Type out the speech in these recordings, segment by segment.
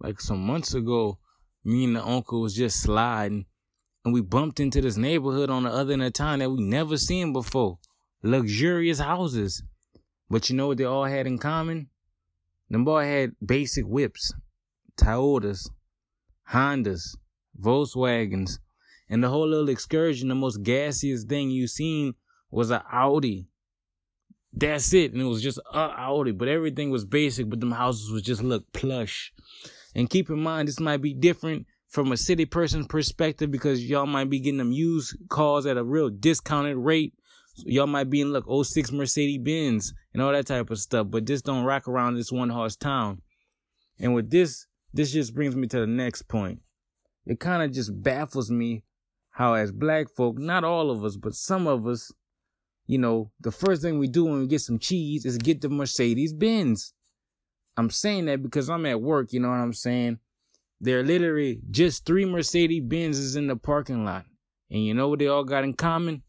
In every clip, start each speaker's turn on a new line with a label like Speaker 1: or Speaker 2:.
Speaker 1: like some months ago, me and the uncle was just sliding and we bumped into this neighborhood on the other end of town that we never seen before. Luxurious houses. But you know what they all had in common? Them boy had basic whips, Toyotas, Hondas, Volkswagens, and the whole little excursion, the most gassiest thing you seen was an Audi. That's it. And it was just a Audi, but everything was basic, but them houses was just look plush. And keep in mind, this might be different from a city person's perspective because y'all might be getting them used cars at a real discounted rate. So y'all might be in look 06 Mercedes Benz and all that type of stuff, but this don't rock around this one horse town. And with this, this just brings me to the next point. It kind of just baffles me how as black folk, not all of us, but some of us, you know, the first thing we do when we get some cheese is get the Mercedes Benz. I'm saying that because I'm at work, you know what I'm saying? There are literally just three Mercedes Benzes in the parking lot. And you know what they all got in common?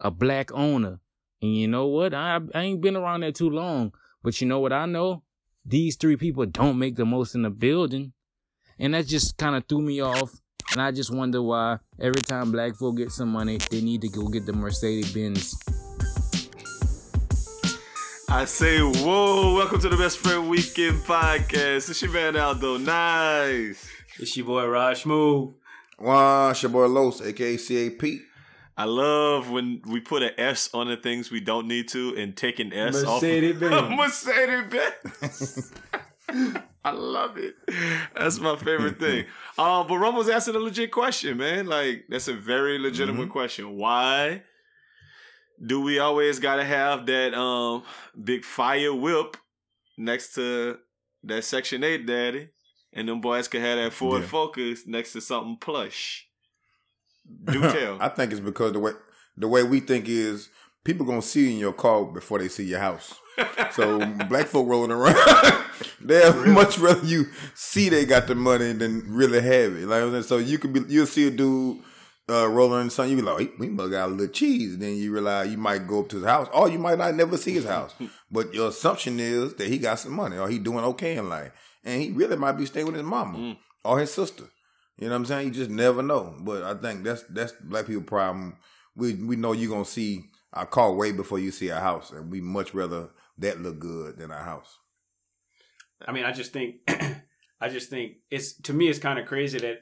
Speaker 1: A black owner. And you know what? I, I ain't been around there too long. But you know what I know? These three people don't make the most in the building. And that just kind of threw me off. And I just wonder why every time black folk get some money, they need to go get the Mercedes Benz.
Speaker 2: I say, whoa, welcome to the Best Friend Weekend podcast. It's your man Aldo. Nice.
Speaker 3: It's your boy Raj Smooth.
Speaker 4: Wow, it's your boy Los, aka CAP.
Speaker 2: I love when we put an S on the things we don't need to and take an S
Speaker 3: Mercedes
Speaker 2: off.
Speaker 3: Mercedes Benz.
Speaker 2: Mercedes Benz. I love it. That's my favorite thing. Um, but Rumble's asking a legit question, man. Like, that's a very legitimate question. Why do we always gotta have that um big fire whip next to that Section 8 daddy? And them boys could have that Ford
Speaker 4: Yeah.
Speaker 2: Focus next to something plush. Do tell.
Speaker 4: I think it's because the way the way we think is people gonna see you in your car before they see your house. So black folk rolling around, they'd much rather you see they got the money than really have it. Like so you could be you'll see a dude uh, rolling in something, you be like, "Hey, we must got a little cheese. And then you realize you might go up to his house, or you might not never see his house. but your assumption is that he got some money, or he doing okay in life, and he really might be staying with his mama
Speaker 2: Mm.
Speaker 4: or his sister. You know what I'm saying? You just never know. But I think that's that's black people problem. We we know you're gonna see our car way before you see our house, and we much rather that look good than our house.
Speaker 3: I mean, I just think, I just think it's to me, it's kind of crazy that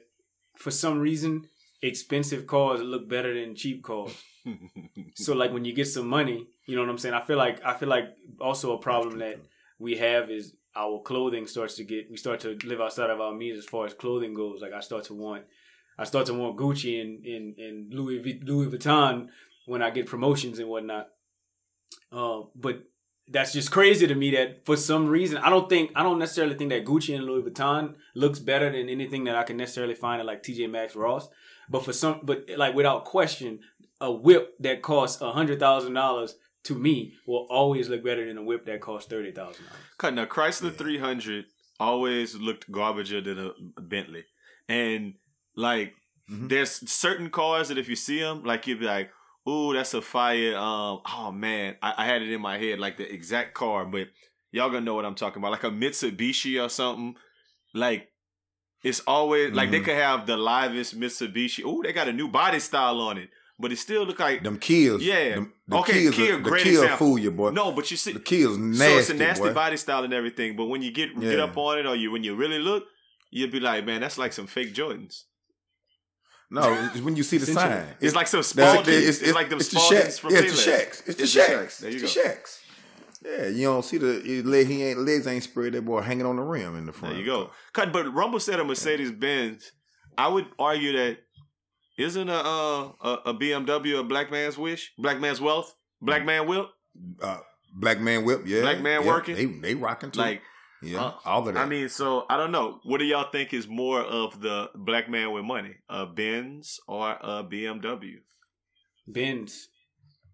Speaker 3: for some reason, expensive cars look better than cheap cars. so like when you get some money, you know what I'm saying. I feel like I feel like also a problem that we have is our clothing starts to get we start to live outside of our means as far as clothing goes. Like I start to want, I start to want Gucci and and, and Louis V, Louis Vuitton when I get promotions and whatnot. Uh, but that's just crazy to me that for some reason I don't think I don't necessarily think that Gucci and Louis Vuitton looks better than anything that I can necessarily find at like TJ Maxx Ross. But for some but like without question, a whip that costs a hundred thousand dollars to me will always look better than a whip that costs thirty thousand dollars.
Speaker 2: Cut now, Chrysler 300 always looked garbager than a Bentley. And like,
Speaker 4: Mhm.
Speaker 2: there's certain cars that if you see them, like you'd be like, "Ooh, that's a fire." Um, oh man, I, I had it in my head like the exact car, but y'all gonna know what I'm talking about, like a Mitsubishi or something. Like, it's always like they
Speaker 4: Mhm.
Speaker 2: could have the livest Mitsubishi. Oh, they got a new body style on it, but it still look like
Speaker 4: Them kills,
Speaker 2: Yeah.
Speaker 4: them, the
Speaker 2: Okay,
Speaker 4: kills,
Speaker 2: Kia,
Speaker 4: are- the
Speaker 2: great
Speaker 4: kill
Speaker 2: example.
Speaker 4: fool you, boy.
Speaker 2: no, but you see,
Speaker 4: the kills nasty,
Speaker 2: so it's a nasty
Speaker 4: boy.
Speaker 2: body style and everything. But when you get get up on it, or you when you really look, you'd be like, man, that's like some fake Jordans.
Speaker 4: No, it's when you see the sign.
Speaker 2: It's like some
Speaker 4: That's-
Speaker 2: Spalding. It's, like them
Speaker 4: it's the
Speaker 2: Spaldings
Speaker 4: Shaqs.
Speaker 2: from
Speaker 4: Yeah, it's the
Speaker 2: Payless.
Speaker 4: Shaqs. It's the
Speaker 2: It's the
Speaker 4: Shaqs.
Speaker 2: Shaqs. There you
Speaker 4: It's
Speaker 2: go.
Speaker 4: The Shaqs. Yeah, you don't see the leg. He ain't legs ain't spread. That boy hanging on the rim in the front.
Speaker 2: There you go. Cut, but Rumble said a Mercedes Benz. I would argue that isn't a, uh, a a BMW a black man's wish, black man's wealth, black man will.
Speaker 4: Uh, black man whip. Yeah,
Speaker 2: Black man
Speaker 4: yeah,
Speaker 2: working.
Speaker 4: They they rocking too.
Speaker 2: Like
Speaker 4: Yeah,
Speaker 2: Uh,
Speaker 4: all of that.
Speaker 2: I mean, so I don't know. What do y'all think is more of the black man with money, a Benz or a BMW?
Speaker 3: Benz.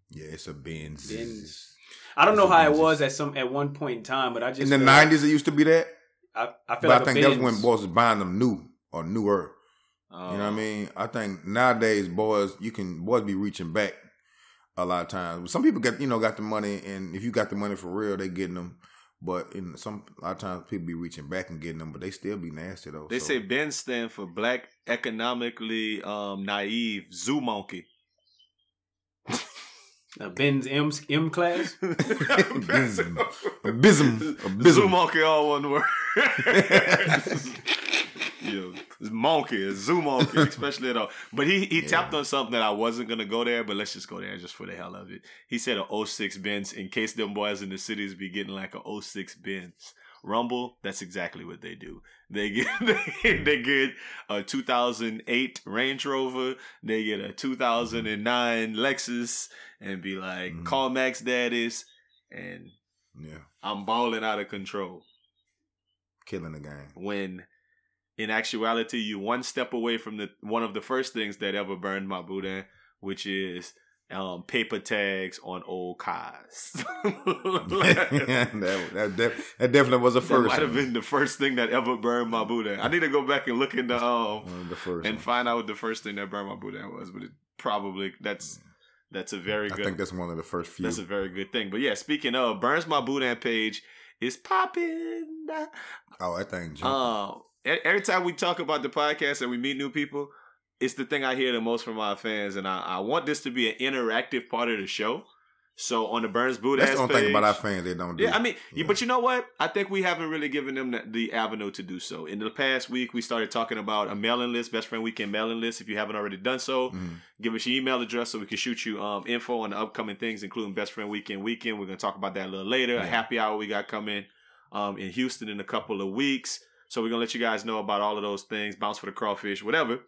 Speaker 4: yeah, it's a Benz.
Speaker 3: Benz. I don't know how it was at some at one point in time, but I just
Speaker 4: In the
Speaker 3: feel like-
Speaker 4: nineties, it used to be that,
Speaker 3: I, I
Speaker 4: but
Speaker 3: feel
Speaker 4: I think
Speaker 3: a
Speaker 4: that was when boys was buying them new or newer. You know what I mean? I think nowadays, boys, you can boys be reaching back a lot of times. Some people got you know got the money, and if you got the money for real, they getting them. But in some a lot of times, people be reaching back and getting them, but they still be nasty though.
Speaker 2: They
Speaker 4: so.
Speaker 2: say Ben stand for black, economically um, naive zoo monkey.
Speaker 3: A Benz M M class.
Speaker 4: Abysm. Abysm. Abysm.
Speaker 2: Zoo monkey, all one word. Yo, it's monkey, a zoo monkey, especially though. But he he tapped on something that I wasn't gonna go there, but let's just go there just for the hell of it. He said a 06 Benz in case them boys in the cities be getting like a 06 Benz. Rumble, that's exactly what they do. They get they, they get a 2008 Range Rover, they get a 2009 Lexus, and be like,
Speaker 4: Mhm.
Speaker 2: "Call Max Daddies," and
Speaker 4: Yeah,
Speaker 2: I'm balling out of control.
Speaker 4: killing the game.
Speaker 2: When in actuality, you one step away from the one of the first things that ever burned my boudin, which is um, paper tags on old cars.
Speaker 4: that, that, def- that definitely was a first.
Speaker 2: That might have been the first thing that ever burned my boudin. I need to go back and look into um
Speaker 4: the first.
Speaker 2: and
Speaker 4: ones.
Speaker 2: find out what the first thing that burned my boudin was, but it probably that's that's a very
Speaker 4: I
Speaker 2: good.
Speaker 4: I think that's one of the first few.
Speaker 2: That's a very good thing. But yeah, speaking of burns my boudin page is popping.
Speaker 4: oh, that thing. jumping.
Speaker 2: Um, e- every time we talk about the podcast and we meet new people, it's the thing I hear the most from my fans, and I, I want this to be an interactive part of the show. So on the Burns Boot
Speaker 4: that's the only
Speaker 2: page,
Speaker 4: thing about our fans they don't do.
Speaker 2: yeah, I mean,
Speaker 4: Yeah.
Speaker 2: but you know what? I think we haven't really given them the, the avenue to do so. In the past week, we started talking about a mailing list, best friend weekend mailing list. If you haven't already done so,
Speaker 4: Mhm.
Speaker 2: give us your email address so we can shoot you um, info on the upcoming things, including best friend weekend weekend. We're gonna talk about that a little later. A happy hour we got coming um, in Houston in a couple of weeks. So we're gonna let you guys know about all of those things. Bounce for the crawfish, whatever.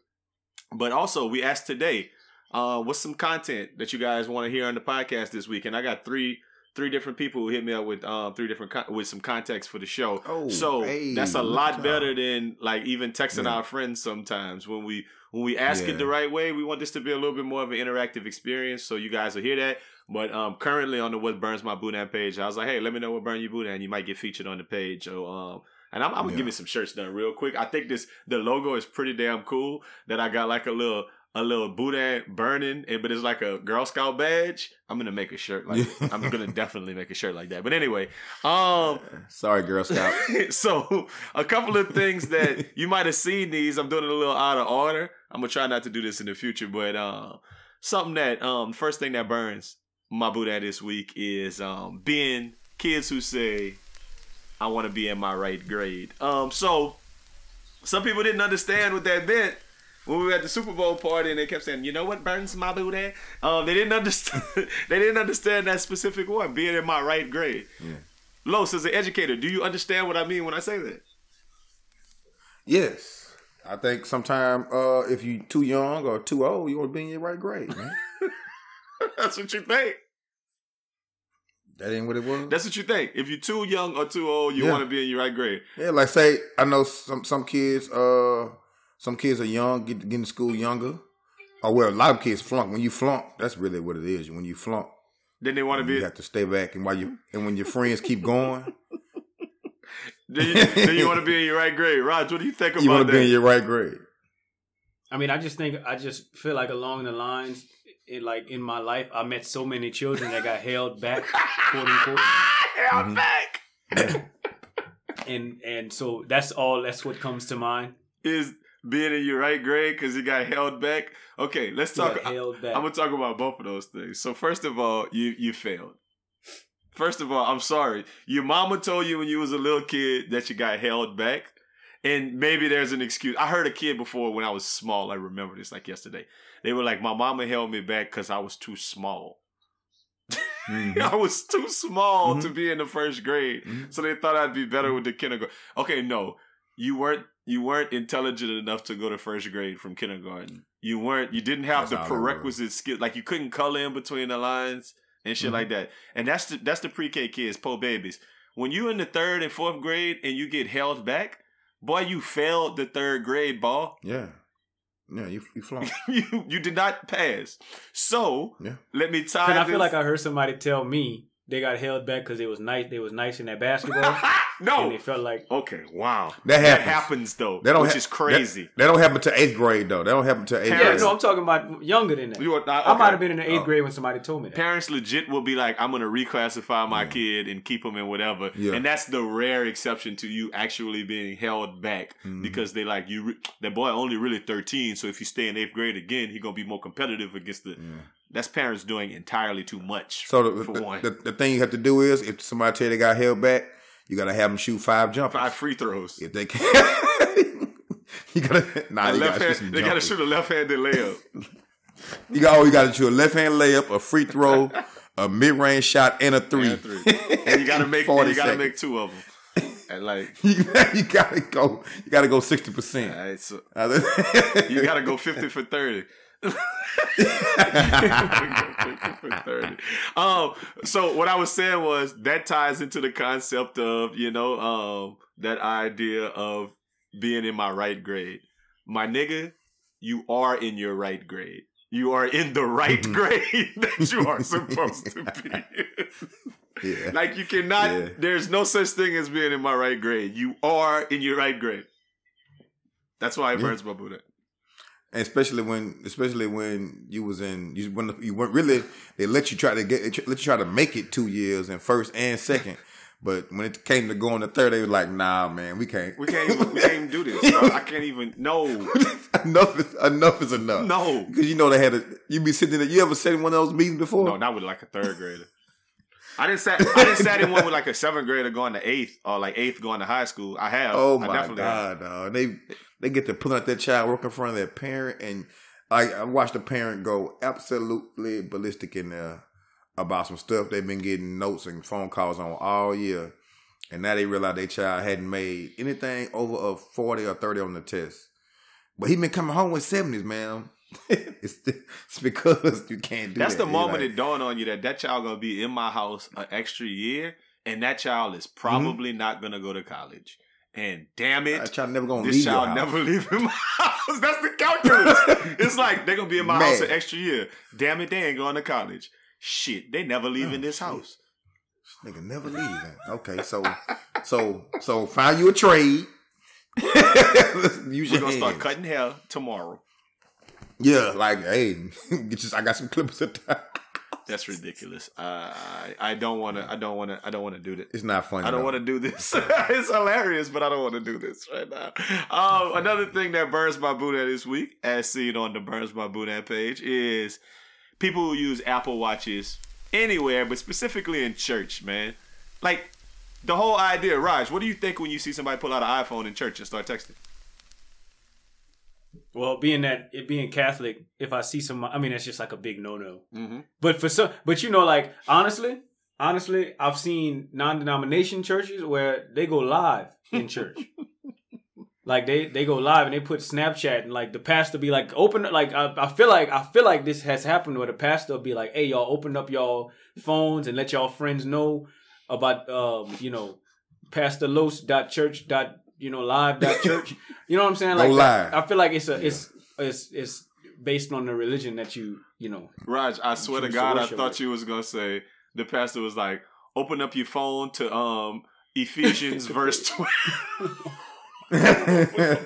Speaker 2: But also, we asked today, uh, what's some content that you guys want to hear on the podcast this week? And I got three three different people who hit me up with um, three different con- with some context for the show.
Speaker 4: Oh,
Speaker 2: so
Speaker 4: hey,
Speaker 2: that's a lot better than like even texting
Speaker 4: Yeah.
Speaker 2: our friends sometimes when we when we ask
Speaker 4: Yeah.
Speaker 2: it the right way. We want this to be a little bit more of an interactive experience, so you guys will hear that. But um, currently on the What Burns My Boudin page, I was like, hey, let me know what burn you Boudin, and you might get featured on the page. So um, and I'm, I'm gonna
Speaker 4: Yeah.
Speaker 2: give me some shirts done real quick. I think this the logo is pretty damn cool. That I got like a little a little Boudin burning, and but it's like a Girl Scout badge. I'm gonna make a shirt like. I'm gonna definitely make a shirt like that. But anyway, um,
Speaker 4: Sorry, Girl Scout.
Speaker 2: so a couple of things that you might have seen these. I'm doing it a little out of order. I'm gonna try not to do this in the future, but uh, something that um first thing that burns my boudin this week is um being kids who say I want to be in my right grade. Um, so some people didn't understand what that meant. When we were at the Super Bowl party and they kept saying, "You know what burns my booty?" Um, they didn't understand. they didn't understand that specific one, being in my right grade.
Speaker 4: Yeah.
Speaker 2: Los, as an educator, do you understand what I mean when I say that?
Speaker 4: Yes. I think sometimes uh, if you're too young or too old, you want to be in your right grade.
Speaker 2: That's what you think.
Speaker 4: That ain't what it was.
Speaker 2: That's what you think. If you're too young or too old, you
Speaker 4: Yeah.
Speaker 2: want to be in your right grade.
Speaker 4: yeah, like say I know some some kids uh some kids are young, get get in school younger. Or well, a lot of kids flunk. When you flunk, that's really what it is. When you flunk,
Speaker 2: Then they want to be.
Speaker 4: you have to stay back, and while you and when your friends keep going,
Speaker 2: Then you, then you want to be in your right grade. Raj, what do you think about that?
Speaker 4: you want to be in your right grade.
Speaker 3: I mean, I just think I just feel like along the lines, in like in my life, I met so many children that got held back, quote unquote,
Speaker 2: Hey, I'm
Speaker 4: Mhm.
Speaker 2: back.
Speaker 3: and and so that's all. That's what comes to mind.
Speaker 2: Is being in your right grade because you got held back. Okay, let's
Speaker 3: Got
Speaker 2: talk.
Speaker 3: held back.
Speaker 2: I'm gonna talk about both of those things. So first of all, you you failed. First of all, I'm sorry. Your mama told you when you was a little kid that you got held back. And maybe there's an excuse. I heard a kid before when I was small. I remember this like yesterday. They were like, "My mama held me back because I was too small.
Speaker 4: Mhm.
Speaker 2: I was too small
Speaker 4: Mhm.
Speaker 2: to be in the first grade,
Speaker 4: Mhm.
Speaker 2: so they thought I'd be better with the kindergarten." Okay, no, you weren't. You weren't intelligent enough to go to first grade from kindergarten. You weren't. You didn't have
Speaker 4: That's
Speaker 2: the
Speaker 4: how they were.
Speaker 2: prerequisite skill. Like you couldn't color in between the lines and shit like that. And that's the that's the pre-K kids, po babies. when you're in the third and fourth grade and you get held back, boy, you failed the third grade ball.
Speaker 4: Yeah. Yeah, you you flunk.
Speaker 2: you you did not pass. So
Speaker 4: Yeah.
Speaker 2: let me tie.
Speaker 3: I
Speaker 2: this-
Speaker 3: feel like I heard somebody tell me they got held back because they was nice. They was nice in that basketball, no, and
Speaker 2: no.
Speaker 3: they felt like
Speaker 2: Okay, wow.
Speaker 4: That
Speaker 2: That
Speaker 4: happens.
Speaker 2: happens though,
Speaker 4: That don't
Speaker 2: which
Speaker 4: ha-
Speaker 2: is crazy.
Speaker 4: That, that don't happen to eighth grade though. That don't happen to eighth.
Speaker 2: Parents-
Speaker 4: grade.
Speaker 3: No, I'm talking about younger than that.
Speaker 2: You are not-
Speaker 3: I might have been in the eighth
Speaker 4: Oh.
Speaker 3: grade when somebody told me that.
Speaker 2: Parents legit will be like, "I'm gonna reclassify my kid and keep him in whatever,"
Speaker 4: Yeah.
Speaker 2: and that's the rare exception to you actually being held back
Speaker 4: Mhm.
Speaker 2: because they like you. Re- that boy only really 13, so if you stay in eighth grade again, he gonna be more competitive against the.
Speaker 4: Yeah.
Speaker 2: That's parents doing entirely too much.
Speaker 4: So the,
Speaker 2: for
Speaker 4: the,
Speaker 2: one,
Speaker 4: the, the thing you have to do is if somebody tell you they got held back, you gotta have them shoot five jumpers.
Speaker 2: five free throws.
Speaker 4: If they can, you gotta nah. You
Speaker 2: left
Speaker 4: gotta shoot
Speaker 2: hand,
Speaker 4: some
Speaker 2: they gotta shoot a left-handed layup.
Speaker 4: You got oh, you gotta shoot a left hand layup, a free throw, a mid range shot, and a three.
Speaker 2: And a three. and you gotta make.
Speaker 4: 40
Speaker 2: You gotta
Speaker 4: seconds.
Speaker 2: make two of them. And like,
Speaker 4: you, you gotta go. You gotta go sixty percent.
Speaker 2: alright, so
Speaker 4: you
Speaker 2: gotta go 50 for 30. um, so what I was saying was that ties into the concept of you know um that idea of being in my right grade. My nigga, you are in your right grade. You are in the right
Speaker 4: Mhm.
Speaker 2: grade that you are supposed to be.
Speaker 4: yeah.
Speaker 2: like you cannot.
Speaker 4: Yeah.
Speaker 2: There's no such thing as being in my right grade. You are in your right grade. That's why it
Speaker 4: Yeah.
Speaker 2: burns my boudin.
Speaker 4: And especially when, especially when you was in, you when you weren't really, they let you try to get, let you try to make it two years in first and second. But when it came to going to third, they were like, "Nah, man, we can't.
Speaker 2: We can't even, we can't even do this. bro. I can't even. No,
Speaker 4: enough is enough is enough.
Speaker 2: no,
Speaker 4: because you know they had a. You be sitting there. You ever sat in one of those meetings before?
Speaker 2: no, not with like a third grader. I didn't sat. I didn't sat in one with like a seventh grader going to eighth or like eighth going to high school. I have.
Speaker 4: Oh my god, dog. They they get to pull out their child work in front of their parent, and I, I watched the parent go absolutely ballistic in there about some stuff they've been getting notes and phone calls on all year, and now they realize their child hadn't made anything over a forty or thirty on the test. But he been coming home with seventies, man. it's, it's because you can't do
Speaker 2: That's
Speaker 4: that.
Speaker 2: the moment
Speaker 4: like,
Speaker 2: it dawned on you that that child gonna be in my house an extra year, and that child is
Speaker 4: Mm-hmm.
Speaker 2: probably not gonna go to college. And damn it,
Speaker 4: that child never gonna
Speaker 2: this
Speaker 4: leave
Speaker 2: child never leave my house. That's the calculus. it's like they're gonna be in my house an extra year. Damn it, they ain't going to college. Shit, they never leaving
Speaker 4: Oh,
Speaker 2: this
Speaker 4: shit.
Speaker 2: house.
Speaker 4: Nigga never leave. Okay, so so so find you a trade.
Speaker 2: We're
Speaker 4: your
Speaker 2: gonna start cutting hair tomorrow.
Speaker 4: Yeah, like hey, get your, I got some clippers. At that.
Speaker 2: That's ridiculous. Uh, I I don't want to. I don't want to. I don't want to do that.
Speaker 4: it's not funny.
Speaker 2: I don't want to do this. it's hilarious, but I don't want to do this right now. Um, another thing that burns my boudin this week, as seen on the burns my boudin page, is people who use Apple watches anywhere, but specifically in church. Man, like the whole idea. Raj, what do you think when you see somebody pull out an iPhone in church and start texting?
Speaker 3: Well, being that it being Catholic, if I see some, I mean, that's just like a big no no.
Speaker 2: Mm-hmm.
Speaker 3: But for some, but you know, like honestly, honestly, I've seen non-denomination churches where they go live in church. like they they go live and they put Snapchat and like the pastor be like open like I, I feel like I feel like this has happened where the pastor will be like, hey y'all open up y'all phones and let y'all friends know about um you know Pastor Los dot church dot you know live dot church. You know what I'm saying?
Speaker 4: Go
Speaker 3: Like
Speaker 4: live.
Speaker 3: I feel like it's a it's it's it's based on the religion that you you know
Speaker 2: Raj, I swear to
Speaker 3: Choose to
Speaker 2: God, I thought
Speaker 3: with.
Speaker 2: you was gonna say the pastor was like, open up your phone to um Ephesians verse twelve.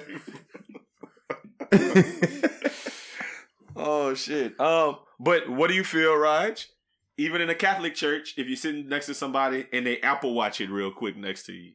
Speaker 2: Oh shit. Um, but what do you feel, Raj? Even in a Catholic church, if you're sitting next to somebody and they Apple Watch it real quick next to you,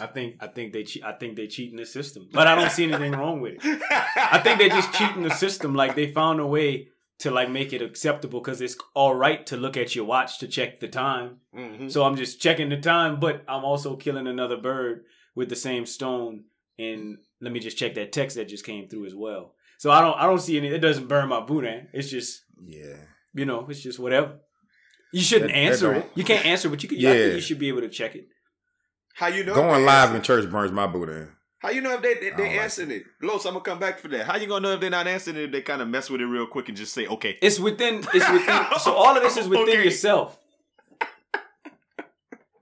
Speaker 3: I think I think they cheat. I think they cheating the system, but I don't see anything wrong with it. I think they're just cheating the system. Like they found a way to like make it acceptable because it's all right to look at your watch to check the time.
Speaker 2: Mhm.
Speaker 3: So I'm just checking the time, but I'm also killing another bird with the same stone. And let me just check that text that just came through as well. So I don't I don't see any. It doesn't burn my boudin. It's just
Speaker 4: yeah.
Speaker 3: you know it's just whatever. You shouldn't
Speaker 4: That-
Speaker 3: answer it. You can't answer, but you can.
Speaker 4: Yeah.
Speaker 3: you should be able to check it.
Speaker 2: How you know
Speaker 4: Going live
Speaker 2: answer-
Speaker 4: in church burns my boudin.
Speaker 2: How you know if they they,
Speaker 4: I don't like
Speaker 2: answering it? Los, I'm gonna come back for that. How you gonna know if they're not answering it? If they kind of mess with it real quick and just say, okay,
Speaker 3: It's within. It's within. so all of this is within
Speaker 2: Okay.
Speaker 3: yourself.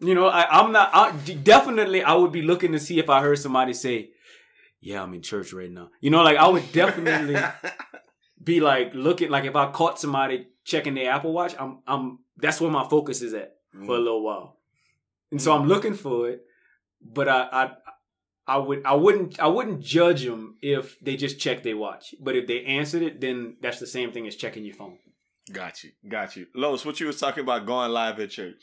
Speaker 3: You know, I, I'm not. I, definitely, I would be looking to see if I heard somebody say, "Yeah, I'm in church right now." You know, like I would definitely be like looking like if I caught somebody checking their Apple Watch, I'm I'm that's where my focus is at for mm-hmm. a little while, and so I'm looking for it. But I I I would I wouldn't I wouldn't judge them if they just check their watch. But if they answered it, then that's the same thing as checking your phone.
Speaker 2: Got you. Got you. Los, what you was talking about going live at church.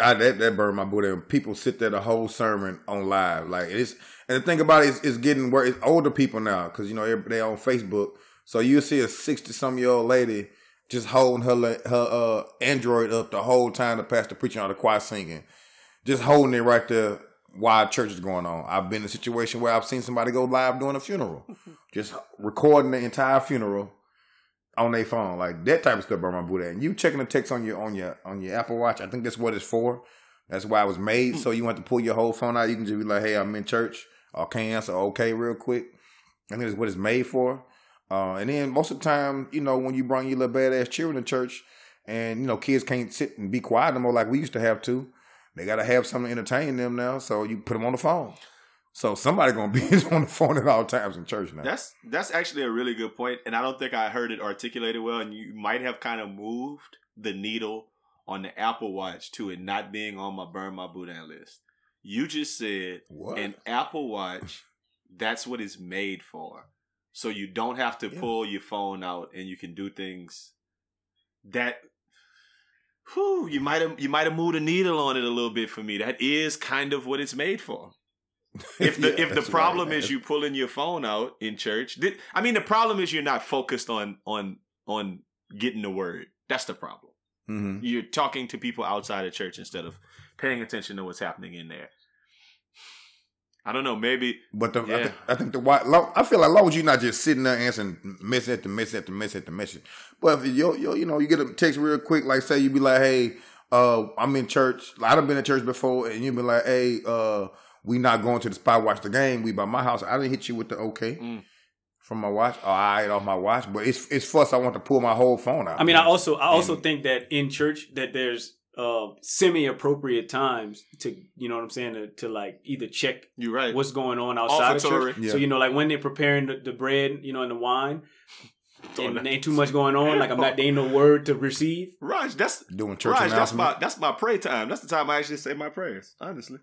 Speaker 4: I, that that burned my booty. When people sit there the whole sermon on live, like it's and the thing about it is, it's getting where it's older people now because you know every- they on Facebook, so you see a sixty some year old lady just holding her her uh, Android up the whole time the pastor preaching or the choir singing, just holding it right there while church is going on. I've been in a situation where I've seen somebody go live during a funeral, just recording the entire funeral on their phone. Like that type of stuff burn my booty. And you checking the text on your on your on your Apple Watch, I think that's what it's for. That's why it was made. So you want to pull your whole phone out. You can just be like, "Hey, I'm in church." Or can answer okay real quick. I think that's what it's made for. Uh, and then most of the time, you know, when you bring your little badass children to church, and you know, kids can't sit and be quiet no more like we used to have to. They got to have something to entertain them now. So you put them on the phone. So somebody gonna be on the phone at all times in church now.
Speaker 2: That's that's actually a really good point, and I don't think I heard it articulated well. And you might have kind of moved the needle on the Apple Watch to it not being on my burn my boudin list. You just said
Speaker 4: What?
Speaker 2: an Apple Watch. That's what it's made for. So you don't have to
Speaker 4: Yeah.
Speaker 2: pull your phone out, and you can do things that. Whew, you might have you might have moved a needle on it a little bit for me. That is kind of what it's made for if the
Speaker 4: Yeah,
Speaker 2: if the problem
Speaker 4: right.
Speaker 2: is you pulling your phone out in church, th- I mean the problem is you're not focused on on on getting the word. That's the problem.
Speaker 4: Mhm.
Speaker 2: You're talking to people outside of church instead of paying attention to what's happening in there. I don't know. Maybe
Speaker 4: But the, I,
Speaker 2: Yeah.
Speaker 4: think, I think the why, lo- I feel like long as you're not just sitting there answering message after message after message after message. But if you you you know you get a text real quick, like say you be like, hey, uh, I'm in church. Like, I've been in church before, and you be like, hey, uh, we not going to the spot watch the game. We by my house. I didn't hit you with the okay
Speaker 2: Mm.
Speaker 4: from my watch. Oh, I ate off my watch, but it's it's first I want to pull my whole phone out.
Speaker 3: I mean, I also I also
Speaker 4: And-
Speaker 3: think that in church that there's uh semi appropriate times to you know what I'm saying to, to like either check
Speaker 2: you're right.
Speaker 3: what's going on outside of church.
Speaker 4: Yeah.
Speaker 3: So you know, like when they're preparing the, the bread, you know, and the wine,
Speaker 2: Don't
Speaker 3: and ain't too much going on. Like I'm not, there ain't no word to receive.
Speaker 2: Raj, that's
Speaker 4: doing church
Speaker 2: Raj, that's
Speaker 4: announcement.
Speaker 2: my that's my pray time. That's the time I actually say my prayers. Honestly, in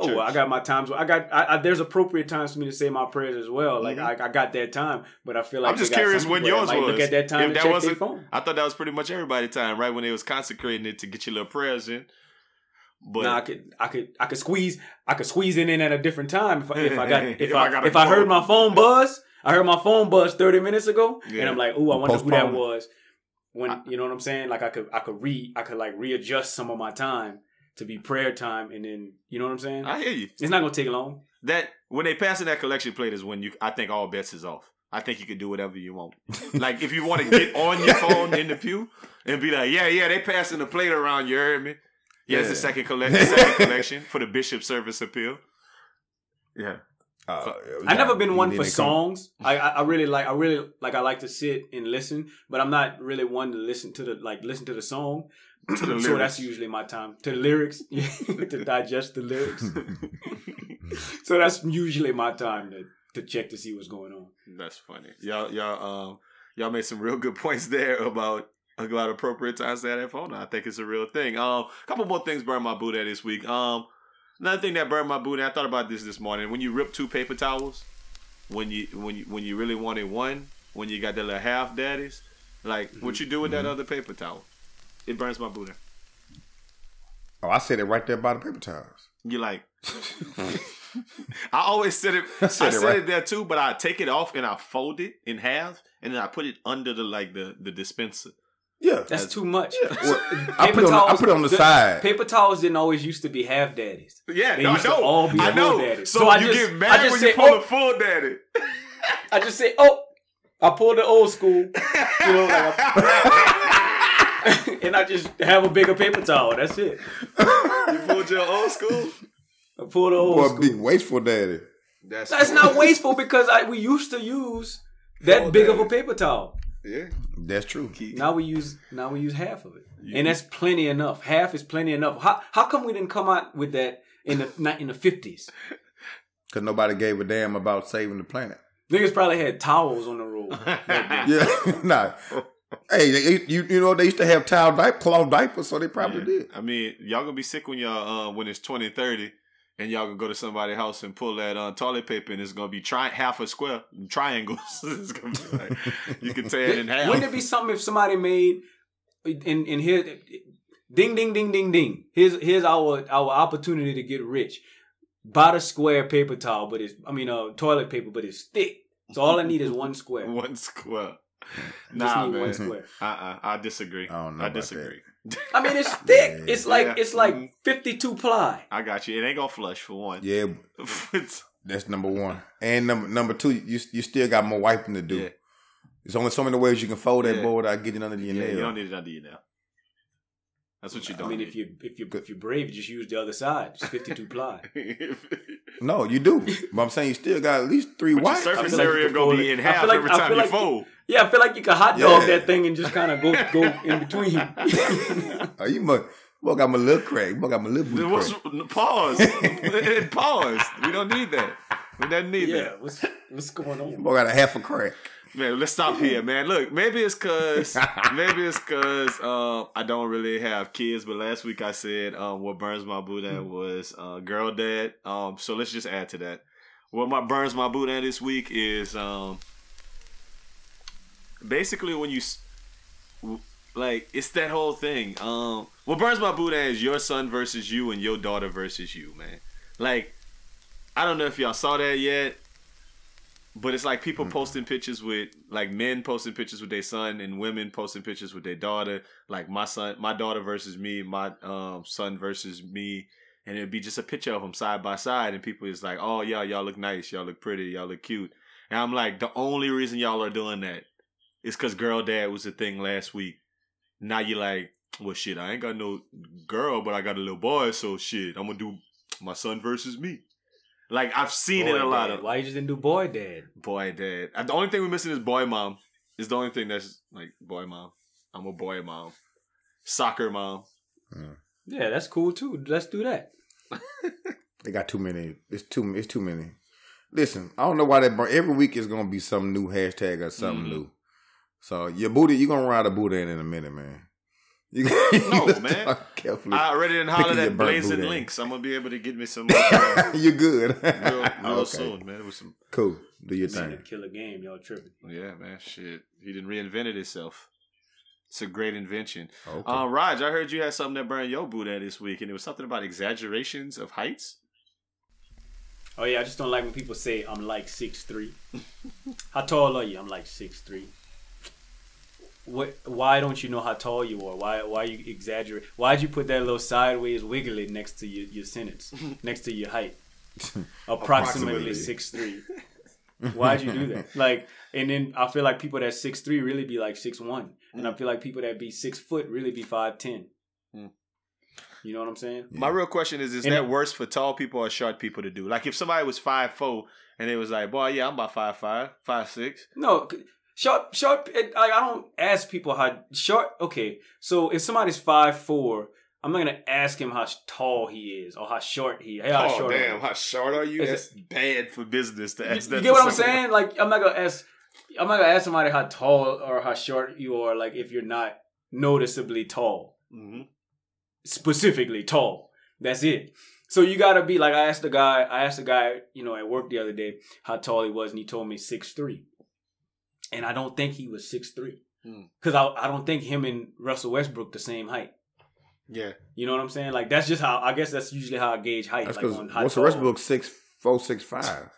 Speaker 3: Oh, well, I got my times. I got. I, I, there's appropriate times for me to say my prayers as well. Like I, I got that time, but I feel like
Speaker 2: Mm-hmm. I'm just curious when yours was.
Speaker 3: Look at that time
Speaker 2: If that wasn't- I thought that was pretty much everybody time, right? When they was consecrating it to get your little prayers in. But
Speaker 3: Now I could, I could, I could squeeze, I could squeeze it in at a different time if, I- if I got, if,
Speaker 2: If
Speaker 3: I,
Speaker 2: I
Speaker 3: if I heard my phone buzz. I heard my phone buzz thirty minutes ago,
Speaker 2: Yeah.
Speaker 3: and I'm like, "Ooh, I wonder who that was." When you know what I'm saying? Like I could, I could re, I could like readjust some of my time to be prayer time, and then you know what I'm saying?
Speaker 2: I hear you.
Speaker 3: it's not gonna take long.
Speaker 2: that when they pass in that collection plate is when you I think all bets is off. I think you can do whatever you want. like if you want to get on your phone in the pew and be like, yeah, yeah, they passing the plate around. You heard me? Yeah, it's the second collection, second collection for the bishop service appeal. Yeah,
Speaker 4: Uh,
Speaker 3: I never been one for songs. I, I I really like I really like I like to sit and listen, but I'm not really one to listen to the like listen to the song.
Speaker 2: The
Speaker 3: so
Speaker 2: lyrics.
Speaker 3: that's usually my time to the lyrics to digest the lyrics. so that's usually my time to to check to see what's going on.
Speaker 2: that's funny. Y'all, y'all, um, y'all made some real good points there about about appropriate times to have that phone. I think it's a real thing. Um, a couple more things burned my boot at this week. Um, another thing that burned my boot. And I thought about this this morning. When you rip two paper towels, when you when you when you really wanted one, when you got the little half daddies, like what you do with that other paper towel, it burns my boot.
Speaker 4: Oh, I said it right there by the paper towels.
Speaker 2: You like. I always said it. I
Speaker 4: I
Speaker 2: said,
Speaker 4: said
Speaker 2: it,
Speaker 4: it right.
Speaker 2: there too, but I take it off and I fold it in half, and then I put it under the like the the dispenser.
Speaker 4: Yeah,
Speaker 3: That's too much.
Speaker 4: Well, I put it on the- I put it on the side.
Speaker 3: Paper towels didn't always used to be half daddies.
Speaker 2: Yeah,
Speaker 3: They
Speaker 2: no,
Speaker 3: used to all be
Speaker 2: I know.
Speaker 3: daddies.
Speaker 2: So,
Speaker 3: So I
Speaker 2: you
Speaker 3: just-
Speaker 2: get
Speaker 3: I
Speaker 2: mad
Speaker 3: just
Speaker 2: when
Speaker 3: say,
Speaker 2: you pull
Speaker 3: oh.
Speaker 2: a full daddy.
Speaker 3: I just say, oh, I pulled the old school, you know, like I- and I just have a bigger paper towel. That's it.
Speaker 2: you pulled your old school.
Speaker 3: I pulled the old
Speaker 4: boy,
Speaker 3: school.
Speaker 4: big wasteful daddy.
Speaker 2: That's
Speaker 3: That's not wasteful because I we used to use that
Speaker 2: Full
Speaker 3: big of a paper towel.
Speaker 2: Yeah.
Speaker 4: That's true.
Speaker 3: Now we use now we use half of it, and that's plenty enough. Half is plenty enough. How how come we didn't come out with that in the not in the fifties?
Speaker 4: Because nobody gave a damn about saving the planet.
Speaker 3: Niggas probably had towels on the road.
Speaker 4: Yeah, nah. Hey, they, you you know they used to have towel diaper, cloth diapers, so they probably
Speaker 2: Yeah.
Speaker 4: did.
Speaker 2: I mean, y'all gonna be sick when y'all uh, when it's twenty thirty, and y'all gonna go to somebody's house and pull that uh, toilet paper, and it's gonna be tri- half a square triangles. it's gonna be like you can tear it in half.
Speaker 3: Wouldn't it be something if somebody made in in here ding ding ding ding ding. Here's here's our our opportunity to get rich. Buy the square paper towel, but it's I mean uh toilet paper, but it's thick. So all I need is one square.
Speaker 2: one square?
Speaker 3: Just
Speaker 2: Nah,
Speaker 3: need
Speaker 2: man.
Speaker 3: one square.
Speaker 2: Uh, uh I disagree.
Speaker 4: I don't know
Speaker 2: I disagree.
Speaker 3: I mean it's thick.
Speaker 4: Yeah.
Speaker 3: It's like
Speaker 2: Yeah.
Speaker 3: it's like
Speaker 2: Mhm.
Speaker 3: fifty two ply.
Speaker 2: I got you. It ain't gonna flush for one.
Speaker 4: Yeah,
Speaker 2: It's-
Speaker 4: that's number one. And number number two, you you still got more wiping to do.
Speaker 2: Yeah.
Speaker 4: There's only so many ways you can fold that
Speaker 2: Yeah.
Speaker 4: board without getting under your
Speaker 2: yeah,
Speaker 4: nail.
Speaker 2: you don't need it under you nail. That's what you
Speaker 3: I
Speaker 2: don't I
Speaker 3: mean
Speaker 2: need.
Speaker 3: if you if you if you're brave, you just use the other side. Just fifty two ply.
Speaker 4: No, you do. but I'm saying you still got at least three
Speaker 2: But your
Speaker 4: wipes.
Speaker 2: surface
Speaker 3: feel like you
Speaker 2: area gonna be in half
Speaker 3: like-
Speaker 2: every
Speaker 3: I
Speaker 2: time
Speaker 3: feel
Speaker 2: you
Speaker 3: like-
Speaker 2: fold.
Speaker 3: Yeah, I feel like you can hot dog
Speaker 4: Yeah.
Speaker 3: that thing and just kind of go go in between.
Speaker 4: Oh, you must. Boy, got my little crack. Boy, got my little booty
Speaker 2: What's,
Speaker 4: crack.
Speaker 2: pause. pause. We don't need that. We don't need
Speaker 3: yeah,
Speaker 2: that.
Speaker 3: what's what's going on?
Speaker 4: Boy, got a half a crack.
Speaker 2: Man, let's stop here, man. Look, maybe it's cause maybe it's cause um I don't really have kids, but last week I said um what burns my boudin was uh girl dad. Um so let's just add to that. What my burns my boudin this week is um basically when you like it's that whole thing. Um what burns my boudin is your son versus you and your daughter versus you, man. Like I don't know if y'all saw that yet. But it's like people posting pictures with like men posting pictures with their son and women posting pictures with their daughter. Like my son, my daughter versus me, my um, son versus me, and it'd be just a picture of them side by side. And people is like, "Oh yeah, y'all look nice, y'all look pretty, y'all look cute." And I'm like, the only reason y'all are doing that is because girl dad was a thing last week. Now you're like, well shit, I ain't got no girl, but I got a little boy, so shit, I'm gonna do my son versus me. Like I've seen it
Speaker 3: Boy
Speaker 2: a lot of
Speaker 3: Why you just didn't do boy dad?
Speaker 2: boy dad. The only thing we're missing is boy mom. Is the only thing that's like boy mom. I'm a boy mom. Soccer mom.
Speaker 3: Yeah, that's cool too. Let's do that.
Speaker 4: They got too many. It's too. It's too many. Listen, I don't know why that. Every week is gonna be some new hashtag or something
Speaker 2: Mhm.
Speaker 4: new. So your booty, you gonna ride a booty in in a minute, man. You,
Speaker 2: No,
Speaker 4: you
Speaker 2: man.
Speaker 4: Carefully.
Speaker 2: I already didn't
Speaker 4: Picking
Speaker 2: holler
Speaker 4: your
Speaker 2: at
Speaker 4: burnt
Speaker 2: Blazing
Speaker 4: boudin.
Speaker 2: Links. I'm gonna be able to get me some uh,
Speaker 4: You're good.
Speaker 2: real, real
Speaker 4: Okay.
Speaker 2: soon, man. It was some
Speaker 4: Cool. Do your
Speaker 3: This ain't a
Speaker 4: thing.
Speaker 3: killer game. Y'all tripping.
Speaker 2: yeah, man. Shit, he didn't reinvent it himself. It's a great invention.
Speaker 4: Okay.
Speaker 2: Uh, Raj, I heard you had something that burned your boot at this week, and it was something about exaggerations of heights.
Speaker 3: Oh yeah, I just don't like when people say I'm like six three. how tall are you? I'm like six three. What? Why don't you know how tall you are? Why? Why you exaggerate? Why'd you put that little sideways wiggly next to your, your sentence, next to your height? Approximately six three. Why'd you do that? Like, and then I feel like people that six three really be like six one, and I feel like people that be six foot really be five ten.
Speaker 2: Mm.
Speaker 3: You know what I'm saying?
Speaker 2: My real question is: Is
Speaker 3: And-
Speaker 2: that worse for tall people or short people to do? Like, if somebody was five four and they was like, "Boy, yeah, I'm about five five, five six.
Speaker 3: No, short, short. It, I, I don't ask people how short. Okay, so if somebody's five four, I'm not gonna ask him how tall he is or how short he. Hey, how
Speaker 2: oh
Speaker 3: short are
Speaker 2: damn,
Speaker 3: you?
Speaker 2: how short are you?
Speaker 3: Is
Speaker 2: That's bad for business to
Speaker 3: You,
Speaker 2: ask that.
Speaker 3: you get what I'm saying? Like, I'm not gonna ask. I'm not gonna ask somebody how tall or how short you are. Like, if you're not noticeably tall,
Speaker 2: Mhm.
Speaker 3: specifically tall. That's it. So you gotta be like I asked the guy. I asked the guy, you know, at work the other day how tall he was, and he told me six three. And I don't think he was six three,
Speaker 2: Hmm.
Speaker 3: because I I don't think him and Russell Westbrook the same height.
Speaker 2: Yeah,
Speaker 3: You know what I'm saying? Like that's just how I guess that's usually how I gauge height.
Speaker 4: That's
Speaker 3: like on how
Speaker 4: what's the
Speaker 3: tall-
Speaker 4: rest of the book? Six four, six five.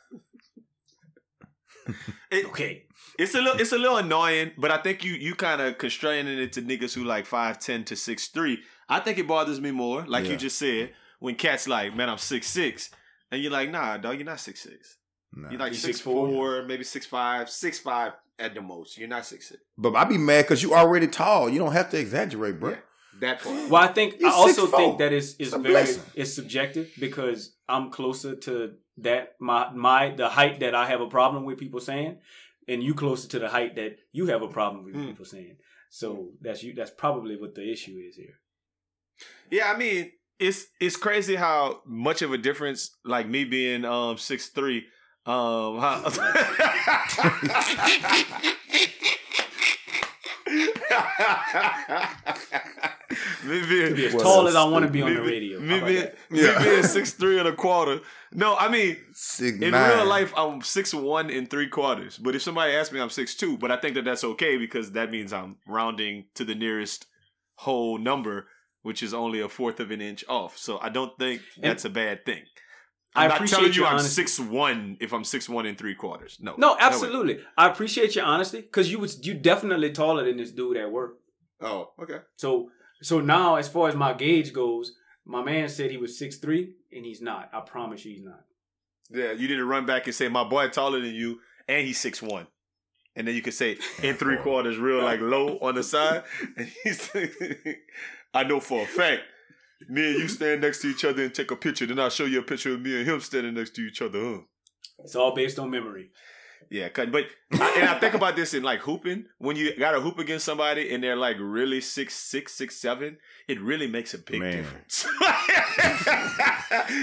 Speaker 2: it,
Speaker 3: Okay,
Speaker 2: it's a little, it's a little annoying, but I think you you kind of constraining it to niggas who like five ten to six three. I think it bothers me more, like
Speaker 4: Yeah.
Speaker 2: you just said, when cats like, man, I'm six six, and you're like, nah, dog, you're not six six.
Speaker 4: Nah.
Speaker 2: You're like
Speaker 3: You
Speaker 2: six
Speaker 3: 6'4"?
Speaker 2: four, maybe six five, six five at the most. You're not six six.
Speaker 4: But I'd be mad because you already tall. You don't have to exaggerate, bro.
Speaker 2: Yeah, that part.
Speaker 3: well I think
Speaker 4: You're
Speaker 3: I also
Speaker 4: 6'4".
Speaker 3: think that is is
Speaker 4: It's a
Speaker 3: very
Speaker 4: blessing.
Speaker 3: it's subjective because I'm closer to that my my the height that I have a problem with people saying. and you closer to the height that you have a problem with
Speaker 2: Hmm.
Speaker 3: people saying. So that's you. That's probably what the issue is here.
Speaker 2: Yeah, I mean, it's it's crazy how much of a difference, like me being um six three, um, how, me being,
Speaker 3: be as tall as I want to be on the radio.
Speaker 2: me
Speaker 3: How about
Speaker 2: being, me being six three and a quarter. No, I mean
Speaker 4: Six
Speaker 2: in
Speaker 4: nine.
Speaker 2: real life, I'm six one and three quarters. But if somebody asks me, I'm six two. But I think that that's okay because that means I'm rounding to the nearest whole number, which is only a fourth of an inch off. So I don't think
Speaker 3: And-
Speaker 2: that's a bad thing.
Speaker 3: I
Speaker 2: I'm not
Speaker 3: appreciate
Speaker 2: telling you I'm six one if I'm six one and three quarters. No,
Speaker 3: No, absolutely. I appreciate your honesty because you was you definitely taller than this dude at work.
Speaker 2: Oh, okay.
Speaker 3: So so now as far as my gauge goes, my man said he was six three and he's not. I promise you he's not.
Speaker 2: Yeah, you didn't run back and say my boy taller than you and he's six one. And then you could say in three quarters, real like low on the side. And he's I know for a fact, me and you stand next to each other and take a picture. Then I'll show you a picture of me and him standing next to each other. Huh?
Speaker 3: It's all based on memory.
Speaker 2: Yeah, cut. But I, and I think about this in like hooping. When you got to hoop against somebody and they're like really six six six seven, it really makes a big
Speaker 4: Man.
Speaker 2: difference.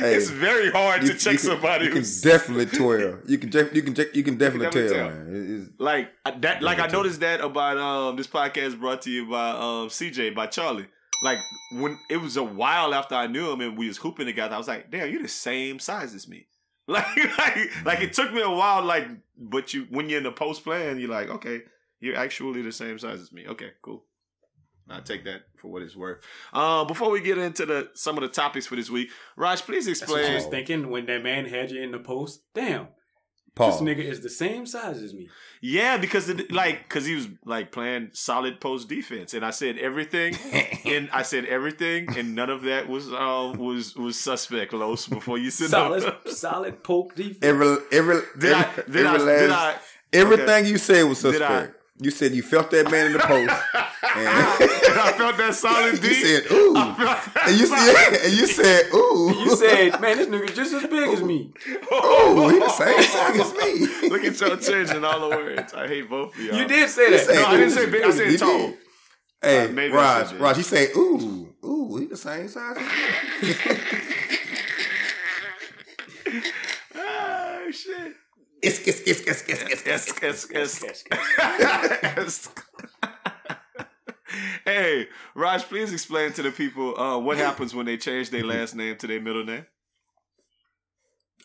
Speaker 2: it's very hard
Speaker 4: You-
Speaker 2: to check
Speaker 4: you can,
Speaker 2: somebody
Speaker 4: You can
Speaker 2: who's
Speaker 4: definitely tell. You can def- you can je- you can definitely,
Speaker 2: definitely
Speaker 4: tell,
Speaker 2: tell.
Speaker 4: man.
Speaker 2: Like I- that. Like I
Speaker 4: Definitely.
Speaker 2: noticed that about um this podcast brought to you by um CJ by Charlie. Like when it was a while after I knew him and we was hooping together, I was like, damn, you're the same size as me. Like, like, like it took me a while, like, but you when you're in the post plan, you're like, okay, you're actually the same size as me. Okay, cool. I take that for what it's worth. Uh, before we get into the some of the topics for this week, Raj, please
Speaker 3: That's what you
Speaker 2: explain.
Speaker 3: was thinking when that man had you in the post. Damn,
Speaker 4: Paul.
Speaker 3: this nigga is the same size as me.
Speaker 2: Yeah, because it, like, because he was like playing solid post defense, and I said everything, and I said everything, and none of that was um was was suspect, Los. Before you sit
Speaker 3: Solid,
Speaker 2: up.
Speaker 3: solid poke defense.
Speaker 4: every every
Speaker 2: Did I?
Speaker 4: every,
Speaker 2: Did I?
Speaker 4: every
Speaker 2: Did I?
Speaker 4: last- everything you said was
Speaker 2: Did I-
Speaker 4: suspect. You said you felt that man in the post.
Speaker 2: and I felt that solid D.
Speaker 4: you said ooh,
Speaker 2: I felt
Speaker 4: and you
Speaker 2: solid-
Speaker 4: said and you said ooh.
Speaker 3: you said, man, this nigga just as big as me.
Speaker 4: ooh, he the same size as me.
Speaker 2: Look at y'all changing all the words. I hate both of y'all.
Speaker 3: You did say
Speaker 4: He
Speaker 3: that.
Speaker 4: said
Speaker 2: No, I didn't
Speaker 4: ooh.
Speaker 2: say big. I said
Speaker 4: He
Speaker 2: tall.
Speaker 4: did. Hey,
Speaker 2: Uh, maybe I
Speaker 4: Raj,
Speaker 2: should,
Speaker 4: Raj, he say ooh, ooh, he the same size as me.
Speaker 2: Ah, shit.
Speaker 4: It's, it's, it's,
Speaker 2: Yes,
Speaker 4: it's,
Speaker 2: yes, yes. Yes. hey, Raj, please explain to the people uh, what happens when they change their last name to their middle name.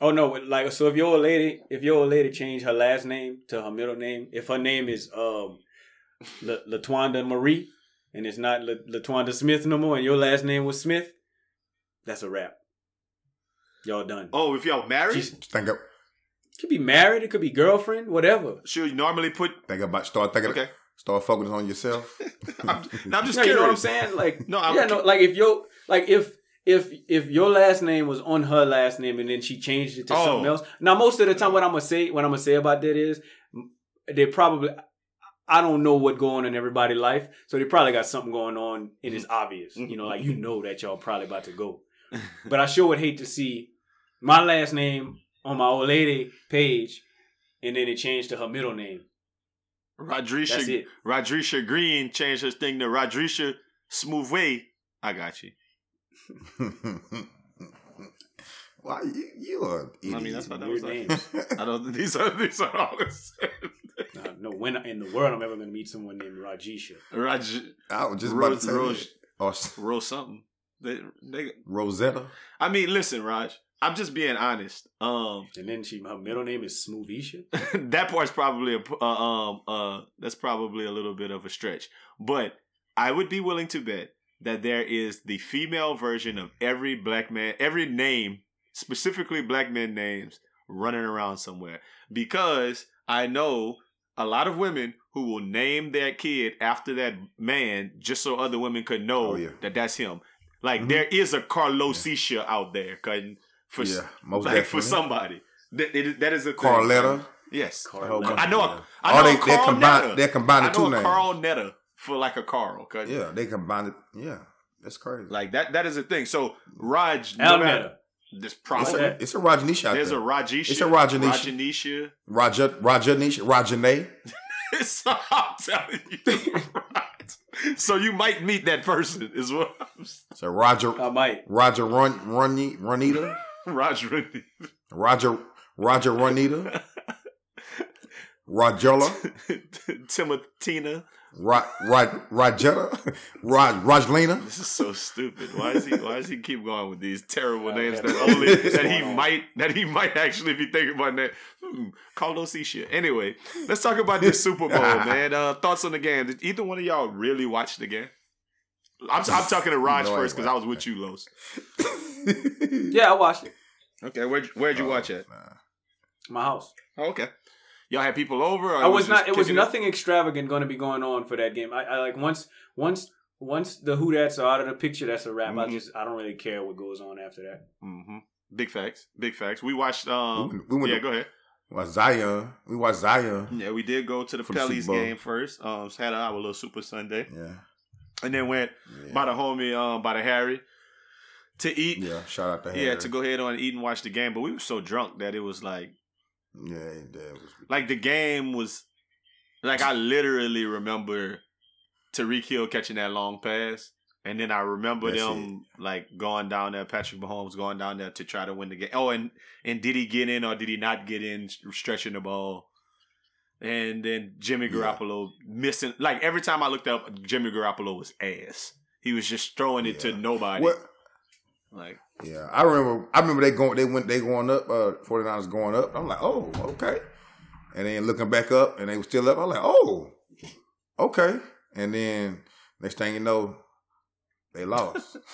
Speaker 3: Oh no, like so if your old lady, if your old lady changed her last name to her middle name, if her name is um La- Latwanda Marie and it's not La- Latwanda Smith no more, and your last name was Smith, that's a wrap. Y'all done.
Speaker 2: Oh, if y'all married,
Speaker 3: She's-
Speaker 4: Think, up,
Speaker 3: could be married, it could be girlfriend, whatever.
Speaker 2: should you normally put?
Speaker 4: think about start thinking.
Speaker 2: Okay,
Speaker 4: Start focusing on yourself.
Speaker 2: I'm, now I'm just
Speaker 3: No, you know what I'm saying? Like
Speaker 2: No, I'm
Speaker 3: yeah, no, like if your like if if if your last name was on her last name and then she changed it to
Speaker 2: Oh.
Speaker 3: something else. Now most of the time, what I'm gonna say, what I'm gonna say about that is, they probably. I don't know what going on in everybody's life, so they probably got something going on, and it's mm-hmm. obvious. You know, like you mm-hmm. know that y'all probably about to go. But I sure would hate to see my last name on my old lady page, and then it changed to her middle name. That's
Speaker 2: Rodrisha. Rodrisha Green changed her thing to Rodrisha Smooth Way. I got you.
Speaker 4: Why you you are idiot.
Speaker 2: I mean, that's what that
Speaker 3: Weird
Speaker 2: was like.
Speaker 3: names.
Speaker 2: I don't. These are these are all the same.
Speaker 3: Uh, no, when in the world I'm ever going to meet someone named Rajisha.
Speaker 2: Raj,
Speaker 4: I was just
Speaker 2: Rose-
Speaker 4: about to say
Speaker 2: Rose-
Speaker 4: that. Or s-
Speaker 2: Rose something. They, they,
Speaker 4: Rosetta.
Speaker 2: I mean, listen, Raj. I'm just being honest. Um,
Speaker 3: And then she, her middle name is Smoothisha.
Speaker 2: that part's probably a uh, um uh that's probably a little bit of a stretch, but I would be willing to bet that there is the female version of every black man, every name, specifically black men names, running around somewhere because I know a lot of women who will name their kid after that man just so other women could know
Speaker 4: Oh, yeah.
Speaker 2: that that's him. Like
Speaker 4: Mhm.
Speaker 2: there is a Carlosisha out there, cutting for
Speaker 4: yeah, most
Speaker 2: like for somebody. That, it- that is a thing.
Speaker 4: Carletta.
Speaker 2: Yes.
Speaker 4: A whole
Speaker 2: I know.
Speaker 4: of
Speaker 2: A,
Speaker 4: them.
Speaker 2: I
Speaker 4: oh,
Speaker 2: know
Speaker 4: they,
Speaker 2: a
Speaker 4: they
Speaker 2: Carl
Speaker 4: combine
Speaker 2: Netta.
Speaker 4: they combine
Speaker 2: I
Speaker 4: the
Speaker 2: know
Speaker 4: two names.
Speaker 2: Carl Netta for like a Carl. 'cause
Speaker 4: Yeah, they combine it. Yeah, that's crazy.
Speaker 2: Like that. That is a thing. So Raj, no matter-
Speaker 3: Netta.
Speaker 2: This
Speaker 4: It's a, it's a Rajneesh out
Speaker 2: there's a
Speaker 4: there.
Speaker 2: Rajesh.
Speaker 4: It's a Rajneesh.
Speaker 2: Rajanisha.
Speaker 4: Raja Rajneesh Rajane.
Speaker 2: so I'm telling you. right. So you might meet that person, is what I'm saying.
Speaker 4: It's Roger
Speaker 3: I might.
Speaker 4: Roger Run Runny Runita.
Speaker 2: Roger.
Speaker 4: Roger Roger Runita. Rajola.
Speaker 2: Timothina.
Speaker 4: Raj Raj Rajetta. Raj Rajlena.
Speaker 2: This is so stupid. Why is he? Why does he keep going with these terrible
Speaker 3: Oh,
Speaker 2: names that only that he might that he might actually be thinking about that? Hmm, call those shit. Anyway, let's talk about this Super Bowl, man. Uh, thoughts on the game? Did either one of y'all really watch the game? I'm, I'm talking to Raj
Speaker 4: No,
Speaker 2: first because I was with you, Los.
Speaker 3: Yeah, I watched it.
Speaker 2: Okay, where'd where'd you
Speaker 4: Oh,
Speaker 2: watch it?
Speaker 4: nah.
Speaker 3: My house.
Speaker 2: Oh, okay. Y'all had people over. Or
Speaker 3: I was
Speaker 2: just
Speaker 3: not. It was
Speaker 2: kicking
Speaker 3: nothing extravagant going to be going on for that game. I, I like once once once the Who Dats are out of the picture. That's a wrap. I
Speaker 2: Mhm.
Speaker 3: just I don't really care what goes on after that.
Speaker 2: hmm Big facts. Big facts. We watched. Um,
Speaker 4: We went- we went
Speaker 2: yeah,
Speaker 4: to-
Speaker 2: go ahead.
Speaker 4: We watched Zion. We watched Zion.
Speaker 2: Yeah, we did go to the
Speaker 4: For
Speaker 2: Pelly's game first. Um, had our little Super Sunday,
Speaker 4: Yeah.
Speaker 2: and then went
Speaker 4: Yeah.
Speaker 2: by the homie, um, by the Harry, to eat.
Speaker 4: yeah. Shout out to
Speaker 2: Yeah, to go ahead on and eat and watch the game. But we were so drunk that it was like,
Speaker 4: Yeah, that was
Speaker 2: like the game was, like I literally remember Tyreek Hill catching that long pass, and then I remember
Speaker 4: That's
Speaker 2: them like going down there, Patrick Mahomes going down there to try to win the game. Oh, and and did he get in or did he not get in, stretching the ball? And then Jimmy
Speaker 4: Yeah.
Speaker 2: Garoppolo missing. Like every time I looked up, Jimmy Garoppolo was ass. He was just throwing it to nobody.
Speaker 4: What?
Speaker 2: Like
Speaker 4: Yeah, I remember. I remember they going. They went. They going up. Uh, 49ers going up. I'm like, oh, okay. And then looking back up, and they were still up. I'm like, oh, okay. And then next thing you know, they lost.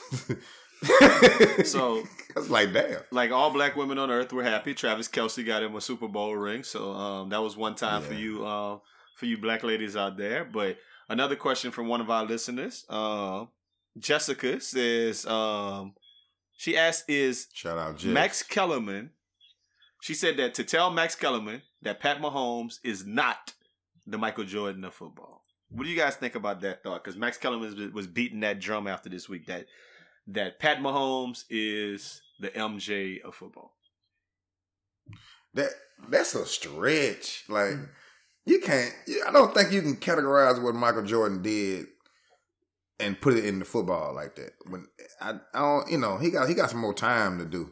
Speaker 2: So-
Speaker 4: was like, damn.
Speaker 2: like all black women on earth were happy. Travis Kelce got him a Super Bowl ring, so um, that was one time for you, uh, for you black ladies out there. But another question from one of our listeners, uh, Jessica says, um, she asked, "Is
Speaker 4: Shout out, Jeff.
Speaker 2: Max Kellerman?" She said that to tell Max Kellerman that Pat Mahomes is not the Michael Jordan of football. What do you guys think about that thought? Because Max Kellerman was- was beating that drum after this week that that Pat Mahomes is the MJ of football.
Speaker 4: That that's a stretch. Like hmm. you can't. I don't think you can categorize what Michael Jordan did and put it in the football like that. When I, I don't, you know, he got he got some more time to do.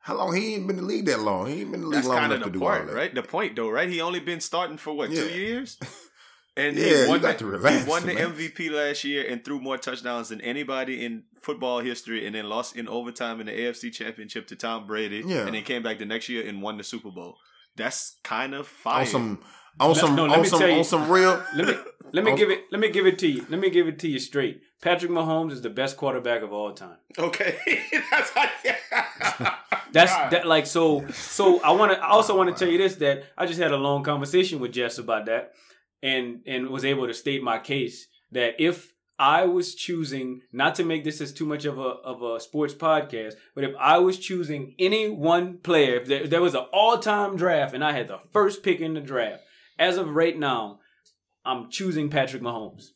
Speaker 4: How long he ain't been in the league that long? He ain't been in the league
Speaker 2: That's
Speaker 4: long enough to do all that.
Speaker 2: right? The point, though, right? He only been starting for what two years, and
Speaker 4: Yeah,
Speaker 2: he won,
Speaker 4: got
Speaker 2: the,
Speaker 4: to relax,
Speaker 2: he won the. MVP last year and threw more touchdowns than anybody in football history, and then lost in overtime in the AFC Championship to Tom Brady,
Speaker 4: Yeah.
Speaker 2: and then came back the next year and won the Super Bowl. That's kind of fire.
Speaker 4: On some, on some,
Speaker 3: no, let
Speaker 4: on
Speaker 3: me
Speaker 4: some,
Speaker 3: you-
Speaker 4: on some real.
Speaker 3: Let me let me give it let me give it to you. Let me give it to you straight. Patrick Mahomes is the best quarterback of all time.
Speaker 2: okay, that's how,
Speaker 3: That's
Speaker 2: God.
Speaker 3: that like so so I want to I also want to tell you this that I just had a long conversation with Jess about that and and was able to state my case that if I was choosing not to make this as too much of a of a sports podcast, but if I was choosing any one player, if there, there was an all time draft and I had the first pick in the draft, as of right now, I'm choosing Patrick Mahomes.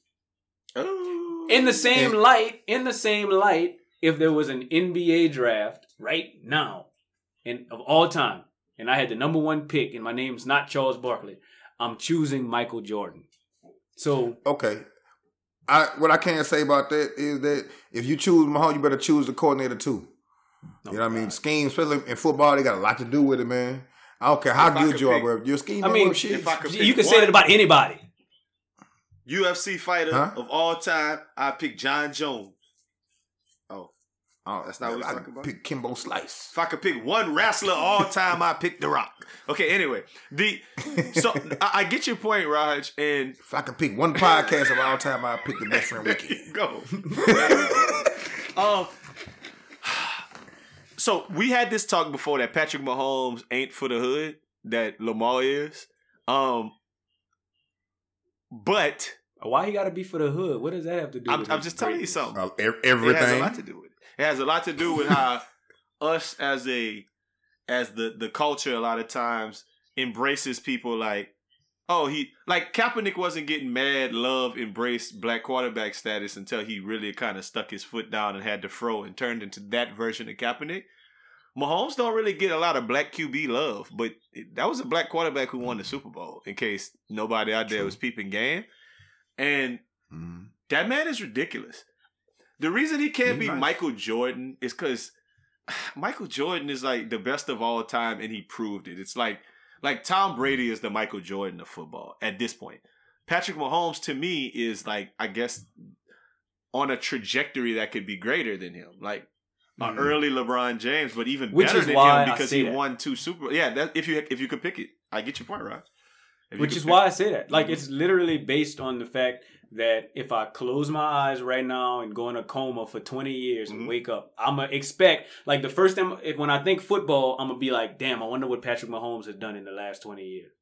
Speaker 2: Ooh.
Speaker 3: In the same
Speaker 4: And-
Speaker 3: light, in the same light, if there was an NBA draft right now, and of all time, and I had the number one pick, and my name's not Charles Barkley, I'm choosing Michael Jordan. So
Speaker 4: Okay. I what I can say about that is that if you choose Mahomes, you better choose the coordinator too. Oh you know what I mean? Schemes, especially in football, they got a lot to do with it, man. I don't care how
Speaker 2: If
Speaker 4: good
Speaker 2: could
Speaker 4: you are, bro. If Your scheme
Speaker 3: I mean,
Speaker 4: work, shit.
Speaker 2: I could
Speaker 3: you can say that about anybody.
Speaker 2: UFC fighter
Speaker 4: Huh?
Speaker 2: of all time, I pick Jon Jones.
Speaker 4: Oh, oh
Speaker 2: That's not what we're talking about?
Speaker 4: Pick Kimbo Slice.
Speaker 2: If I could pick one wrestler all time, I pick The Rock. Okay, anyway, the so I, I get your point, Raj, and
Speaker 4: If I could pick one podcast of all time, I'd pick the best friend
Speaker 2: there
Speaker 4: weekend.
Speaker 2: you go. um, so we had this talk before that Patrick Mahomes ain't for the hood that Lamar is. Um, but
Speaker 3: Why he got to be for the hood? What does that have to do?
Speaker 2: I'm,
Speaker 3: with
Speaker 2: I'm just telling you something.
Speaker 4: Uh, ev-
Speaker 2: It has a lot to do with it. It has a lot to do with how us as a as the the culture a lot of times embraces people like oh he like Kaepernick wasn't getting mad love embraced black quarterback status until he really kind of stuck his foot down and had to throw and turned into that version of Kaepernick. Mahomes don't really get a lot of black QB love, but that was a black quarterback who won the Super Bowl. In case nobody out there
Speaker 4: True.
Speaker 2: was peeping game, and
Speaker 4: Mhm.
Speaker 2: that man is ridiculous. The reason he can't be
Speaker 4: Nice.
Speaker 2: Michael Jordan is because Michael Jordan is like the best of all time, and he proved it. It's like like Tom Brady is the Michael Jordan of football at this point. Patrick Mahomes to me is like I guess on a trajectory that could be greater than him, like an
Speaker 4: Mhm.
Speaker 2: early LeBron James, but even
Speaker 3: Which
Speaker 2: better
Speaker 3: is
Speaker 2: than him because he
Speaker 3: that.
Speaker 2: won two Super. Yeah, that, if you if you could pick it, I get your point, right?
Speaker 3: Which is
Speaker 2: pick-
Speaker 3: why I say that. Like it's literally based on the fact that if I close my eyes right now and go in a coma for 20 years and mm-hmm. wake up, I'm gonna expect like the first time if when I think football, I'm gonna be like, damn, I wonder what Patrick Mahomes has done in the last 20 years.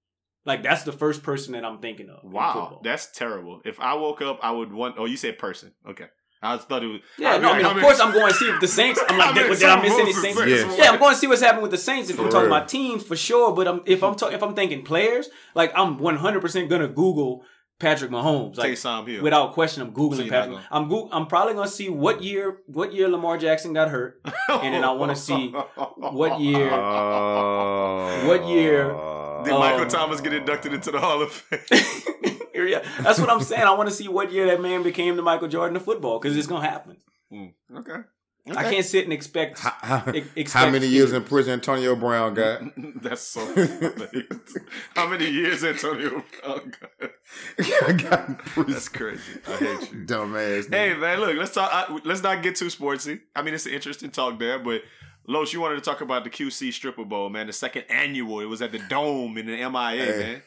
Speaker 3: Like that's the first person that I'm thinking of.
Speaker 2: Wow, that's terrible. If I woke up, I would want. Oh, you said person. Okay, I thought it was.
Speaker 3: yeah, no, I mean, of
Speaker 2: many-
Speaker 3: course, I'm going to see the Saints. I'm like,
Speaker 2: how many
Speaker 3: did, I miss any Saints?
Speaker 4: Yeah.
Speaker 3: Yeah, I'm going to see what's happening with the Saints if
Speaker 4: For
Speaker 3: we're talking
Speaker 4: real.
Speaker 3: about teams for sure. But I'm, if I'm talking, if I'm thinking players, like I'm 100 percent gonna Google Patrick Mahomes. Like
Speaker 2: Taysom Hill.
Speaker 3: without question, I'm googling
Speaker 2: you're
Speaker 3: Patrick.
Speaker 2: gonna-
Speaker 3: I'm go- I'm probably gonna see what year what year Lamar Jackson got hurt, and then I wanna see what year-. What year-
Speaker 2: Did
Speaker 3: Oh.
Speaker 2: Michael Thomas get inducted into the Hall of Fame?
Speaker 3: yeah, that's what I'm saying. I want to see what year that man became the Michael Jordan of football because it's gonna happen.
Speaker 2: Mm, okay.
Speaker 3: I can't sit and expect.
Speaker 4: How, how-
Speaker 3: ex-
Speaker 4: how many years in prison Antonio Brown got?
Speaker 2: That's so. funny. How many years Antonio Brown got?
Speaker 4: got.
Speaker 2: That's crazy. I hate you.
Speaker 4: Dumbass. nigga.
Speaker 2: Hey man, look, let's talk. I, let's not get too sportsy. I mean, it's an interesting talk there, but Los, you wanted to talk about the QC Stripper Bowl, man. The second annual. It was at the Dome in the MIA,
Speaker 4: Hey.
Speaker 2: man.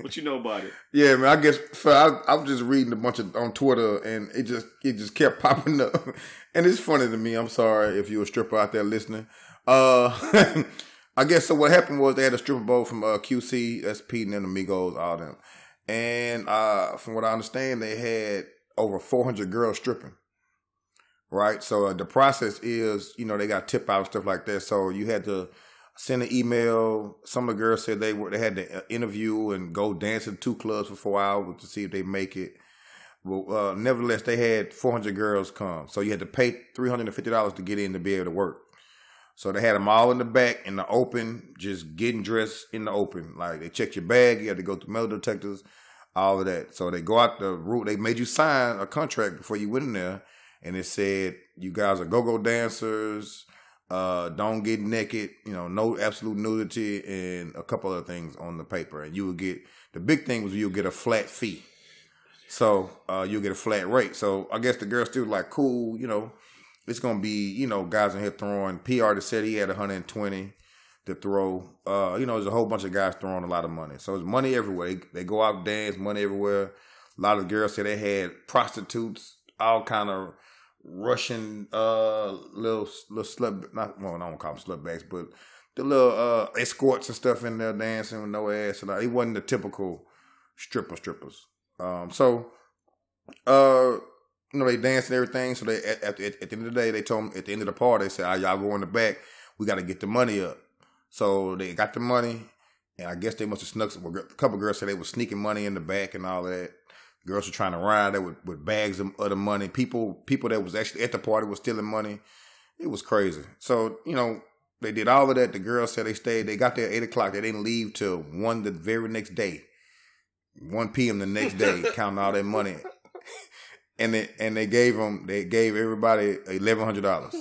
Speaker 2: What you know about it?
Speaker 4: Yeah, man. I guess so I, I was just reading a bunch of on Twitter, and it just it just kept popping up, and it's funny to me. I'm sorry if you're a stripper out there listening. Uh, I guess so. What happened was they had a stripper bowl from uh, QC, that's Pete and Amigos, all them, and uh, from what I understand, they had over 400 girls stripping. Right, so uh, the process is, you know, they got tip out and stuff like that. So you had to send an email. Some of the girls said they were they had to uh, interview and go dance in two clubs for four hours to see if they make it. Well, uh, nevertheless, they had 400 girls come, so you had to pay 350 dollars to get in to be able to work. So they had them all in the back in the open, just getting dressed in the open. Like they checked your bag, you had to go through metal detectors, all of that. So they go out the route. They made you sign a contract before you went in there, and it said you guys are go-go dancers. Uh, don't get naked. You know, no absolute nudity, and a couple other things on the paper. And you would get the big thing was you'll get a flat fee. So uh, you'll get a flat rate. So I guess the girl still like cool. You know, it's gonna be you know guys in here throwing. PR artist said he had 120 to throw. Uh, you know, there's a whole bunch of guys throwing a lot of money. So it's money everywhere. They, they go out dance, money everywhere. A lot of girls said they had prostitutes, all kind of Russian uh little little slut not well I don't call them slut bags, but the little uh escorts and stuff in there dancing with no ass and all. It wasn't the typical stripper strippers. Um so uh you know they danced and everything. So they at, at, at the end of the day they told them at the end of the party they said, "Ah, y'all go in the back. We got to get the money up." So they got the money, and I guess they must have snuck. Some, a couple girls said they were sneaking money in the back and all that. Girls were trying to ride there with, with bags of, the money. People people that was actually at the party was stealing money. It was crazy. So you know they did all of that. The girls said they stayed. They got there at eight o'clock. They didn't leave till one the very next day. 1 p.m. the next day, counting all that money, and they and they gave them they gave everybody eleven hundred dollars,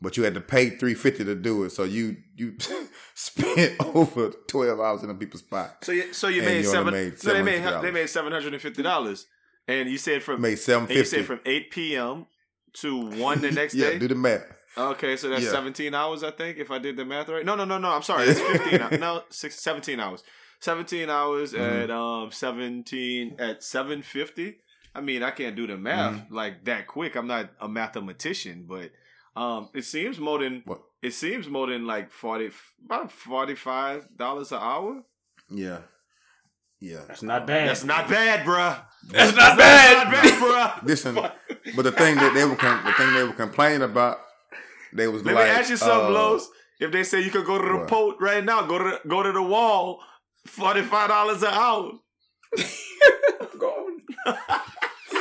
Speaker 4: but you had to pay three fifty to do it. So you you spent over twelve hours in a people's spot.
Speaker 2: So you, so you made
Speaker 4: you
Speaker 2: seven.
Speaker 4: made
Speaker 2: so they made
Speaker 4: $750.
Speaker 2: they made seven hundred and fifty dollars, and you said from
Speaker 4: Made seven
Speaker 2: you said from eight p.m. to one the next
Speaker 4: yeah,
Speaker 2: day.
Speaker 4: do the math.
Speaker 2: Okay, so that's
Speaker 4: Yeah.
Speaker 2: 17 hours, I think, if I did the math right. No, no, no, no. I'm sorry. It's 15. hou- no, six, 17 hours. 17 hours
Speaker 4: Mhm.
Speaker 2: at um 17 at 750. I mean, I can't do the math
Speaker 4: Mm-hmm.
Speaker 2: like that quick. I'm not a mathematician, but um it seems more than
Speaker 4: What?
Speaker 2: it seems more than like 40 about 45 dollars an hour.
Speaker 4: Yeah, yeah.
Speaker 3: That's not bad.
Speaker 2: That's not bad, bruh.
Speaker 3: That's not
Speaker 2: That's not
Speaker 3: bad.
Speaker 2: bad, bruh.
Speaker 4: Listen, but the thing that they were com- the thing they were complaining about, they was
Speaker 2: Let
Speaker 4: like,
Speaker 2: me ask you something,
Speaker 4: uh,
Speaker 2: Los. If they say you could go to the
Speaker 4: what?
Speaker 2: post right now, go to the, go to the wall, forty five dollars an hour.
Speaker 3: I'm going.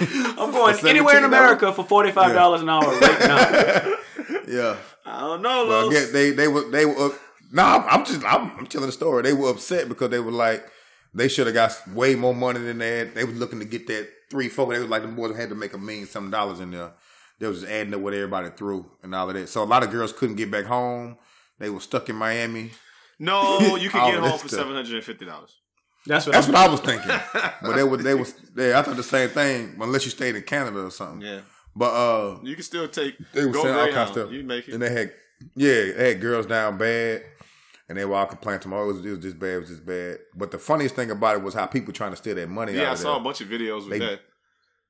Speaker 3: I'm going anywhere in America for forty five dollars an hour right now.
Speaker 4: yeah.
Speaker 2: I don't know,
Speaker 4: Well,
Speaker 2: Los.
Speaker 4: again, they they were they were. No, nah, I'm just I'm, I'm telling the story. They were upset because they were like they should have got way more money than that. They was looking to get that three four. They was like the boys had to make a million something dollars in there. They was just adding up what everybody threw and all of that. So a lot of girls couldn't get back home. They were stuck in Miami.
Speaker 2: No, you can get home for seven hundred and fifty dollars.
Speaker 3: That's what
Speaker 4: That's
Speaker 3: I'm,
Speaker 4: what I was thinking. but they were they was they, I thought the same thing unless you stayed in Canada or something.
Speaker 2: Yeah,
Speaker 4: But uh
Speaker 2: you can still take.
Speaker 4: they were
Speaker 2: go
Speaker 4: saying all kinds of stuff.
Speaker 2: You make it.
Speaker 4: And they had yeah, they had girls down bad. And they were all complaining to me, oh, it was, it was this bad, it was this bad. But the funniest thing about it was how people trying to steal that money
Speaker 2: yeah,
Speaker 4: out
Speaker 2: I
Speaker 4: of
Speaker 2: saw a
Speaker 4: there.
Speaker 2: bunch of videos with
Speaker 4: They-
Speaker 2: that.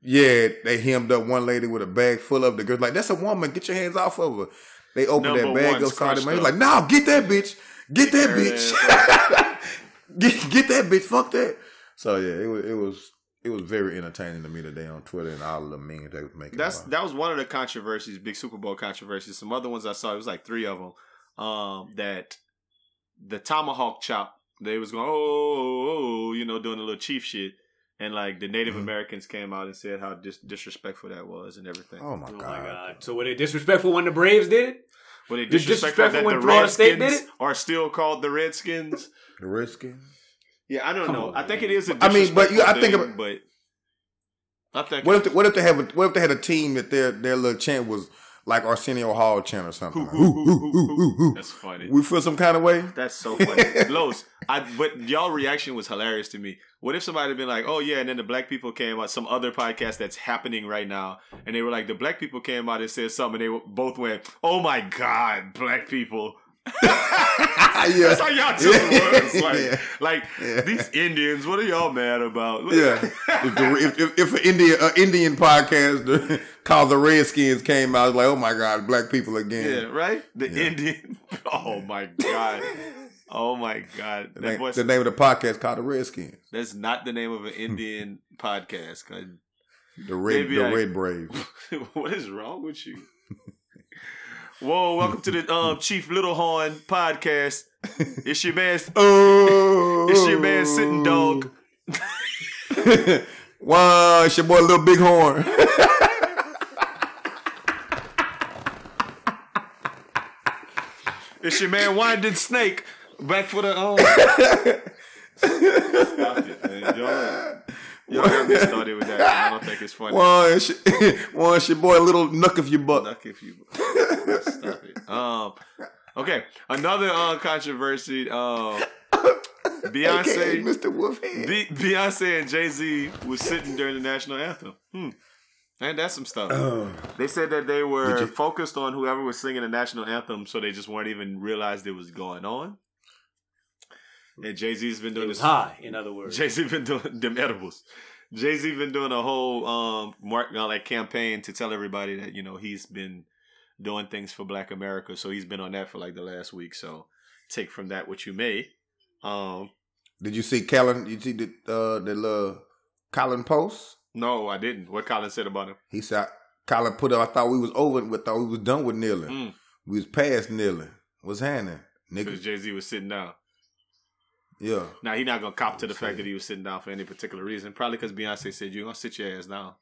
Speaker 4: Yeah, they hemmed up one lady with a bag full of the girls. Like, that's a woman. Get your hands off of her. They opened
Speaker 2: Number
Speaker 4: that bag
Speaker 2: one's
Speaker 4: up, saw the
Speaker 2: crushed
Speaker 4: money. Like, no, get that bitch. Get that bitch. get, get that bitch. Fuck that. So yeah, it was it was it was very entertaining to me today on Twitter and all of the memes they were making.
Speaker 2: That's
Speaker 4: about
Speaker 2: that was one of the controversies, big Super Bowl controversies. Some other ones I saw, it was like three of them. Um, that the tomahawk chop, they was going, oh, oh, oh, you know, doing a little chief shit, and like the Native
Speaker 4: Mhm.
Speaker 2: Americans came out and said how dis- disrespectful that was and everything.
Speaker 4: Oh my
Speaker 3: oh
Speaker 4: god.
Speaker 3: my god. So were they disrespectful when the Braves did it?
Speaker 2: Were they
Speaker 3: The
Speaker 2: disrespectful
Speaker 3: disrespectful
Speaker 2: that
Speaker 3: when
Speaker 2: the
Speaker 3: Florida State did
Speaker 2: Redskins
Speaker 3: it?
Speaker 2: are still called the Redskins?
Speaker 4: The Redskins.
Speaker 2: Yeah, I don't
Speaker 3: Come
Speaker 2: know.
Speaker 3: on,
Speaker 2: I think it is a
Speaker 4: I mean, but you- I think
Speaker 2: thing,
Speaker 4: about-
Speaker 2: but I think
Speaker 4: What if they, what if they have a what if they had a team that their their little chant was like Arsenio Hall chant or something? Like, "Hoo, hoo, hoo, hoo, hoo."
Speaker 2: that's funny.
Speaker 4: We feel some kind of way.
Speaker 2: That's so funny. Los, I but y'all reaction was hilarious to me. What if somebody had been like, "Oh yeah," and then the black people came out, some other podcast that's happening right now, and they were like, the black people came out and said something, and they both went, "Oh my god, black people."
Speaker 4: yeah.
Speaker 2: That's how y'all two was like,
Speaker 4: Yeah.
Speaker 2: like
Speaker 4: Yeah.
Speaker 2: these Indians. What are y'all mad about?
Speaker 4: Yeah, if, the, if, if, if an Indian uh, Indian podcast called the Redskins came out, like, oh my god, black people again.
Speaker 2: yeah, right. The
Speaker 4: Yeah.
Speaker 2: Indian. Oh my god. Oh my god.
Speaker 4: The, name,
Speaker 2: voice,
Speaker 4: the name of the podcast called the Redskins,
Speaker 2: that's not the name of an Indian podcast.
Speaker 4: the red the Red Braves.
Speaker 2: what is wrong with you? Whoa, welcome to the um, Chief Little Horn podcast. It's your man.
Speaker 4: Oh,
Speaker 2: It's your man sitting dog.
Speaker 4: wow, it's your boy Little Big Horn.
Speaker 2: It's your man Winding Snake. Back for the um. Stop it, man. Y'all, y'all got me started with that. I don't think it's funny.
Speaker 4: One, it's your, one, it's your boy Little Nuck of your butt.
Speaker 2: Luck if you stop it. Um, okay, another uh, controversy. Um, Beyonce,
Speaker 4: Mr. Wolfhead.
Speaker 2: Be- Beyonce and Jay Z was sitting during the national anthem. Hmm. And that's some stuff. They said that they were
Speaker 4: you-
Speaker 2: focused on whoever was singing the national anthem, so they just weren't even realized it was going on. And Jay Z's been
Speaker 3: It
Speaker 2: doing
Speaker 3: was
Speaker 2: this.
Speaker 3: high, in other words.
Speaker 2: Jay Z been doing them edibles. Jay Z been doing a whole um mark uh, like campaign to tell everybody that you know he's been doing things for Black America. So he's been on that for like the last week. So take from that what you may. Um,
Speaker 4: Did you see Colin? You see the uh, the little Colin post?
Speaker 2: no, I didn't. What Colin said about him?
Speaker 4: He said, Colin put up, I thought we was over, we thought we was done with kneeling.
Speaker 2: Mm.
Speaker 4: We was past kneeling. What's happening?
Speaker 2: Because
Speaker 4: Nigga.
Speaker 2: Jay Z was sitting down.
Speaker 4: Yeah.
Speaker 2: Now he not gonna cop to the fact that he was sitting down for any particular reason. Probably because Beyonce said you're gonna sit your ass down.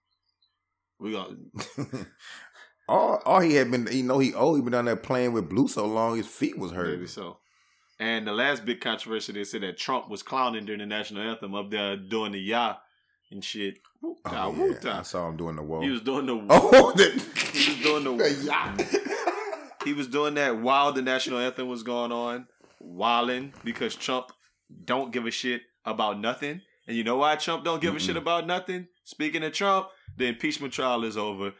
Speaker 2: We gonna
Speaker 4: all, all he had been, you know, he oh, he been down there playing with Blue so long, his feet was hurt.
Speaker 2: Maybe so. And the last big controversy, they said that Trump was clowning during the national anthem up there doing the yah and shit. Woo,
Speaker 4: Oh,
Speaker 2: ta,
Speaker 4: yeah.
Speaker 2: woo.
Speaker 4: I saw him doing the wall.
Speaker 2: He was doing the
Speaker 4: oh, that,
Speaker 2: he was doing the
Speaker 4: yeah.
Speaker 2: he was doing that while the national anthem was going on, wilding because Trump don't give a shit about nothing. And you know why Trump don't give a shit about nothing? Speaking of Trump, the impeachment trial is over.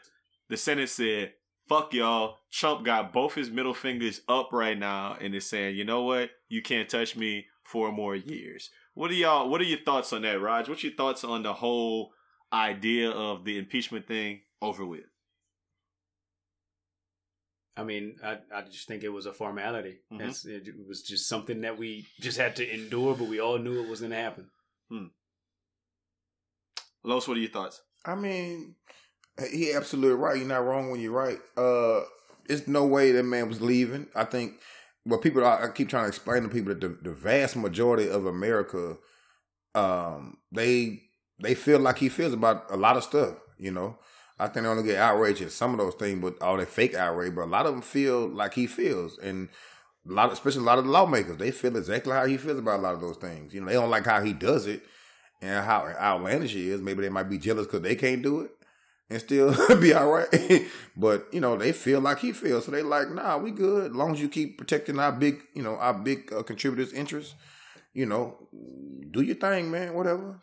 Speaker 2: The Senate said, fuck y'all. Trump got both his middle fingers up right now and is saying, you know what? You can't touch me four more years. What are y'all what are your thoughts on that, Raj? What's your thoughts on the whole idea of the impeachment thing over with?
Speaker 3: I mean, I, I just think it was a formality.
Speaker 2: Mhm.
Speaker 3: It's- It, was just something that we just had to endure, but we all knew it was going to happen.
Speaker 2: Los, what are your thoughts?
Speaker 4: I mean, he absolutely right. You're not wrong when you're right. Uh, it's no way that man was leaving. I think. Well, people, I, I keep trying to explain to people that the, the vast majority of America, um, they they feel like he feels about a lot of stuff. You know, I think they only get outraged at some of those things, but all that fake outrage. But a lot of them feel like he feels, and a lot, of, especially a lot of the lawmakers, they feel exactly how he feels about a lot of those things. You know, they don't like how he does it and how outlandish he is. Maybe they might be jealous because they can't do it and still be all right. but you know, they feel like he feels, so they like, nah, we good. As long as you keep protecting our big, you know, our big uh, contributors' interests. You know, do your thing, man. Whatever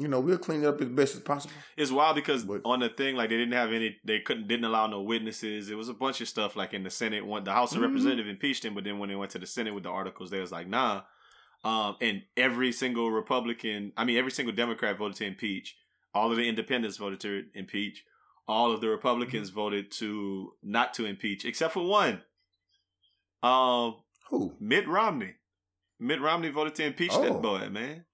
Speaker 4: you know, we'll clean it up as best as possible.
Speaker 2: It's wild because but, on the thing, like they didn't have any, they couldn't, didn't allow no witnesses. It was a bunch of stuff like in the Senate. One, the House of mm-hmm. Representatives impeached him, but then when they went to the Senate with the articles, they was like, nah. Um, and every single Republican, I mean, every single Democrat voted to impeach. All of the Independents voted to impeach. All of the Republicans mm-hmm. voted to not to impeach, except for one. Um,
Speaker 4: who?
Speaker 2: Mitt Romney. Mitt Romney voted to impeach oh. that boy, man.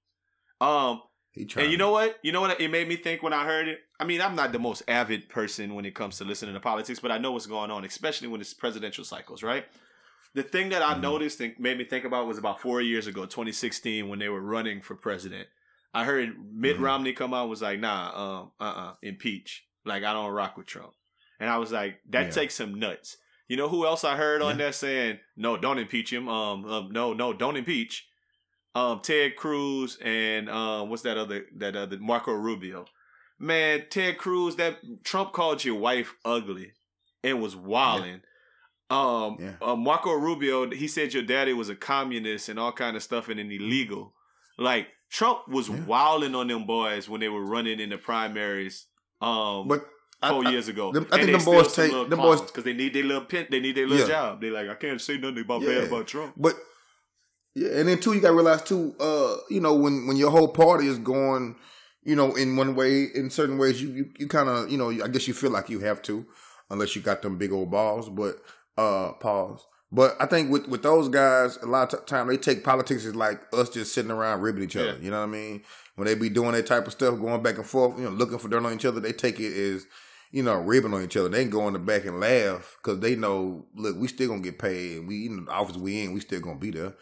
Speaker 2: Um, and you know what? You know what it made me think when I heard it? I mean, I'm not the most avid person when it comes to listening to politics, but I know what's going on, especially when it's presidential cycles, right? The thing that I mm-hmm. noticed and made me think about was about four years ago, 2016, when they were running for president. I heard Mitt mm-hmm. Romney come out and was like, nah, um, uh uh-uh, impeach. Like, I don't rock with Trump. And I was like, that yeah. takes some nuts. You know who else I heard yeah. on there saying, no, don't impeach him. Um, um, no, no, don't impeach um, Ted Cruz and um, what's that other that other Marco Rubio. Man, Ted Cruz, that Trump called your wife ugly and was wilding. Yeah. Um, yeah. uh, Marco Rubio, he said your daddy was a communist and all kind of stuff and an illegal. Like Trump was yeah. wilding on them boys when they were running in the primaries. Um, but four I, years ago.
Speaker 4: Them, I think the boys take the boys
Speaker 2: because they need their little pin, they need their little yeah. job. They like I can't say nothing about yeah. bad about Trump.
Speaker 4: But yeah, and then too, you got to realize too, uh, you know, when when your whole party is going, you know, in one way, in certain ways, you you, you kind of, you know, I guess you feel like you have to, unless you got them big old balls. But uh, pause. But I think with with those guys, a lot of time they take politics as like us just sitting around ribbing each other. Yeah. You know what I mean? When they be doing that type of stuff, going back and forth, you know, looking for dirt on each other, they take it as you know, ribbing on each other. They can go in the back and laugh because they know, look, we still gonna get paid. We in the office we in, we still gonna be there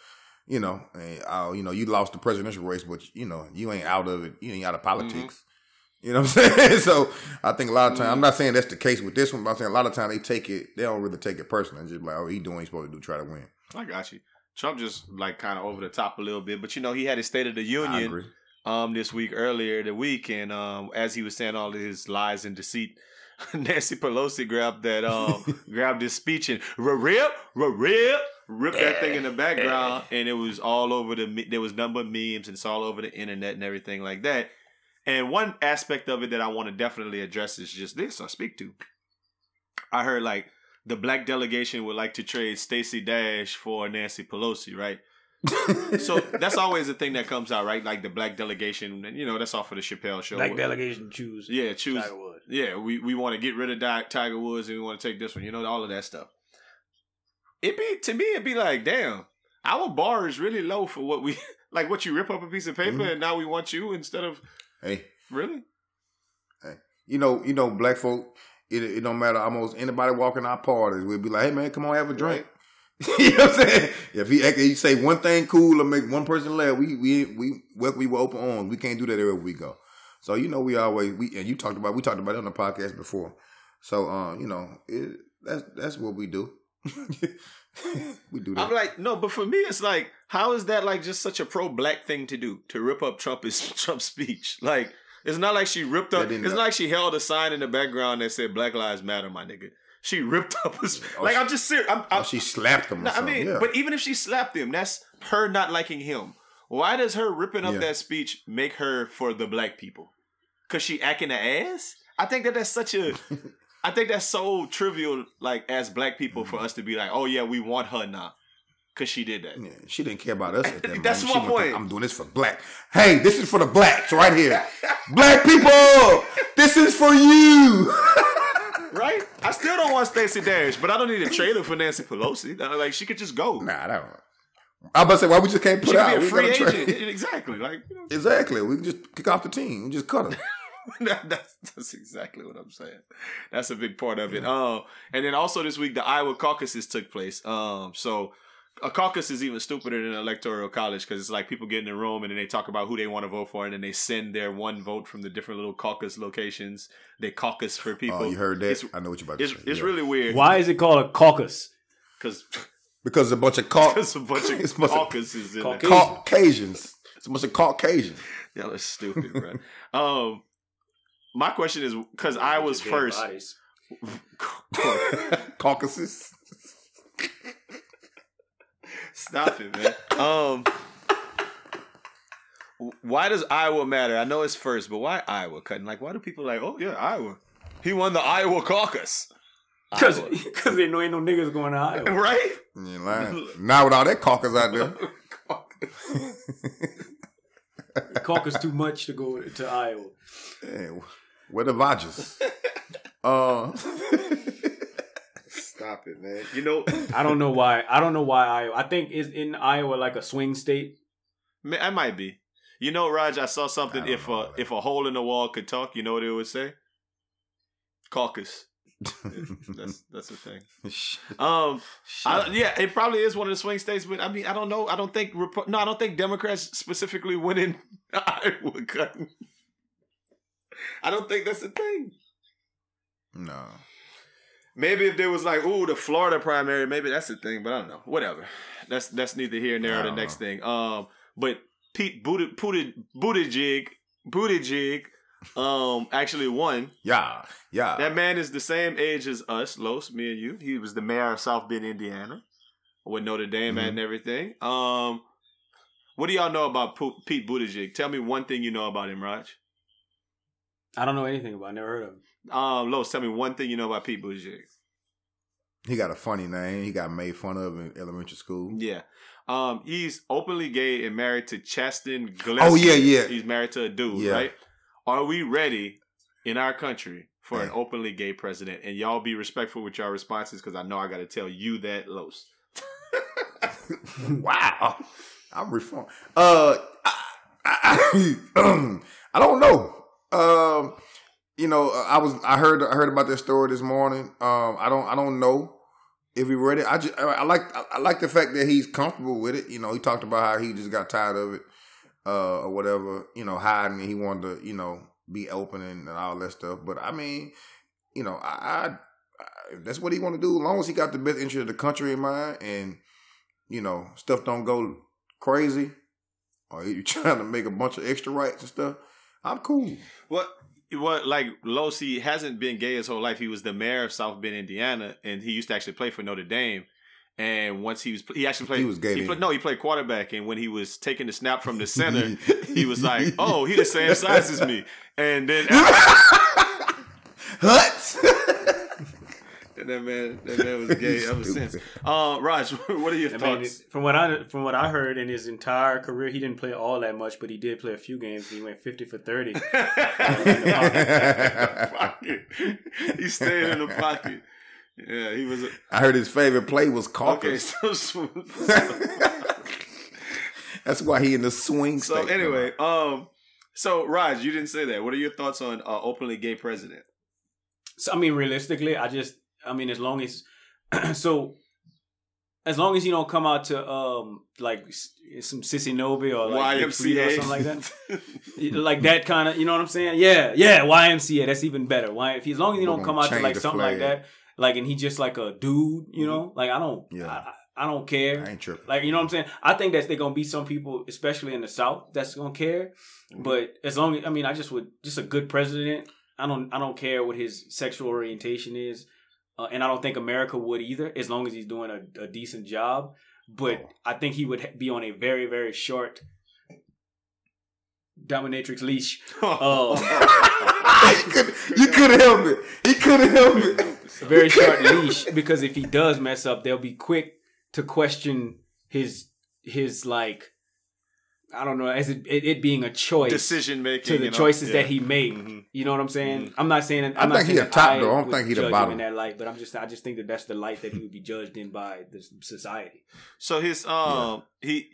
Speaker 4: you know, and, uh, you know, you lost the presidential race, but you know, you ain't out of it. You ain't out of politics. Mm-hmm. You know what I'm saying? so I think a lot of time, mm-hmm. I'm not saying that's the case with this one, but I'm saying a lot of time they take it, they don't really take it personally. Just like, oh, he doing what he's supposed to do, try to win.
Speaker 2: I got you. Trump just like kind of over the top a little bit, but you know, he had his State of the Union um this week earlier the week, and um as he was saying all of his lies and deceit. Nancy Pelosi grabbed that um grabbed his speech and rip rip ripped that thing in the background, eh. and it was all over the. There was number of memes, and it's all over the internet and everything like that. And one aspect of it that I want to definitely address is just this I speak to. I heard like the black delegation would like to trade Stacey Dash for Nancy Pelosi, right? so that's always the thing that comes out, right? Like the black delegation, and you know that's all for the Chappelle show.
Speaker 3: Black delegation choose,
Speaker 2: yeah, choose. Tiger Woods. Yeah, we we want to get rid of Tiger Woods and we want to take this one. You know, all of that stuff it be to me it'd be like, damn, our bar is really low for what we like. What you rip up a piece of paper mm-hmm. and now we want you instead of
Speaker 4: hey,
Speaker 2: really?
Speaker 4: Hey, you know, you know, black folk. It, it don't matter. Almost anybody walking our parties, we'd be like, "Hey man, come on, have a drink." Right. you know what I'm saying? If he he say one thing cool or make one person laugh, we we we we were open on. We can't do that everywhere we go. So you know, we always we and you talked about we talked about it on the podcast before. So uh, you know, it, that's that's what we do. we do that.
Speaker 2: I'm like, no, but for me, it's like, how is that like just such a pro black thing to do to rip up Trump's Trump's speech? Like, it's not like she ripped up. It's not like she held a sign in the background that said "Black Lives Matter," my nigga. She ripped up his. Oh, like, I'm just serious. I'm, I'm,
Speaker 4: oh, she slapped him. I mean, yeah.
Speaker 2: but even if she slapped him, that's her not liking him. Why does her ripping up yeah. that speech make her for the black people? Cause she acting the ass. I think that that's such a I think that's so trivial, like as black people, for mm-hmm. us to be like, "Oh yeah, we want her now." Cause she did that.
Speaker 4: Yeah, she didn't care about us. At that
Speaker 2: That's my point.
Speaker 4: I'm doing this for black. Hey, this is for the blacks right here. black people, this is for you.
Speaker 2: right? I still don't want Stacey Dash, but I don't need a trailer for Nancy Pelosi. Like she could just go.
Speaker 4: Nah, I don't. I'm about to say why we just can't put she out.
Speaker 2: Be a free agent. exactly. Like you know.
Speaker 4: exactly. We can just kick off the team. We just cut her.
Speaker 2: that's, that's exactly what I'm saying. That's a big part of it. Um, and then also this week the Iowa caucuses took place. Um, so a caucus is even stupider than an electoral college because it's like people get in the room and then they talk about who they want to vote for and then they send their one vote from the different little caucus locations. They caucus for people.
Speaker 4: Oh, you heard that?
Speaker 2: It's,
Speaker 4: I know what you're about to
Speaker 2: it's,
Speaker 4: say.
Speaker 2: it's
Speaker 4: yeah.
Speaker 2: really weird.
Speaker 3: Why is it called a caucus?
Speaker 2: Because
Speaker 4: because a bunch of cau-
Speaker 2: there's a bunch of
Speaker 4: It's a bunch of
Speaker 2: caucuses in there.
Speaker 3: Caucasian.
Speaker 4: Caucasians. It's a bunch of Caucasians.
Speaker 2: Y'all are stupid, bro. um, my question is because I was first.
Speaker 3: bodies.
Speaker 4: Caucasus.
Speaker 2: Stop it, man. Um, why does Iowa matter? I know it's first, but why Iowa? Cutting like, why do people like? Oh yeah, Iowa. He won the Iowa caucus.
Speaker 3: Because
Speaker 2: Iowa.
Speaker 3: because they know ain't no niggas going to Iowa.
Speaker 2: right?
Speaker 4: You lying. Not with all that caucus out there.
Speaker 3: Caucus too much to go to Iowa.
Speaker 4: Hey, where the Vodges? Uh,
Speaker 2: Stop it, man. You know,
Speaker 3: I don't know why. I don't know why Iowa. I think is in Iowa like a swing state.
Speaker 2: ma- I might be. You know, Raj, I saw something.
Speaker 4: I
Speaker 2: if
Speaker 4: know,
Speaker 2: a
Speaker 4: man.
Speaker 2: if a hole in the wall could talk, you know what it would say? Caucus. That's that's the thing. Um, I, yeah, it probably is one of the swing states, but I mean, I don't know. I don't think no, I don't think Democrats specifically win in Iowa. I don't think that's the thing.
Speaker 4: no.
Speaker 2: Maybe if there was like, ooh, the Florida primary, maybe that's the thing. But I don't know. Whatever. That's that's neither here nor the next
Speaker 4: know.
Speaker 2: thing. Um, but Pete Buttig- Buttig- Buttigieg, Buttigieg, um, actually won.
Speaker 4: Yeah. Yeah.
Speaker 2: That man is the same age as us, Los, me and you. He was the mayor of South Bend, Indiana, with Notre Dame
Speaker 4: Mhm.
Speaker 2: and everything. Um, what do y'all know about Pete Buttigieg? Tell me one thing you know about him, Raj.
Speaker 3: I don't know anything about. it. I never heard of him.
Speaker 2: Um, Los, tell me one thing you know about Pete Buttigieg.
Speaker 4: he got a funny name. He got made fun of in elementary school.
Speaker 2: Yeah. Um, he's openly gay and married to Chasten Gillespie.
Speaker 4: Oh, yeah, yeah.
Speaker 2: He's married to a dude,
Speaker 4: Yeah.
Speaker 2: right? Are we ready in our country for an openly gay president? And y'all be respectful with your responses because I know I got to tell you that, Los.
Speaker 4: wow. I'm reformed. Uh, I, I, I don't know. Um, you know, I was I heard I heard about this story this morning. Um, I don't I don't know if he read it. I just I, like I, like the fact that he's comfortable with it. You know, he talked about how he just got tired of it, uh, or whatever. You know, hiding. He wanted to you know be open and, all that stuff. But I mean, you know, I, I, that's what he want to do. As long as he got the best interest of the country in mind, and you know, stuff don't go crazy, or you trying to make a bunch of extra rights and stuff. I'm cool.
Speaker 2: What? What? Like Los, he hasn't been gay his whole life. He was the mayor of South Bend, Indiana, and he used to actually play for Notre Dame. And once he was, he actually played.
Speaker 4: He was gay
Speaker 2: He played, no, he played quarterback. And when he was taking the snap from the center, he was like, "Oh, he the same size as me." And then. And that man, that man was gay ever since.
Speaker 4: Stupid.
Speaker 2: Uh, Raj, what are your
Speaker 3: I mean,
Speaker 2: thoughts?
Speaker 3: from what I from what I heard in his entire career, he didn't play all that much, but he did play a few games. He went fifty for thirty.
Speaker 2: pocket. he stayed in the pocket. Yeah, he was. A,
Speaker 4: I heard his favorite play was
Speaker 2: okay, so so,
Speaker 4: That's why he in the swing
Speaker 2: so
Speaker 4: state.
Speaker 2: anyway, um, so Raj, you didn't say that. What are your thoughts on uh, openly gay president?
Speaker 3: So I mean, realistically, I just I mean, as long as so as long as you don't come out to um like some sissy Nobby or like Freedia or something like that, like that kind of you know what I'm saying? Yeah, yeah, YMCA. That's even better. Why if as long as you
Speaker 4: We're
Speaker 3: don't come out to like something like that, like and he just like a dude, you know, like I don't,
Speaker 4: Yeah.
Speaker 3: I, I- don't care.
Speaker 4: I ain't tripping.
Speaker 3: Like you know what I'm saying? I think that they're gonna be some people, especially in the South, that's gonna care. But as long as I mean, I just would just a good president. I don't I don't care what his sexual orientation is, uh, and I don't think America would either, as long as he's doing a, a decent job. But
Speaker 4: Oh.
Speaker 3: I think he would be on a very very short dominatrix leash. Oh.
Speaker 4: you couldn't you couldn't help it. He couldn't help it.
Speaker 3: a very short leash because if he does mess up, they'll be quick to question his his like I don't know as it, it, it being a choice
Speaker 2: Decision making
Speaker 3: to the
Speaker 2: you know?
Speaker 3: choices
Speaker 2: Yeah.
Speaker 3: that he made.
Speaker 2: Mhm.
Speaker 3: You know what I'm saying?
Speaker 2: Mhm.
Speaker 3: I'm not saying I'm
Speaker 4: I
Speaker 3: not
Speaker 4: think he
Speaker 3: saying
Speaker 4: a
Speaker 3: that
Speaker 4: top, though. I don't think he the
Speaker 3: judge him
Speaker 4: bottom.
Speaker 3: in that light, but I'm just I just think that that's the light that he would be judged in by the society.
Speaker 2: So his um he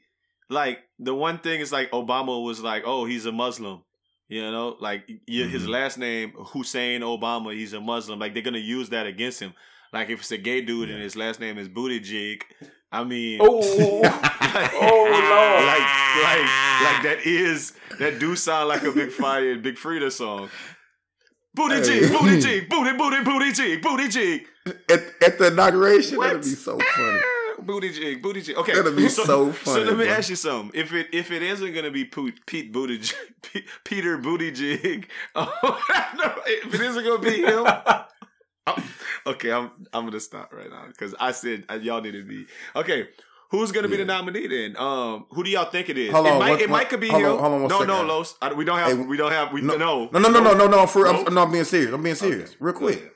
Speaker 2: like the one thing is like Obama was like, oh, he's a Muslim. You know, like y his
Speaker 4: Mhm.
Speaker 2: last name Hussein Obama, he's a Muslim. Like they're gonna use that against him. Like if it's a gay dude and his last name is Booty Jig, I mean,
Speaker 3: Oh, oh lord!
Speaker 2: like, like, like that is that do sound like a Big Fire and Big Freedia song. Booty
Speaker 4: Hey.
Speaker 2: jig, booty jig, booty, booty, booty jig, booty jig.
Speaker 4: At, at the inauguration,
Speaker 2: What?
Speaker 4: that'd be so funny.
Speaker 2: Ah, booty jig, booty jig. Okay,
Speaker 4: That'd be so
Speaker 2: So
Speaker 4: funny,
Speaker 2: let me
Speaker 4: bro.
Speaker 2: ask you something. If it if it isn't gonna be Pete, Pete Booty Peter Booty Jig, oh, no, if it isn't gonna be him, I'm- oh, okay, I'm I'm gonna stop right now because I said y'all need to be okay. Who's gonna be the nominee then? Um, who do y'all think it is?
Speaker 4: Hold
Speaker 2: it
Speaker 4: on,
Speaker 2: might
Speaker 4: what-
Speaker 2: it
Speaker 4: what-
Speaker 2: might could be
Speaker 4: hold
Speaker 2: him.
Speaker 4: on, hold on
Speaker 2: no, no. Los. I, we don't have
Speaker 4: Hey,
Speaker 2: we don't have we
Speaker 4: no,
Speaker 2: no
Speaker 4: No, no, no, no, no, no. I'm, for, I'm, no, I'm being serious. I'm being serious.
Speaker 2: Okay.
Speaker 4: Real quick.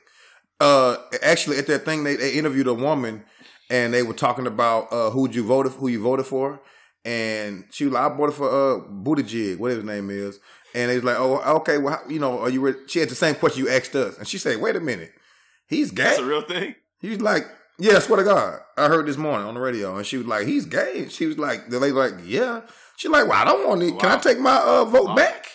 Speaker 4: Uh, actually, at that thing, they, they interviewed a woman, and they were talking about uh, who you voted, who you voted for, and she was like, "I voted for uh, Buttigieg, whatever his name is," and they was like, "Oh, okay, well, how, you know, are you?" Re-? She had the same question you asked us, and she said, "Wait a minute, he's gay."
Speaker 2: That's a real thing.
Speaker 4: He was like, "Yeah, I swear to God, I heard this morning on the radio," and she was like, "He's gay." She was like, "The lady like, yeah." She like, "Well, I don't want to. Can I take my uh, vote
Speaker 2: Wow.
Speaker 4: back?"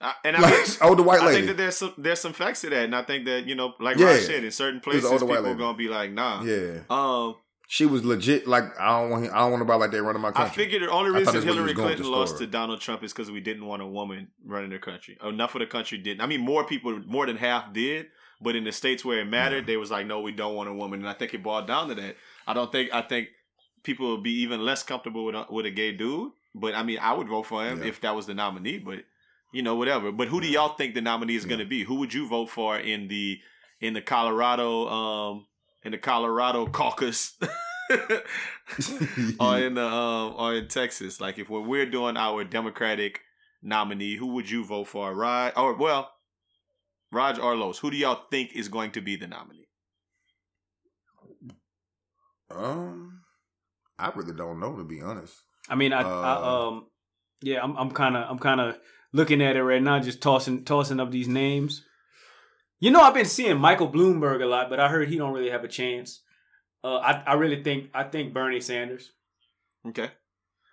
Speaker 2: I, and I
Speaker 4: Like,
Speaker 2: think,
Speaker 4: older white lady.
Speaker 2: I think that there's some there's some facts to that, and I think that you know, like
Speaker 4: Yeah.
Speaker 2: Raj said, in certain places, people are gonna be like, nah.
Speaker 4: yeah,
Speaker 2: Um,
Speaker 4: she was legit. Like, I don't want. I don't want nobody like that running my country.
Speaker 2: I figured the only
Speaker 4: I
Speaker 2: reason
Speaker 4: that's where you
Speaker 2: Hillary
Speaker 4: was going with
Speaker 2: Clinton
Speaker 4: the
Speaker 2: lost to Donald Trump is because we didn't want a woman running the country. Enough of the country didn't. I mean, more people, more than half did, but in the states where it mattered, they was like, no, we don't want a woman, and I think it boiled down to that. I don't think. I think people would be even less comfortable with a, with a gay dude. But I mean, I would vote for him
Speaker 4: Yeah.
Speaker 2: if that was the nominee. But you know, whatever. But who do y'all think the nominee is
Speaker 4: Yeah.
Speaker 2: going to be? Who would you vote for in the in the Colorado um in the Colorado caucus? or in the um or in Texas. Like if we're, we're doing our Democratic nominee, who would you vote for? Right? or well, Raj or Los? Who do y'all think is going to be the nominee?
Speaker 4: um, I really don't know to be honest.
Speaker 3: I mean, I,
Speaker 4: Uh,
Speaker 3: I um, yeah, I'm I'm kind of I'm kind of looking at it right now, just tossing tossing up these names. You know, I've been seeing Michael Bloomberg a lot, but I heard he don't really have a chance. Uh, I I really think I think Bernie Sanders.
Speaker 2: Okay.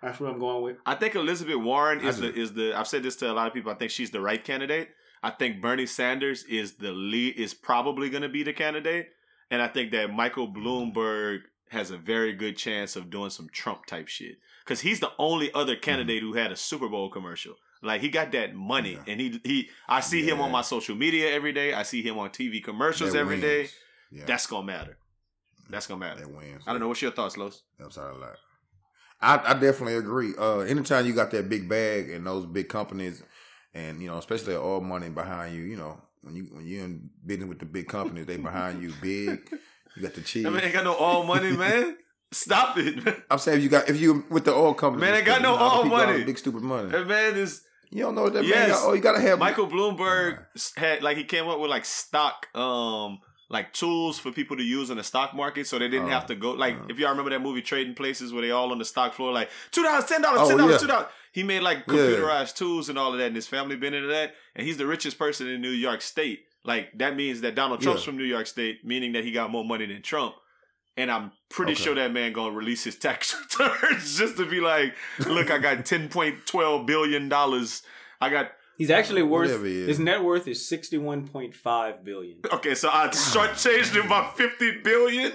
Speaker 3: That's what I'm going with.
Speaker 2: I think Elizabeth Warren is the is the I've said this to a lot of people. I think she's the right candidate. I think Bernie Sanders is the lead is probably going to be the candidate, and I think that Michael Bloomberg has a very good chance of doing some Trump type shit because he's the only other candidate who had a Super Bowl commercial. Like he got that money,
Speaker 4: Yeah.
Speaker 2: and he he I see him on my social media every day. I see him on TV commercials
Speaker 4: That
Speaker 2: every day.
Speaker 4: wins. Yeah,
Speaker 2: That's gonna matter. That's gonna matter.
Speaker 4: that wins.
Speaker 2: I don't know. What's your thoughts, Los?
Speaker 4: I'm sorry, a lot. I, I definitely agree. Uh, anytime you got that big bag and those big companies, and you know, especially all money behind you, you know, when you when you're in business with the big companies, they behind you big. You got the cheese.
Speaker 2: I mean, ain't got no all money, man. Stop it, man.
Speaker 4: I'm saying if you got if you with the oil company.
Speaker 2: Man, they got no
Speaker 4: you know,
Speaker 2: oil money.
Speaker 4: big stupid money.
Speaker 2: That man is
Speaker 4: You don't know what that man
Speaker 2: Yes.
Speaker 4: got. Oh, you gotta have
Speaker 2: Michael Bloomberg had like he came up with like stock um like tools for people to use in the stock market so they didn't
Speaker 4: Oh,
Speaker 2: have to go like
Speaker 4: oh.
Speaker 2: if y'all remember that movie Trading Places where they all on the stock floor like two dollars, ten dollars,
Speaker 4: Oh,
Speaker 2: ten dollars,
Speaker 4: yeah.
Speaker 2: two dollars. He made like
Speaker 4: Yeah.
Speaker 2: computerized tools and all of that and his family been into that and he's the richest person in New York State. Like that means that Donald Trump's
Speaker 4: Yeah.
Speaker 2: from New York State, meaning that he got more money than Trump. And I'm pretty
Speaker 4: Okay.
Speaker 2: sure that man gonna release his tax returns just to be like, look, I got ten point twelve billion dollars. I got
Speaker 3: He's actually uh,
Speaker 4: worth he
Speaker 3: his net worth is sixty one point five billion.
Speaker 2: Okay, so I shortchanged him by fifty billion.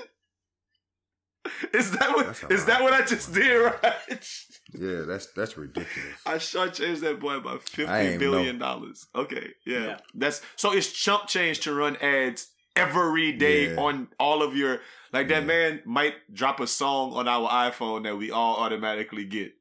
Speaker 2: Is that what?
Speaker 4: That's a
Speaker 2: Is
Speaker 4: lot.
Speaker 2: that what I just did, right?
Speaker 4: Yeah, that's that's ridiculous.
Speaker 2: I shortchanged that boy by
Speaker 4: I
Speaker 2: fifty
Speaker 4: ain't
Speaker 2: billion dollars. Okay, yeah.
Speaker 3: Yeah.
Speaker 2: that's so it's chump change to run ads every day
Speaker 4: Yeah.
Speaker 2: on all of your like that
Speaker 4: Yeah.
Speaker 2: man might drop a song on our iPhone that we all automatically get.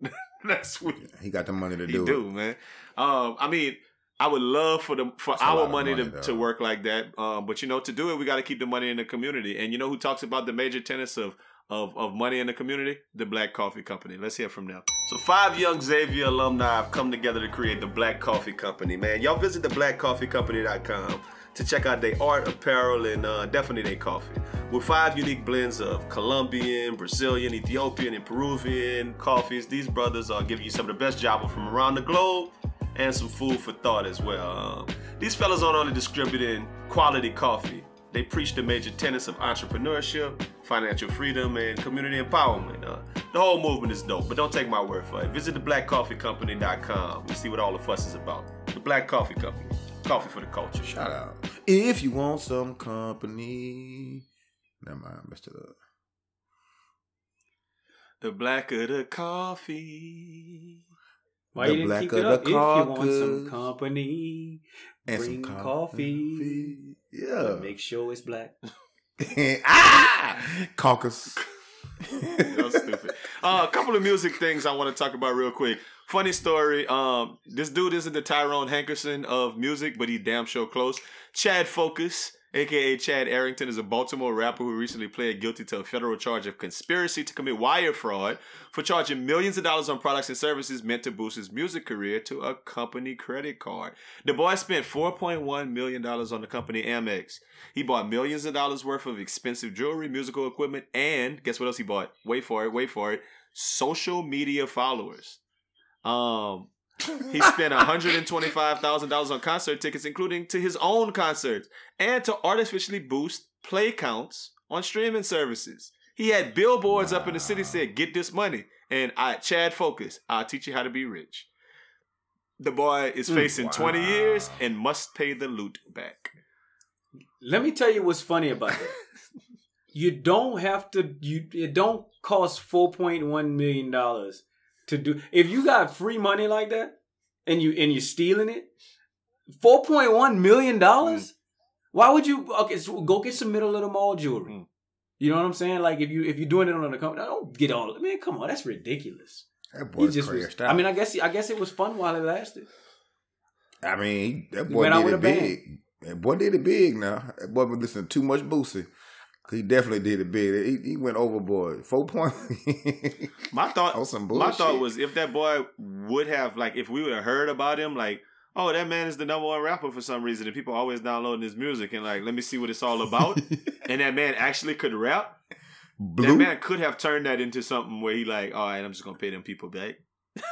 Speaker 2: that's what
Speaker 4: He got the money to
Speaker 2: he
Speaker 4: do,
Speaker 2: do,
Speaker 4: it.
Speaker 2: man. Um, I mean, I would love for the for
Speaker 4: That's
Speaker 2: our money,
Speaker 4: money,
Speaker 2: to,
Speaker 4: though.
Speaker 2: to work like that. Um, but you know, to do it, we got to keep the money in the community. And you know who talks about the major tenets of of of money in the community? The Black Coffee Company. Let's hear from them. So five young Xavier alumni have come together to create the Black Coffee Company. Man, y'all visit the blackcoffeecompany.com to check out their art, apparel, and uh, definitely their coffee. With five unique blends of Colombian, Brazilian, Ethiopian, and Peruvian coffees, these brothers are giving you some of the best Java from around the globe and some food for thought as well. Um, these fellas aren't only distributing quality coffee, they preach the major tenets of entrepreneurship, financial freedom, and community empowerment. Uh, the whole movement is dope, but don't take my word for it. Visit theblackcoffeecompany.com and see what all the fuss is about. The Black Coffee Company, coffee for the culture.
Speaker 4: Shout out. If you want some company. Never mind, Mr.
Speaker 2: The blacker the coffee.
Speaker 3: Why
Speaker 4: The
Speaker 3: you didn't keep it
Speaker 4: the
Speaker 3: up? If you want some company,
Speaker 4: And
Speaker 3: bring
Speaker 4: some
Speaker 3: coffee.
Speaker 4: Yeah.
Speaker 3: make sure it's black.
Speaker 4: ah! Caucus.
Speaker 2: That's stupid. Uh, a couple of music things I want to talk about real quick. Funny story. Um, this dude isn't the Tyrone Hankerson of music, but he damn sure close. Chad Focus, aka Chad Arrington, is a Baltimore rapper who recently pled guilty to a federal charge of conspiracy to commit wire fraud for charging millions of dollars on products and services meant to boost his music career to a company credit card. The boy spent $4.1 million on the company Amex. He bought millions of dollars worth of expensive jewelry, musical equipment, and guess what else he bought? Wait for it, wait for it. Social media followers. Um, he spent $125,000 on concert tickets, including to his own concerts, and to artificially boost play counts on streaming services. He had billboards up in the city said, "Get this money," and I, Chad, focus. I'll teach you how to be rich. The boy is mm. facing 20 years and must pay the loot back.
Speaker 3: Let me tell you what's funny about that. you don't have to. You it don't cost four point one million dollars to do. If you got free money like that, and you and you're stealing it, four point one million dollars. Why would you? Okay, so go get some middle of the mall jewelry.
Speaker 2: Mm.
Speaker 3: You know what I'm saying? Like if you if you're doing it on the company, don't get all. Man, come on, that's ridiculous.
Speaker 4: That
Speaker 3: He
Speaker 4: boy's
Speaker 3: just was. I mean, I guess I guess it was fun while it lasted.
Speaker 4: I mean, that boy did it big. That boy did it big now. That boy been listening to too much Boosie. He definitely did a bit. He, he went overboard. Four point.
Speaker 2: My thought,
Speaker 4: Oh, some
Speaker 2: my thought was if that boy would have like if we would have heard about him like. Oh, that man is the number one rapper for some reason, and people always downloading his music and like, let me see what it's all about. and that man actually could rap. That
Speaker 4: Blue.
Speaker 2: man could have turned that into something where he like, all right, I'm just gonna pay them people back.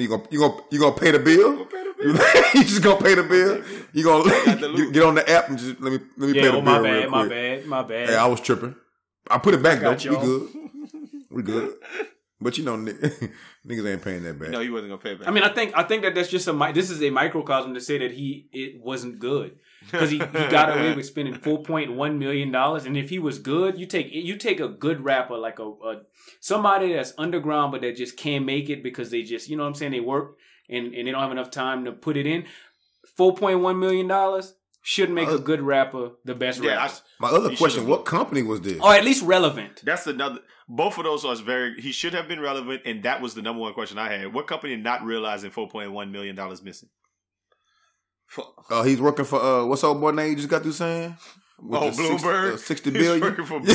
Speaker 4: You gonna you gonna you gonna pay the bill?
Speaker 2: Pay the
Speaker 4: You,
Speaker 2: bill.
Speaker 4: you just gonna pay the bill? You gonna get, on the app and just let me let me
Speaker 3: Yeah,
Speaker 4: pay the
Speaker 3: oh,
Speaker 4: bill
Speaker 3: my
Speaker 4: real
Speaker 3: bad, my
Speaker 4: quick.
Speaker 3: bad, my bad.
Speaker 4: Hey, I was tripping. I put it back
Speaker 3: I
Speaker 4: though.
Speaker 3: got
Speaker 4: We
Speaker 3: y'all.
Speaker 4: good. We good. But you know, niggas ain't paying that back.
Speaker 2: No, he wasn't gonna pay back.
Speaker 3: I mean, I think I think that that's just a this is a microcosm to say that he it wasn't good because he, he got away with spending four point one million dollars, and if he was good, you take you take a good rapper like a, a somebody that's underground but that just can't make it because they just you know what I'm saying they work and and they don't have enough time to put it in. Four point one million dollars should make a good rapper the best
Speaker 2: yeah, I,
Speaker 3: rapper,
Speaker 4: My other
Speaker 2: He
Speaker 4: question: What company was this?
Speaker 3: or at least relevant.
Speaker 2: that's another. Both of those are very. He should have been relevant, and that was the number one question I had. What company not realizing four point one million dollars missing?
Speaker 4: Uh, he's working for uh, what's old boy name you just got through saying? With
Speaker 2: Oh,
Speaker 4: six-
Speaker 2: Bloomberg?
Speaker 4: uh, sixty
Speaker 2: He's
Speaker 4: billion.
Speaker 2: working for
Speaker 4: he,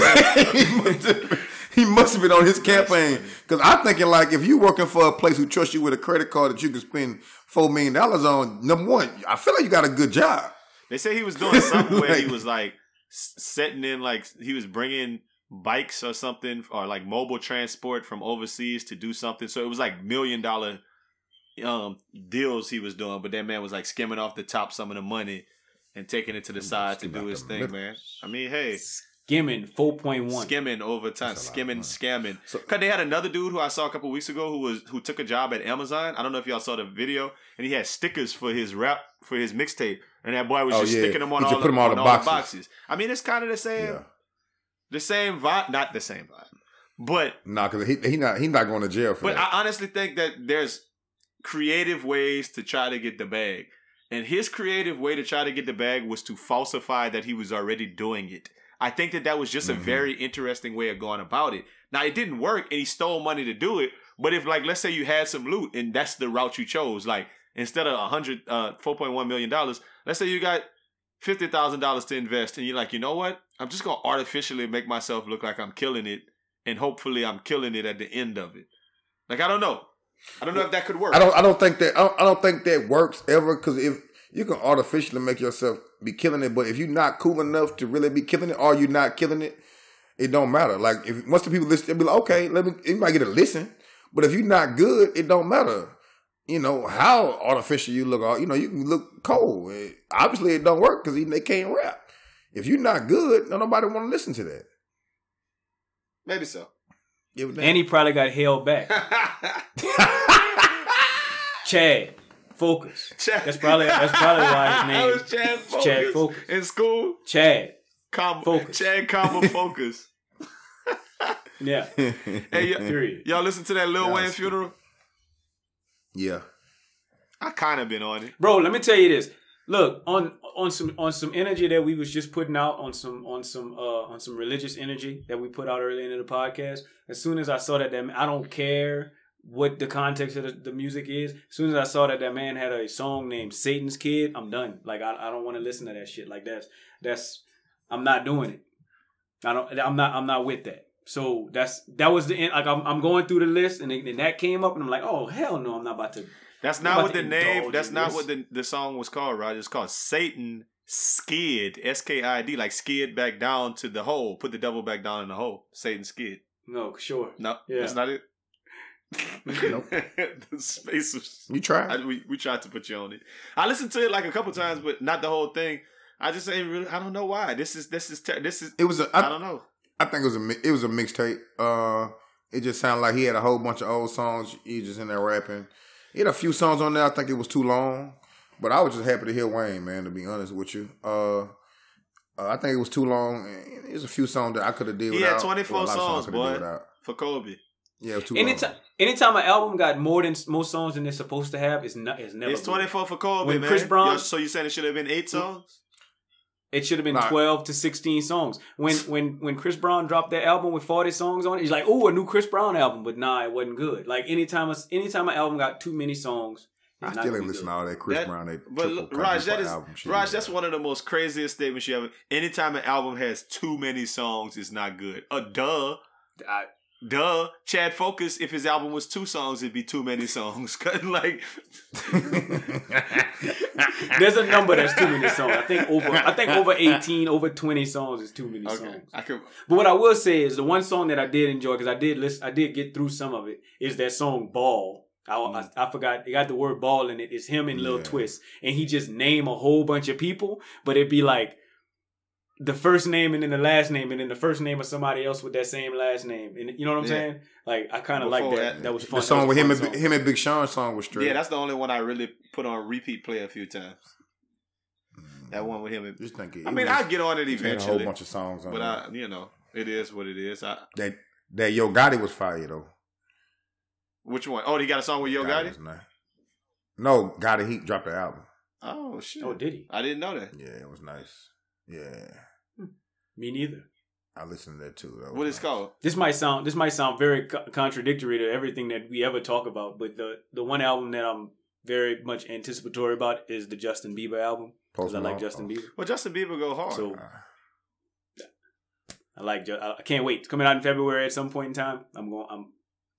Speaker 4: must have, he must have been on his campaign because I'm thinking like if you working for a place who trusts you with a credit card that you can spend four million dollars on, number one, I feel like you got a good job.
Speaker 2: They say he was doing something where he was like setting in like he was bringing bikes or something or like mobile transport from overseas to do something. So it was like million dollar um deals he was doing, but that man was like skimming off the top some of the money and taking it to the side to do his thing,
Speaker 4: middle.
Speaker 2: man. I mean, hey,
Speaker 3: Skimming four point one.
Speaker 2: skimming over time,
Speaker 4: That's a lot of
Speaker 2: skimming, scamming.
Speaker 4: So-
Speaker 2: Cause they had another dude who I saw a couple weeks ago who was who took a job at Amazon. I don't know if y'all saw the video, and he had stickers for his rap for his mixtape, and that boy was
Speaker 4: Oh,
Speaker 2: just
Speaker 4: yeah.
Speaker 2: sticking them on
Speaker 4: He
Speaker 2: all,
Speaker 4: just put 'em on
Speaker 2: on
Speaker 4: the
Speaker 2: all
Speaker 4: boxes.
Speaker 2: I mean, it's kind of the same,
Speaker 4: Yeah,
Speaker 2: the same vibe, not the same vibe, but
Speaker 4: nah, because he he not he not going to jail for
Speaker 2: but
Speaker 4: that.
Speaker 2: I honestly think that there's creative ways to try to get the bag. And his creative way to try to get the bag was to falsify that he was already doing it. I think that that was just
Speaker 4: Mhm.
Speaker 2: a very interesting way of going about it. Now it didn't work, and he stole money to do it. But if, like, let's say you had some loot, and that's the route you chose, like instead of a hundred, uh, four point one million dollars, let's say you got fifty thousand dollars to invest, and you're like, you know what? I'm just gonna artificially make myself look like I'm killing it, and hopefully I'm killing it at the end of it. Like I don't know, I don't know if that could work.
Speaker 4: I don't I don't think that I don't, I don't think that works ever because if you can artificially make yourself be killing it, but if you're not cool enough to really be killing it, or you're not killing it, it don't matter. Like if once the people listen, they'll be like, okay, let me. You might get a listen, but if you're not good, it don't matter. You know how artificial you look. You know you can look cold. Eh, Obviously, it don't work because they can't rap. If you're not good, no nobody want to listen to that.
Speaker 2: Maybe so.
Speaker 4: Give it that.
Speaker 3: And he probably got held back. Chad, focus.
Speaker 2: Chad.
Speaker 3: That's probably that's probably why his name.
Speaker 2: Was Chad
Speaker 3: is
Speaker 2: Focus.
Speaker 3: Chad Focus.
Speaker 2: in school.
Speaker 3: Chad.
Speaker 2: Com-
Speaker 3: Focus.
Speaker 2: Chad Combo Focus.
Speaker 3: Yeah.
Speaker 2: Hey, y-
Speaker 3: Period.
Speaker 2: y'all listen to that Lil Wayne funeral?
Speaker 4: yeah.
Speaker 2: I kind of been on it.
Speaker 3: Bro, let me tell you this. Look, on on some on some energy that we was just putting out on some on some uh on some religious energy that we put out earlier in the podcast. As soon as I saw that that I don't care what the context of the, the music is. As soon as I saw that that man had a song named Satan's Kid, I'm done. Like I, I don't want to listen to that shit. Like that's that's I'm not doing it. I don't I'm not I'm not with that. So that's that was the end. Like I'm, I'm going through the list and, and that came up and I'm like, oh hell no, I'm not about to.
Speaker 2: That's not what the name. That's not
Speaker 3: this.
Speaker 2: what the, the song was called, right? It's called Satan Skid. S K I D, like skid back down to the hole. Put the devil back down in the hole. Satan Skid.
Speaker 3: No, sure.
Speaker 2: No,
Speaker 3: Yeah.
Speaker 2: that's not it.
Speaker 4: Nope.
Speaker 2: the space was.
Speaker 4: You tried.
Speaker 2: I, we we tried to put you on it. I listened to it like a couple times, but not the whole thing. I just ain't really. I don't know why. This is this is ter- this is.
Speaker 4: it was a.
Speaker 2: I
Speaker 4: I,
Speaker 2: don't know.
Speaker 4: I think it was a. It was a mixtape. Uh, it just sounded like he had a whole bunch of old songs. He just in there rapping. He had a few songs on there. I think it was too long, but I was just happy to hear Wayne, man. To be honest with you, uh, uh I think it was too long. There's a few songs that I could have did
Speaker 2: He
Speaker 4: without.
Speaker 2: had 24
Speaker 4: Well, a lot of
Speaker 2: songs,
Speaker 4: I coulda did
Speaker 2: boy. For Kobe,
Speaker 4: Yeah, it was too
Speaker 3: Anytime,
Speaker 4: long.
Speaker 3: anytime an album got more than most songs than it's supposed to have, it's not. It's never.
Speaker 2: it's
Speaker 3: good.
Speaker 2: twenty four for Kobe,
Speaker 3: When
Speaker 2: man.
Speaker 3: Chris Brown-
Speaker 2: Yo, so you saying it should have been eight songs?
Speaker 3: It should have been
Speaker 4: Nah.
Speaker 3: twelve to sixteen songs. When when when Chris Brown dropped that album with forty songs on it, he's like, "Oh, a new Chris Brown album," but nah, it wasn't good. Like anytime, a, anytime an album got too many songs,
Speaker 4: I
Speaker 3: it's not
Speaker 4: still ain't
Speaker 3: be
Speaker 4: listen to all that Chris
Speaker 2: That-
Speaker 4: Brown. That
Speaker 2: But
Speaker 4: triple
Speaker 2: look, Raj, that
Speaker 4: quadruple
Speaker 2: is
Speaker 4: album shit.
Speaker 2: Raj. That's one of the most craziest statements you ever. Anytime an album has too many songs, it's not good. Uh, duh,
Speaker 3: I-
Speaker 2: duh. Chad Focus, if his album was two songs, it'd be too many songs. like,
Speaker 3: There's a number that's too many songs. I think over. I think over eighteen, over twenty songs is too many
Speaker 2: okay,
Speaker 3: songs.
Speaker 2: I could.
Speaker 3: But what I will say is the one song that I did enjoy because I did listen, I did get through some of it is that song "Ball." I, I, mm. I forgot it got the word "ball" in it. It's him and Lil
Speaker 4: Yeah.
Speaker 3: Twist, and he just name a whole bunch of people, but it'd be like the first name and then the last name and then the first name of somebody else with that same last name, and you know what I'm
Speaker 2: Yeah.
Speaker 3: saying? Like I kind of like that.
Speaker 2: that-
Speaker 3: That was fun.
Speaker 4: the song with him
Speaker 3: fun
Speaker 4: and
Speaker 3: song.
Speaker 4: him and Big Sean song was straight.
Speaker 2: Yeah, that's the only one I really put on repeat play a few times. Mm. That one with him. And,
Speaker 4: Just think it,
Speaker 2: I mean,
Speaker 4: was-
Speaker 2: I get on it
Speaker 4: eventually. a whole bunch of songs on
Speaker 2: but
Speaker 4: there.
Speaker 2: I, you know, it is what it is. I,
Speaker 4: that that Yo Gotti was fire though.
Speaker 2: which one? Oh, he got a song with Yo Gotti.
Speaker 4: was nice. No, Gotti he dropped the album.
Speaker 2: Oh shit!
Speaker 3: Oh, did he?
Speaker 2: I didn't know that.
Speaker 4: Yeah, it was nice. Yeah,
Speaker 3: Me neither.
Speaker 4: I listened to that too. That was
Speaker 2: What is
Speaker 4: nice.
Speaker 2: called?
Speaker 3: This might sound this might sound very co- contradictory to everything that we ever talk about, but the the one album that I'm very much anticipatory about is the Justin Bieber album because I like Justin. Bieber.
Speaker 2: Well, Justin Bieber go hard.
Speaker 3: So
Speaker 4: Uh,
Speaker 3: I like. Ju- I I can't wait. It's coming out in February at some point in time. I'm going. I'm.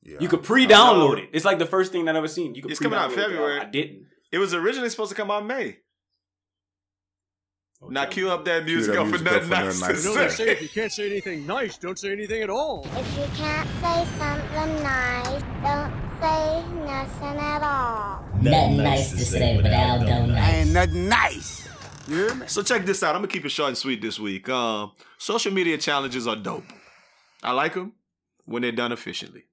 Speaker 4: yeah,
Speaker 3: You could pre-download it. It's like the first thing that I've ever seen. You could.
Speaker 2: It's coming out in
Speaker 3: pre-download.
Speaker 2: February.
Speaker 3: I didn't.
Speaker 2: it was originally supposed to come out in May.
Speaker 3: Oh,
Speaker 2: now cue up that music up for nothing nice to
Speaker 4: nice
Speaker 5: You know they
Speaker 2: say.
Speaker 5: say if you can't say anything nice, don't say anything at all.
Speaker 6: If you can't say something nice, don't say nothing at all.
Speaker 7: Nothing nice to say, but Al don't nice.
Speaker 8: Ain't nothing nice. You hear me?
Speaker 2: So check this out. I'm gonna keep it short and sweet this week. Um, social media challenges are dope. I like them when they're done efficiently.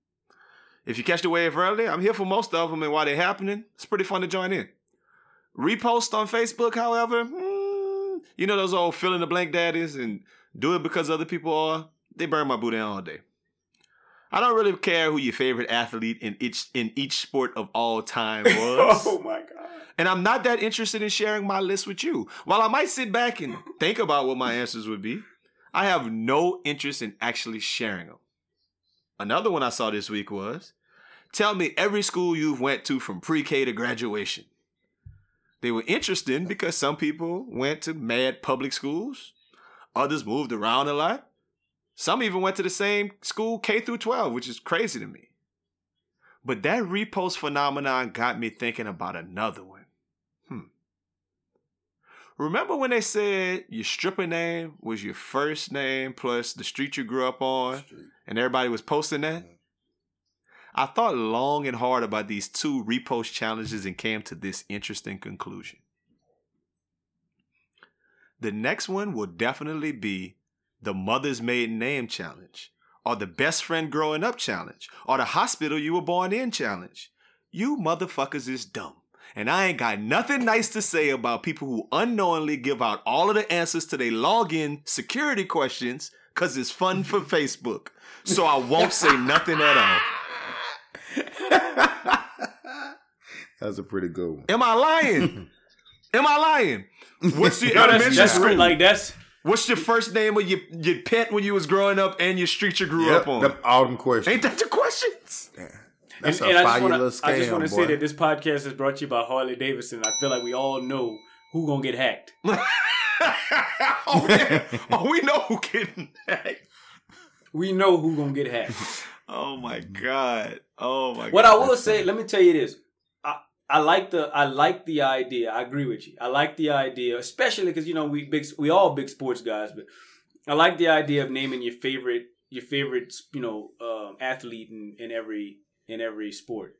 Speaker 2: If you catch the wave early, I'm here for most of them, and while they're happening, it's pretty fun to join in. Repost on Facebook, however, hmm, you know those old fill in the blank daddies and do it because other people are. They burn my booty all day. I don't really care who your favorite athlete in each in each sport of all time was.
Speaker 3: oh my god.
Speaker 2: And I'm not that interested in sharing my list with you. While I might sit back and think about what my answers would be, I have no interest in actually sharing them. Another one I saw this week was tell me every school you've went to from pre-K to graduation. They were interesting because some people went to mad public schools, others moved around a lot. Some even went to the same school K through 12, which is crazy to me. But that repost phenomenon got me thinking about another one. Hmm. Remember when they said your stripper name was your first name plus the street you grew up on, and everybody was posting that? I thought long and hard about these two repost challenges and came to this interesting conclusion. The next one will definitely be the mother's maiden name challenge, or the best friend growing up challenge, or the hospital you were born in challenge. You motherfuckers is dumb. And I ain't got nothing nice to say about people who unknowingly give out all of the answers to their login security questions because it's fun for Facebook. So I won't say nothing at all.
Speaker 4: That's a pretty good one.
Speaker 2: Am I lying? Am I lying? What's your
Speaker 3: No, that's,
Speaker 2: elementary
Speaker 3: that's
Speaker 2: school?
Speaker 3: like that's
Speaker 2: What's your first name of your, your pet when you was growing up and your street you grew
Speaker 4: Yep,
Speaker 2: up on?
Speaker 4: them- all them questions.
Speaker 2: Ain't that the questions?
Speaker 4: That's
Speaker 3: and,
Speaker 4: a
Speaker 3: and I just
Speaker 4: fire
Speaker 3: wanna-
Speaker 4: little scam,
Speaker 3: I just want to say that this podcast is brought to you by Harley Davidson. I feel like we all know who gonna get hacked.
Speaker 2: oh, yeah. oh, we know who getting that.
Speaker 3: We know who gonna get hacked.
Speaker 2: Oh my god. Oh my
Speaker 3: What
Speaker 2: god.
Speaker 3: I will say, let me tell you this. I, I like the I like the idea. I agree with you. I like the idea, especially because you know we big we all big sports guys, but I like the idea of naming your favorite your favorite you know um, athlete in, in every in every sport.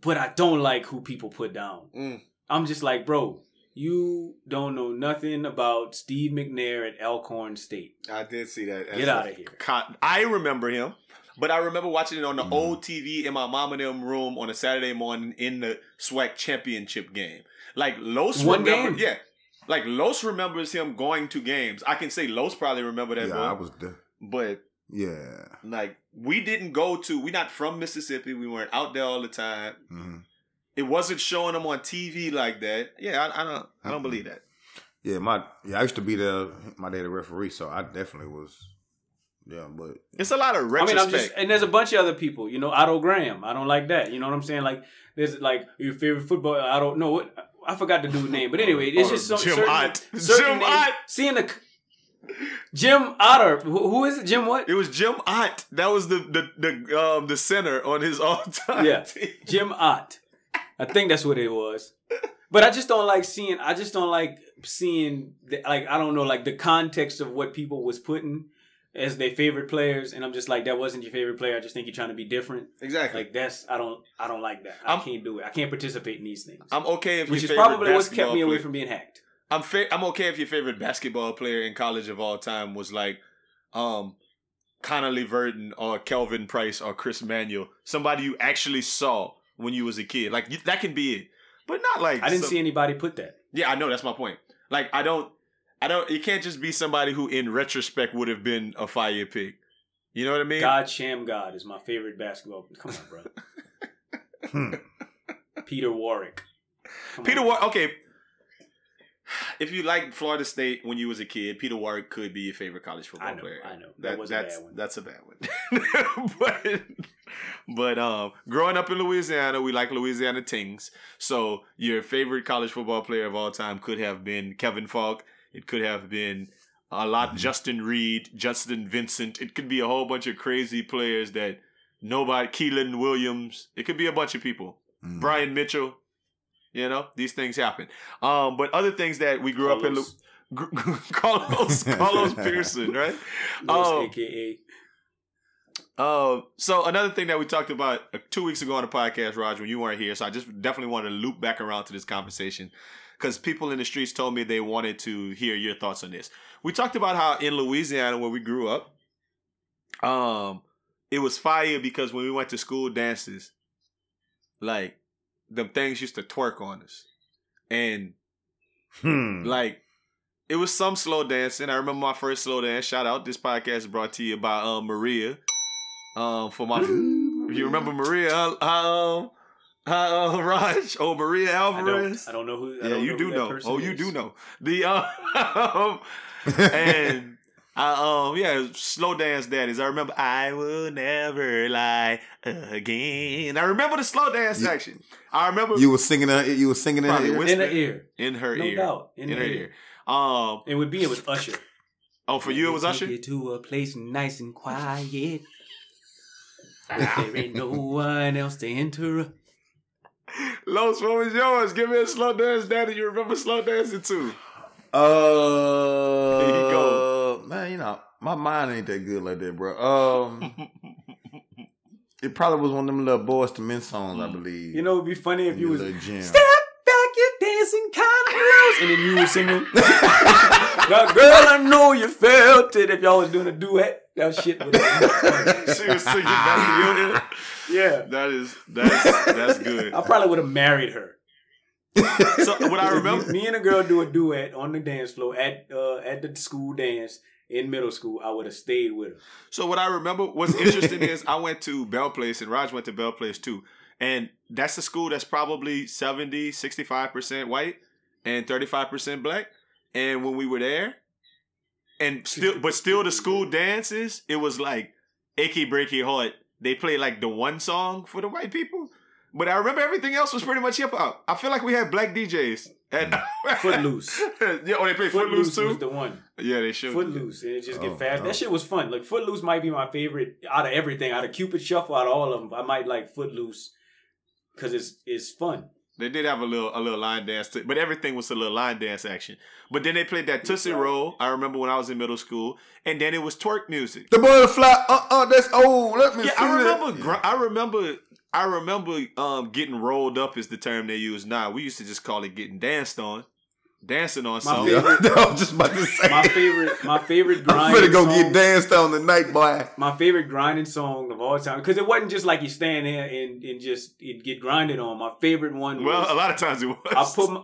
Speaker 3: But I don't like who people put down.
Speaker 2: Mm.
Speaker 3: I'm just like, bro, you don't know nothing about Steve McNair at Alcorn State.
Speaker 2: I did see that.
Speaker 3: Get out of here.
Speaker 2: Con- I remember him, but I remember watching it on
Speaker 3: Mm-hmm.
Speaker 2: the old TV in my mom and them room on a Saturday morning in the SWAC championship game. Like Los
Speaker 3: One
Speaker 2: remember,
Speaker 3: game?
Speaker 2: yeah. Like Los remembers him going to games. I can say Los probably remember that.
Speaker 4: Yeah,
Speaker 2: boy.
Speaker 4: I was there.
Speaker 2: but
Speaker 4: Yeah.
Speaker 2: like we didn't go to. We not from Mississippi. We weren't out there all the time.
Speaker 4: hmm
Speaker 2: It wasn't showing them on TV like that. Yeah, I, I don't. I don't
Speaker 4: Mhm.
Speaker 2: believe that.
Speaker 4: Yeah, my yeah, I used to be there. My dad a referee, so I definitely was. Yeah, but
Speaker 2: It's a lot of
Speaker 3: I mean,
Speaker 2: retrospect.
Speaker 3: I'm just, and there's a bunch of other people. You know, Otto Graham. I don't like that. You know what I'm saying? Like, there's like your favorite football. I don't know what. I forgot the dude's name, but anyway, it's just some
Speaker 2: Jim
Speaker 3: certain,
Speaker 2: Ott.
Speaker 3: certain
Speaker 2: Jim
Speaker 3: names-
Speaker 2: Ott.
Speaker 3: Seeing the Jim Otter. Who, who is it? Jim what?
Speaker 2: It was Jim Ott. That was the the the um the center on his all time.
Speaker 3: Yeah, Jim Ott. I think that's what it was. But I just don't like seeing. I just don't like seeing. The, like I don't know, like the context of what people was putting as their favorite players, and I'm just like, that wasn't your favorite player. I just think you're trying to be different.
Speaker 2: Exactly.
Speaker 3: Like that's I don't I don't like that. I
Speaker 2: I'm-
Speaker 3: can't do it. I can't participate in these things.
Speaker 2: I'm okay if
Speaker 3: which
Speaker 2: your
Speaker 3: is
Speaker 2: favorite
Speaker 3: probably what's kept me away from being hacked.
Speaker 2: I'm fa- I'm okay if your favorite basketball player in college of all time was like um Connolly Verdon or Kelvin Price or Chris Manuel, somebody you actually saw when you was a kid. Like you, that can be it, but not like
Speaker 3: I didn't
Speaker 2: some-
Speaker 3: see anybody put that.
Speaker 2: Yeah, I know that's my point. Like I don't, I don't. It can't just be somebody who, in retrospect, would have been a fire pick. You know what I mean?
Speaker 3: God Shammgod is my favorite basketball. Come on, bro.
Speaker 4: Hmm.
Speaker 3: Peter Warrick. Come
Speaker 2: Peter
Speaker 3: on.
Speaker 2: Warrick. Okay, if you like Florida State when you was a kid, Peter Warrick could be your favorite college football
Speaker 3: I know,
Speaker 2: player.
Speaker 3: I know. That was a
Speaker 2: that's
Speaker 3: bad one.
Speaker 2: that's a bad one. but but um, growing up in Louisiana, we like Louisiana Tings. So your favorite college football player of all time could have been Kevin Faulk. It could have been a lot
Speaker 4: Mm-hmm.
Speaker 2: Justin Reed, Justin Vincent. It could be a whole bunch of crazy players that nobody. Keelan Williams. It could be a bunch of people.
Speaker 4: Mm.
Speaker 2: Brian Mitchell. You know, these things happen. Um, but other things that we grew up in,
Speaker 3: Carlos.
Speaker 2: Carlos Carlos Pearson, right?
Speaker 3: Los,
Speaker 2: Oh.
Speaker 3: aka
Speaker 2: Uh, so another thing that we talked about uh, two weeks ago on the podcast, Roger, when you weren't here, so I just definitely want to loop back around to this conversation because people in the streets told me they wanted to hear your thoughts on this. We talked about how in Louisiana, where we grew up, um, it was fire because when we went to school dances, like them things used to twerk on us, and
Speaker 4: Hmm.
Speaker 2: like it was some slow dancing. I remember my first slow dance. Shout out! This podcast is brought to you by um, Maria. Um, for my, you remember Maria? How, um, how, uh, Raj? Oh, Maria
Speaker 3: I
Speaker 2: Alvarez.
Speaker 3: don't, I don't know who. I
Speaker 2: yeah,
Speaker 3: don't
Speaker 2: you
Speaker 3: know
Speaker 2: do
Speaker 3: who
Speaker 2: know.
Speaker 3: person
Speaker 2: Oh, you do know the um, and I um yeah slow dance daddies. I remember I will never lie again. I remember the slow dance
Speaker 4: You-
Speaker 2: section. I remember
Speaker 4: You were singing. Her, you was singing in her ear?
Speaker 2: with-
Speaker 3: in the ear,
Speaker 2: in her
Speaker 3: no
Speaker 2: ear,
Speaker 3: doubt, in,
Speaker 2: in,
Speaker 3: the
Speaker 2: her
Speaker 3: ear.
Speaker 2: ear. Um,
Speaker 3: And with me, it was Usher.
Speaker 2: oh, for you it was
Speaker 3: Take
Speaker 2: Usher.
Speaker 3: to a place nice and quiet. there ain't no one else to enter.
Speaker 2: Los, what was yours? Give me a slow dance, daddy. You remember slow dancing too?
Speaker 4: Uh,
Speaker 2: There you go.
Speaker 4: Man, you know, my mind ain't that good like that, bro. Um, it probably was one of them little Boyz II Men songs, I believe.
Speaker 3: You know, it'd be funny if you was
Speaker 4: little gym.
Speaker 3: Step back, you're dancing kind of girls. And then you were singing. now, girl, I know you felt it. If y'all was doing a duet, that shit would
Speaker 2: she was singing back to your.
Speaker 3: Yeah.
Speaker 2: That is that's that's good.
Speaker 3: I probably would have married her.
Speaker 2: So what I remember,
Speaker 3: me, me and a girl do a duet on the dance floor at uh, at the school dance. in middle school, I would have stayed with her.
Speaker 2: So what I remember, what's interesting is I went to Bell Place and Raj went to Bell Place too. And that's a school that's probably 70, 65% white and 35% black. And when we were there, and still but still the school dances, it was like achy breaky heart. They played like the one song for the white people. But I remember everything else was pretty much hip hop. I feel like we had black DJs. And mm.
Speaker 3: Footloose.
Speaker 2: yeah, oh, they played Footloose,
Speaker 3: Footloose
Speaker 2: too.
Speaker 3: was the one.
Speaker 2: yeah, they should.
Speaker 3: Footloose, and it just
Speaker 4: Oh,
Speaker 3: get fast.
Speaker 4: oh.
Speaker 3: That shit was fun. Like Footloose might be my favorite out of everything. Out of Cupid Shuffle, out of all of them, I might like Footloose because it's it's fun.
Speaker 2: They did have a little a little line dance, to, but everything was a little line dance action. But then they played that Tootsie Roll. I remember when I was in middle school, and then it was twerk music.
Speaker 4: The butterfly. Uh uh That's old. Let me
Speaker 2: Yeah,
Speaker 4: see
Speaker 2: I remember. gr- I remember. I remember um, getting rolled up is the term they use now. We used to just call it getting danced on, dancing on
Speaker 3: My
Speaker 2: something.
Speaker 3: favorite-
Speaker 4: I was just about to say.
Speaker 3: My favorite, my favorite
Speaker 4: I'm
Speaker 3: grinding
Speaker 4: finna go
Speaker 3: song,
Speaker 4: get danced on tonight, boy.
Speaker 3: my favorite grinding song of all time because it wasn't just like you stand there and, and just it get grinded on. My favorite one was
Speaker 2: Well, a lot of times it was.
Speaker 3: I put my,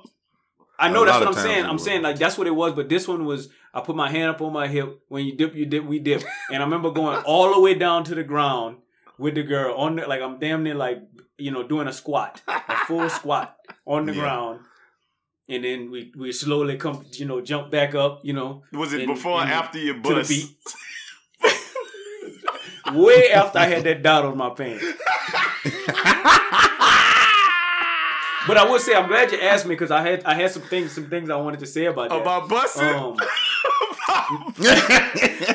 Speaker 3: I know
Speaker 4: A
Speaker 3: that's what I'm saying. I'm
Speaker 4: was.
Speaker 3: saying like that's what it was, but this one was I put my hand up on my hip. When you dip, you dip, we dip. And I remember going all the way down to the ground with the girl on the like I'm damn near like you know doing a squat, a full squat on the
Speaker 4: Yeah.
Speaker 3: ground. And then we, we slowly come, you know, jump back up, you know,
Speaker 2: was it
Speaker 3: in-
Speaker 2: before or after your bus?
Speaker 3: beat. way after I had that dot on my pants. But I will say I'm glad you asked me because I had I had some things some things I wanted to say about that.
Speaker 2: About busting?
Speaker 3: um,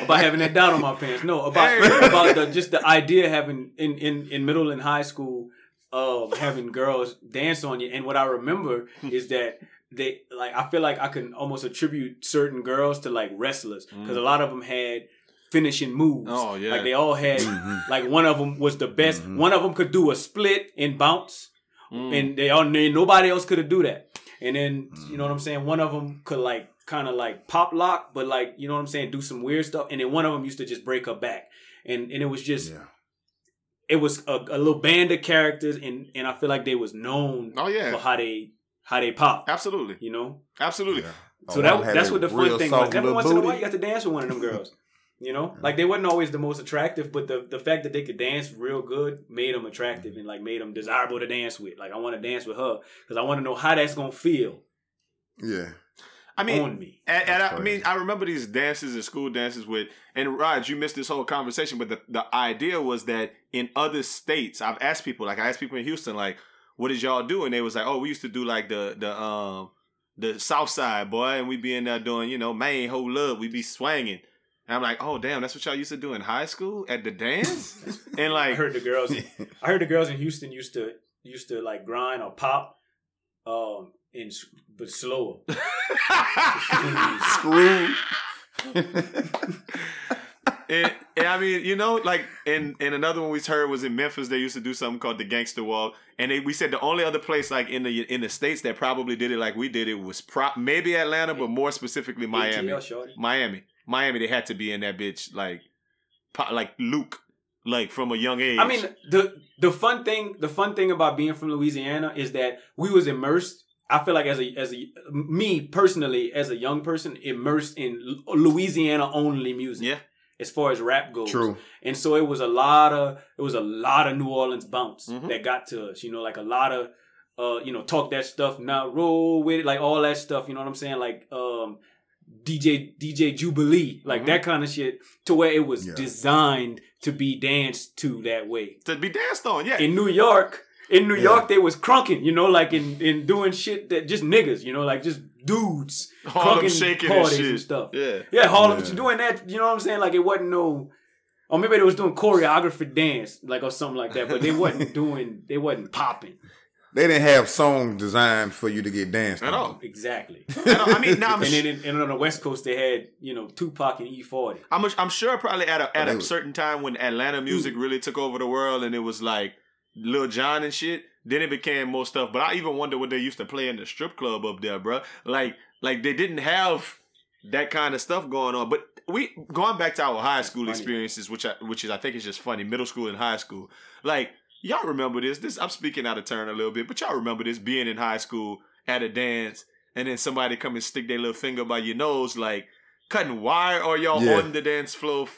Speaker 3: about having that dot on my pants. No, about
Speaker 2: Hey.
Speaker 3: about the just the idea of having in in in middle and high school um having girls dance on you. And what I remember is that they like I feel like I can almost attribute certain girls to like wrestlers because a lot of them had finishing moves.
Speaker 2: Oh, yeah.
Speaker 3: like they all had
Speaker 4: Mhm.
Speaker 3: like one of them was the best.
Speaker 4: Mhm.
Speaker 3: One of them could do a split and bounce
Speaker 2: Mm.
Speaker 3: and they all nobody else could have do that. And then you know what I'm saying. One of them could like kind of like pop lock, but like you know what I'm saying, do some weird stuff. And then one of them used to just break her back, and and it was just
Speaker 4: Yeah.
Speaker 3: it was a, a little band of characters, and and I feel like they was known
Speaker 2: Oh yeah,
Speaker 3: for how they how they pop.
Speaker 2: absolutely,
Speaker 3: You know,
Speaker 2: absolutely.
Speaker 4: Yeah.
Speaker 3: so
Speaker 4: Oh,
Speaker 3: that, that's what the fun thing was. Every
Speaker 4: little
Speaker 3: once in a while, you got to dance with one of them girls. You know, like they wasn't always the most attractive, but the, the fact that they could dance real good made them attractive and like made them desirable to dance with. Like I want to dance with her because I want to know how that's gonna feel
Speaker 4: Yeah.
Speaker 2: I mean,
Speaker 3: me.
Speaker 2: And, and I, I mean, I remember these dances and school dances with, and Raj, you missed this whole conversation, but the, the idea was that in other states, I've asked people, like I asked people in Houston, like, what did y'all do? And they was like, oh, we used to do like the the um the South Side boy, and we be in there doing, you know, man, hold up, we be swinging. And I'm like, oh damn, that's what y'all used to do in high school at the dance, and like,
Speaker 3: I
Speaker 2: like,
Speaker 3: heard the girls. I heard the girls in Houston used to used to like grind or pop, um, in but slower.
Speaker 4: Screw.
Speaker 2: And, and I mean, you know, like, and and another one we heard was in Memphis. They used to do something called the Gangster Walk, and they, we said the only other place like in the in the states that probably did it like we did it was pro- maybe Atlanta, but more specifically Miami.
Speaker 3: ATL.
Speaker 2: Miami, Miami. They had to be in that bitch like, like Luke, like from a young age.
Speaker 3: I mean, the the fun thing the fun thing about being from Louisiana is that we was immersed. I feel like as a as a me personally as a young person immersed in Louisiana only music.
Speaker 2: yeah,
Speaker 3: As far as rap goes,
Speaker 4: True.
Speaker 3: and so it was a lot of it was a lot of New Orleans bounce
Speaker 2: Mhm.
Speaker 3: that got to us. You know, like a lot of uh, you know, talk that stuff, not roll with it, like all that stuff. You know what I'm saying? Like um, DJ DJ Jubilee, like
Speaker 2: Mhm.
Speaker 3: that kind of shit, to where it was
Speaker 4: Yeah.
Speaker 3: designed to be danced to that way.
Speaker 2: to be danced on. Yeah,
Speaker 3: In New York, in New
Speaker 4: Yeah.
Speaker 3: York, they was crunking, you know, like in in doing shit that just niggas, you know, like just dudes
Speaker 2: Harlem
Speaker 3: crunking
Speaker 2: shaking and
Speaker 3: parties
Speaker 2: shit.
Speaker 3: and stuff.
Speaker 2: Yeah.
Speaker 3: Yeah, Harlem
Speaker 4: Yeah.
Speaker 3: doing that, you know what I'm saying? Like it wasn't no or maybe they was doing choreography dance, like or something like that, but they wasn't doing they wasn't popping.
Speaker 4: They didn't have songs designed for you to get danced
Speaker 2: At
Speaker 4: on.
Speaker 2: all.
Speaker 3: Exactly.
Speaker 2: I, don't- uh, I mean, now I'm
Speaker 3: and then in, and on the West Coast they had, you know, Tupac and E40.
Speaker 2: I'm, I'm sure probably at a at
Speaker 4: they
Speaker 2: a certain time when Atlanta music really took over the world and it was like Lil Jon and shit. Then it became more stuff. But I even wonder what they used to play in the strip club up there, bro. Like like they didn't have that kind of stuff going on. But we going back to our high school
Speaker 3: funny.
Speaker 2: experiences, which I, which is I think is just funny. Middle school and high school, like y'all remember this? This I'm speaking out of turn a little bit, but y'all remember this being in high school at a dance and then somebody come and stick their little finger by your nose, like cutting. Why are y'all
Speaker 4: Yeah.
Speaker 2: on the dance floor,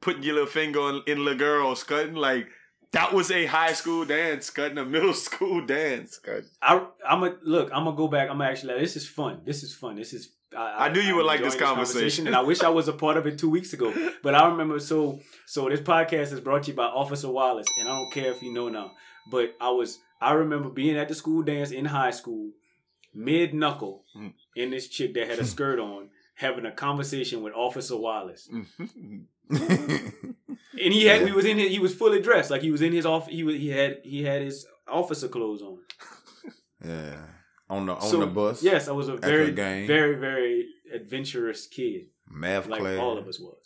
Speaker 2: putting your little finger on, in the girls, cutting? Like that was a high school dance, cutting a middle school dance, cutting.
Speaker 3: I I'm gonna look. I'm gonna go back. I'm gonna actually. This is fun. This is fun. This is. I,
Speaker 2: I knew you would
Speaker 3: I'm
Speaker 2: like this
Speaker 3: enjoying
Speaker 2: conversation.
Speaker 3: and I wish I was a part of it two weeks ago. But I remember. So so this podcast is brought to you by Officer Wallace, and I don't care if you know now. But I was. I remember being at the school dance in high school, mid knuckle,
Speaker 2: Mm.
Speaker 3: in this chick that had a skirt on, having a conversation with Officer Wallace. And he had we was in his, he was fully dressed like he was in his off he was he had he had his officer clothes on.
Speaker 4: yeah. On the on
Speaker 3: So,
Speaker 4: the bus.
Speaker 3: Yes, I was a very
Speaker 4: game.
Speaker 3: very very adventurous kid,
Speaker 4: Math
Speaker 3: like
Speaker 4: class.
Speaker 3: all of us was.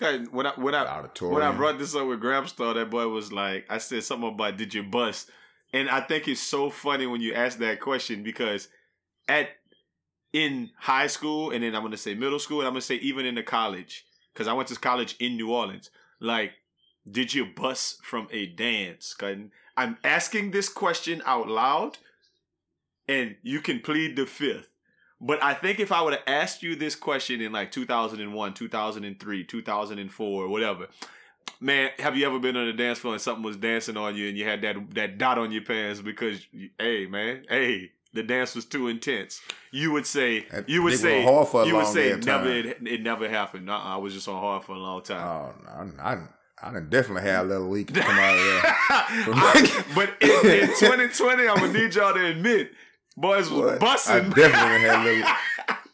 Speaker 2: Okay, when I when I
Speaker 4: Auditorium.
Speaker 2: when I brought this up with Gramstar, that boy was like, I said something about did you bust? And I think it's so funny when you ask that question because at in high school and then I'm gonna say middle school and I'm gonna say even in the college because I went to college in New Orleans. Like, did you bust from a dance? I'm asking this question out loud, and you can plead the fifth. But I think if I would have asked you this question in like 2001, 2003, 2004, whatever, man, have you ever been on a dance floor and something was dancing on you and you had that that dot on your pants because, hey, man, hey, the dance was too intense? You would say, you would say,
Speaker 4: hard for a
Speaker 2: you would say never, it, it never happened. Uh-uh, I was just on hard for a long time.
Speaker 4: Oh, no, I, I, I done definitely had a little leak come out of there.
Speaker 2: I- but in, in 2020, I'm gonna need y'all to admit, boys was
Speaker 4: What? I definitely had a little.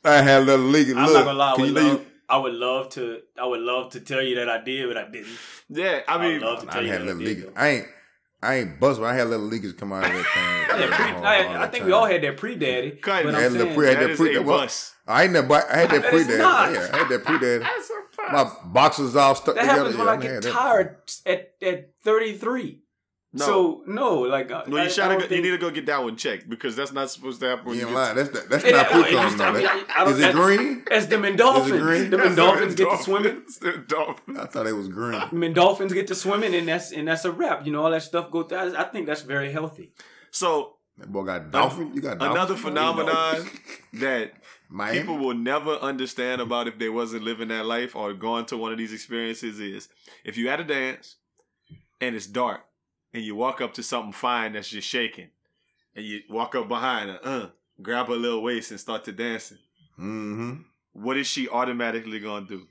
Speaker 4: I had a little leak.
Speaker 3: I'm
Speaker 4: Look,
Speaker 3: not gonna lie, I would love I would love to I would love to tell you that I did, but I didn't.
Speaker 2: yeah, I
Speaker 3: I
Speaker 2: mean,
Speaker 3: would love to
Speaker 4: I
Speaker 3: tell you
Speaker 4: had
Speaker 3: that
Speaker 4: a
Speaker 3: I
Speaker 4: little
Speaker 3: leak.
Speaker 4: I ain't, I ain't bust, but I had little leakage come out of that thing.
Speaker 3: Yeah, pre,
Speaker 4: all-
Speaker 3: I,
Speaker 4: all
Speaker 3: I
Speaker 4: the
Speaker 3: think we all had that pre daddy.
Speaker 2: Cut.
Speaker 3: But
Speaker 4: I had a little pre- I had
Speaker 2: that
Speaker 4: that
Speaker 2: is
Speaker 4: pre-
Speaker 2: a
Speaker 4: well,
Speaker 2: bust.
Speaker 4: I ain't that. I had that
Speaker 3: That
Speaker 4: pre
Speaker 3: is
Speaker 4: daddy.
Speaker 3: not.
Speaker 4: Yeah, I had that pre daddy.
Speaker 2: That's a bust.
Speaker 4: My boxes all stuck
Speaker 3: that
Speaker 4: together.
Speaker 3: happens when
Speaker 4: Yeah,
Speaker 3: I
Speaker 4: done
Speaker 3: get tired at at 33.
Speaker 2: No.
Speaker 3: So no, like I-
Speaker 2: No, you,
Speaker 3: I
Speaker 2: should
Speaker 3: don't
Speaker 2: go, you need to go get that one checked because that's not supposed to happen. When
Speaker 4: You
Speaker 2: you
Speaker 4: ain't lying. That's that, that's
Speaker 3: It-
Speaker 4: not
Speaker 3: it-
Speaker 4: pre
Speaker 3: it
Speaker 4: cum
Speaker 3: used to-
Speaker 4: though.
Speaker 3: I mean,
Speaker 4: That-
Speaker 3: I- I don't-
Speaker 4: Is it green?
Speaker 3: As the Mendolphins,
Speaker 4: green?
Speaker 3: the
Speaker 2: That's
Speaker 3: Mendolphins get to
Speaker 2: dolphins.
Speaker 3: swimming.
Speaker 2: The dolphins.
Speaker 4: I thought it was green.
Speaker 3: Mendolphins get to swimming, and that's and that's a wrap. You know, all that stuff go through. I I think that's very healthy.
Speaker 2: So
Speaker 4: That boy got dolphin. You got dolphin?
Speaker 2: another phenomenon that
Speaker 4: Miami?
Speaker 2: people will never understand about if they wasn't living that life or going to one of these experiences is if you at a dance and it's dark and you walk up to something fine that's just shaking and you walk up behind her, uh, grab her little waist and start to dancing.
Speaker 4: Mm-hmm.
Speaker 2: What is she automatically gonna do?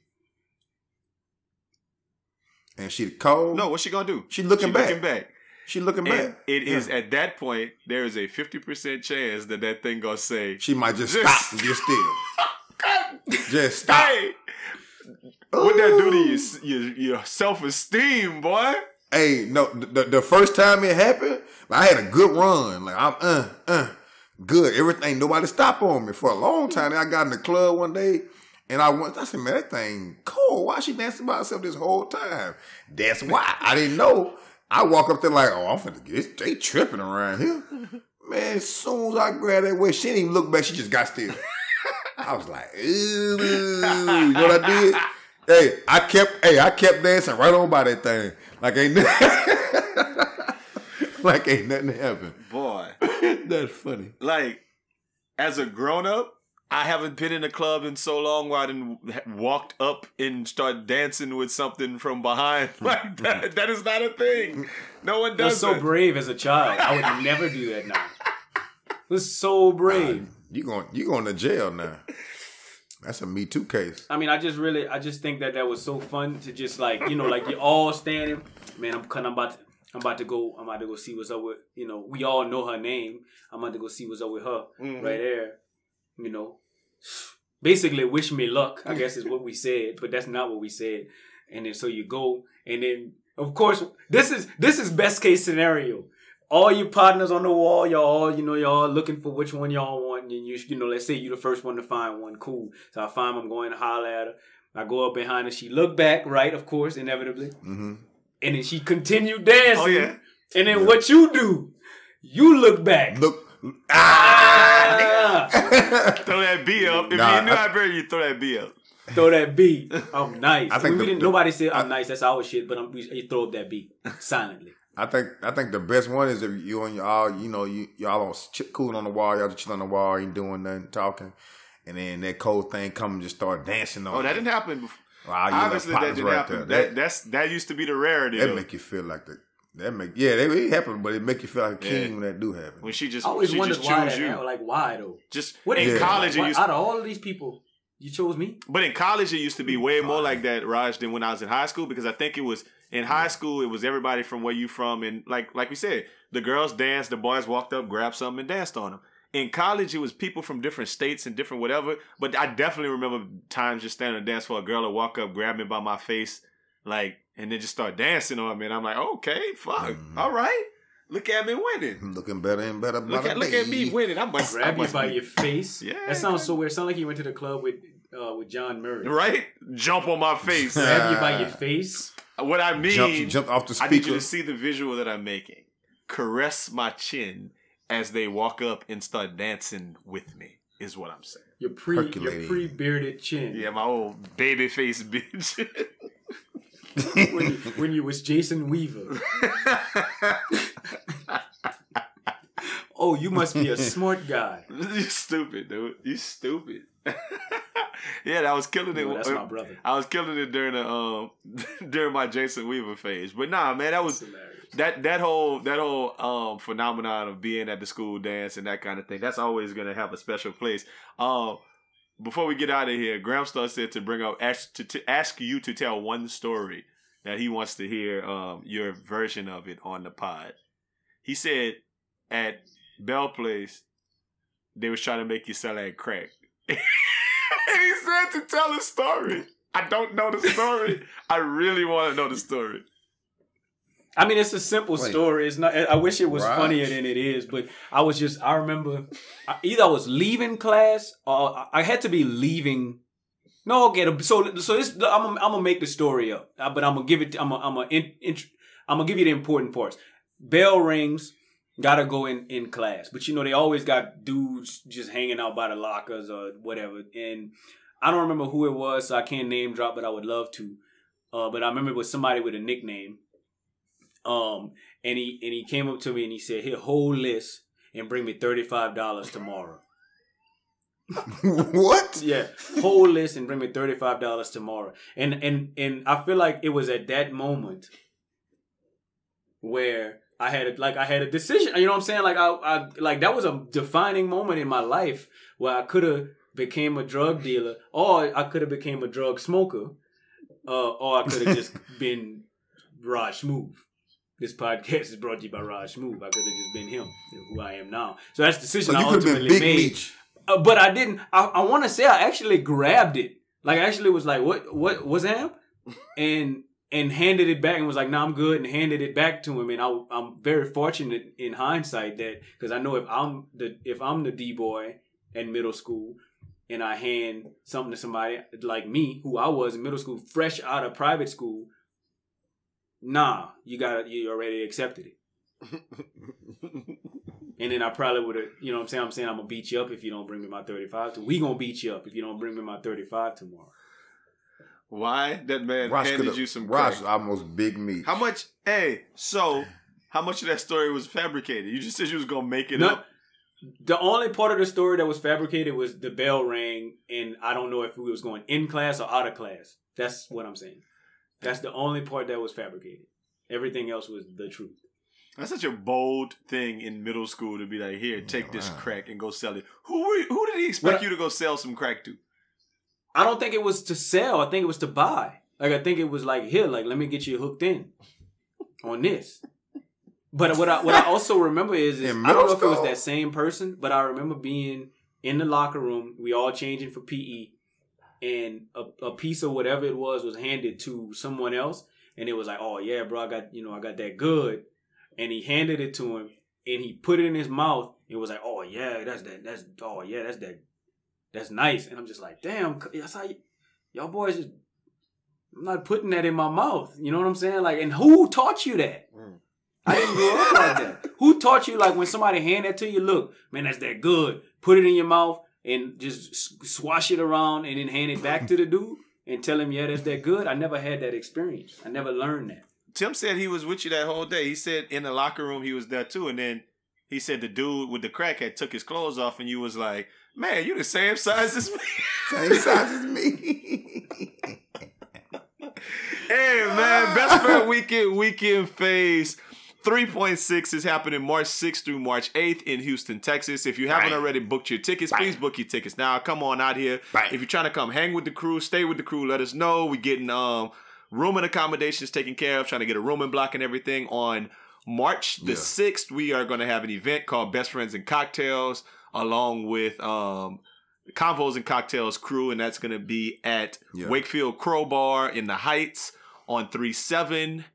Speaker 4: And she cold.
Speaker 2: No, what's she gonna do?
Speaker 4: She looking
Speaker 2: She
Speaker 4: back.
Speaker 2: looking back.
Speaker 4: She looking
Speaker 2: And
Speaker 4: back.
Speaker 2: it is
Speaker 4: Yeah.
Speaker 2: at that point there is a fifty percent chance that that thing gonna say,
Speaker 4: She might just,
Speaker 2: Just-
Speaker 4: stop and get still. just stop.
Speaker 2: "Hey, what that do to your your, your self esteem, boy?"
Speaker 4: Hey, no, the, the first time it happened, I had a good run. Like I'm uh uh good. Everything nobody stopped on me for a long time. I got in the club one day and I went, I said, man, that thing cool. Why she dancing by herself this whole time? That's why. I didn't know. I walk up there like, oh, I'm finna get they tripping around here. Man, as soon as I grabbed that way, she didn't even look back, she just got still. I was like, ooh, you know what I did? Hey, I kept, hey, I kept dancing right on by that thing, like ain't, like ain't nothing happened.
Speaker 2: Boy,
Speaker 4: That's funny.
Speaker 2: like as a grown up, I haven't been in a club in so long where I didn't walked up and start dancing with something from behind. Like that, that is not a thing. No one
Speaker 3: I was
Speaker 2: does
Speaker 3: so
Speaker 2: it.
Speaker 3: brave as a child. I would never do that now. I was so brave.
Speaker 4: You going, you going to jail now? That's a Me Too case.
Speaker 3: I mean, I just really, I just think that that was so fun to just like, you know, like you're all standing. Man, I'm, cause I'm about to, I'm about to go, I'm about to go see what's up with, you know, we all know her name. I'm about to go see what's up with her
Speaker 2: Mhm.
Speaker 3: right there. You know, basically, wish me luck. I guess is what we said, but that's not what we said. And then so you go, and then of course, this is this is best case scenario. All your partners on the wall, y'all all, you know, y'all looking for which one y'all want. And you, you know, let's say you're the first one to find one. Cool. So I find I'm going to holler at her. I go up behind her. She look back, right? Of course, inevitably.
Speaker 4: Mm-hmm.
Speaker 3: And then she continued dancing.
Speaker 2: Oh yeah.
Speaker 3: And then what you do? You look back.
Speaker 4: Look,
Speaker 3: Ah!
Speaker 2: Throw that B up. If
Speaker 4: Nah,
Speaker 2: you knew
Speaker 4: I-
Speaker 2: I, bet you throw that B up.
Speaker 3: throw that beat. I'm nice.
Speaker 4: I think
Speaker 3: we
Speaker 4: the-
Speaker 3: didn't.
Speaker 4: the-
Speaker 3: nobody said I'm nice. That's our shit. But I'm, we, you throw up that B silently.
Speaker 4: I think I think the best one is if you and y'all, you know, you y'all on ch- cooling on the wall, y'all just chilling on the wall, ain't doing nothing, talking, and then that cold thing come and just start dancing on.
Speaker 2: Oh, that
Speaker 4: you.
Speaker 2: didn't happen. Before.
Speaker 4: Wow, you
Speaker 2: Obviously, that didn't
Speaker 4: right
Speaker 2: happen.
Speaker 4: there.
Speaker 2: That, that's that used to be the rarity.
Speaker 4: That
Speaker 2: though.
Speaker 4: make you feel like the that make yeah, they it happen, but it make you feel like a king
Speaker 2: Yeah.
Speaker 4: when that do happen.
Speaker 2: when she just
Speaker 3: I always
Speaker 2: she
Speaker 3: wondered
Speaker 2: just
Speaker 3: why
Speaker 2: chose
Speaker 3: that
Speaker 2: you.
Speaker 3: happened. Like why though?
Speaker 2: Just
Speaker 3: What
Speaker 2: in
Speaker 3: is it?
Speaker 2: college, it
Speaker 3: Why-
Speaker 2: used
Speaker 3: out of all of these people, you chose me.
Speaker 2: But in college, it used to be way more like that, Raj, than when I was in high school because I think it was in high school it was everybody from where you from, and like like we said, the girls danced, the boys walked up, grabbed something, and danced on them. In college, it was people from different states and different whatever. But I definitely remember times just standing and dance for a girl to walk up, grab me by my face, like, and then just start dancing on me, and I'm like, okay, fuck,
Speaker 4: Mhm.
Speaker 2: all right, look at me winning.
Speaker 4: I'm looking better and better.
Speaker 2: Look
Speaker 4: by
Speaker 2: at
Speaker 4: the
Speaker 2: look at me
Speaker 4: day.
Speaker 2: winning. I must
Speaker 3: Grab
Speaker 2: I
Speaker 3: you by
Speaker 2: be-
Speaker 3: your face.
Speaker 2: Yeah,
Speaker 3: that sounds so weird. Sound like you went to the club with uh, with John Murray.
Speaker 2: right. Jump on my face.
Speaker 3: Grab you by your face.
Speaker 2: What I mean,
Speaker 4: Jump, jump off the
Speaker 2: I need you
Speaker 4: speaker.
Speaker 2: to see the visual that I'm making. Caress my chin as they walk up and start dancing with me. Is what I'm saying.
Speaker 3: Your pre, your pre-bearded chin.
Speaker 2: Yeah, my old baby face bitch.
Speaker 3: when, you, when you was Jason Weaver. Oh, you must be a smart guy.
Speaker 2: you stupid, dude. You stupid. yeah, I was killing it.
Speaker 3: No, that's my brother.
Speaker 2: I was killing it during the um during my Jason Weaver phase. But nah, man, that was that that whole that whole um phenomenon of being at the school dance and that kind of thing that's always gonna have a special place um before we get out of here Gramstar said to bring up ask to, to ask you to tell one story that he wants to hear um your version of it on the pod he said at bell place they was trying to make you sell that crack and he said to tell a story i don't know the story i really want to know the story
Speaker 3: I mean, it's a simple
Speaker 4: Wait.
Speaker 3: story. It's not. I wish it was
Speaker 4: Right.
Speaker 3: funnier than it is, but I was just. I remember either I was leaving class or I- I had to be leaving. No, okay. So, so this. I'm. Gonna, I'm gonna make the story up, uh, but I'm gonna give it. I'm. Gonna, I'm. Gonna, in, in, I'm gonna give you the important parts. Bell rings. Gotta go in in class, but you know they always got dudes just hanging out by the lockers or whatever. And I don't remember who it was, so I can't name drop, but I would love to. Uh, but I remember it was somebody with a nickname. Um, and he and he came up to me and he said, "Here, whole list and bring me thirty five dollars tomorrow."
Speaker 4: what?
Speaker 3: Yeah, whole list and bring me thirty five dollars tomorrow. And and and I feel like it was at that moment where I had a, like I had a decision. You know what I'm saying? Like I, I like that was a defining moment in my life where I could have became a drug dealer, or I could have became a drug smoker, uh, or I could have just been Raj Smooth. This podcast is brought to you by Raj Smooth. I could have just been him, who I am now. So that's the decision
Speaker 4: So
Speaker 3: I ultimately made. Uh, but I didn't. I, I want to say I actually grabbed it. Like I actually was like, "What? What was that?" And and handed it back and was like, "No, I'm good," and handed it back to him. And I, I'm very fortunate in hindsight that because I know if I'm the if I'm the D boy in middle school and I hand something to somebody like me, who I was in middle school, fresh out of private school, nah, you got you already accepted it. And then I probably would have, you know what I'm saying? I'm saying I'm gonna beat you up if you don't bring me my 35. To we gonna beat you up if you don't bring me my 35 tomorrow.
Speaker 2: Why that man
Speaker 4: Ross
Speaker 2: handed you some
Speaker 4: Ross
Speaker 2: crack?
Speaker 4: almost Big meat.
Speaker 2: How much? Hey, so how much of that story was fabricated? You just said you was gonna make it
Speaker 3: No,
Speaker 2: up.
Speaker 3: the only part of the story that was fabricated was the bell rang, and I don't know if we was going in class or out of class. That's what I'm saying. That's the only part that was fabricated. Everything else was the truth.
Speaker 2: That's such a bold thing in middle school to be like, here, take this
Speaker 4: wow.
Speaker 2: crack and go sell it. Who were- who did he expect
Speaker 3: What-
Speaker 2: you to go sell some crack to?
Speaker 3: I don't think it was to sell. I think it was to buy. Like I think it was like here, like let me get you hooked in on this. But what I what I also remember is, is I don't know if it was that same person, but I remember being in the locker room. We all changing for PE, and a, a piece of whatever it was was handed to someone else, and it was like, oh yeah, bro, I got you know I got that good, and he handed it to him, and he put it in his mouth. It was like, oh yeah, that's that, that's oh yeah, that's that, that's nice. And I'm just like, damn, that's how y- y'all boys just. I'm not putting that in my mouth. You know what I'm saying? Like, and who taught you that?
Speaker 2: Mm.
Speaker 3: I didn't grow up like that. Who taught you like when somebody hand that to you? Look, man, that's that good. Put it in your mouth and just swash it around and then hand it back to the dude and tell him, yeah, that's that good. I never had that experience. I never learned that.
Speaker 2: Tim said he was with you that whole day. He said in the locker room he was there too, and then he said the dude with the crackhead took his clothes off, and you was like, "Man, you the same size as me."
Speaker 4: Same size as me.
Speaker 2: Hey man, best friend weekend weekend phase 3.6 is happening March 6th through March 8th in Houston, Texas. If you haven't
Speaker 4: Bang.
Speaker 2: already booked your tickets, please book your tickets now. Come on out here.
Speaker 4: Bang.
Speaker 2: If you're trying to come hang with the crew, stay with the crew, let us know. We're getting um room and accommodations taken care of, trying to get a room and block and everything on March the
Speaker 4: Yeah.
Speaker 2: 6th. We are going to have an event called Best Friends and Cocktails along with um Convos and Cocktails crew, and that's going to be at
Speaker 4: Yeah.
Speaker 2: Wakefield Crowbar in the Heights on 3 7.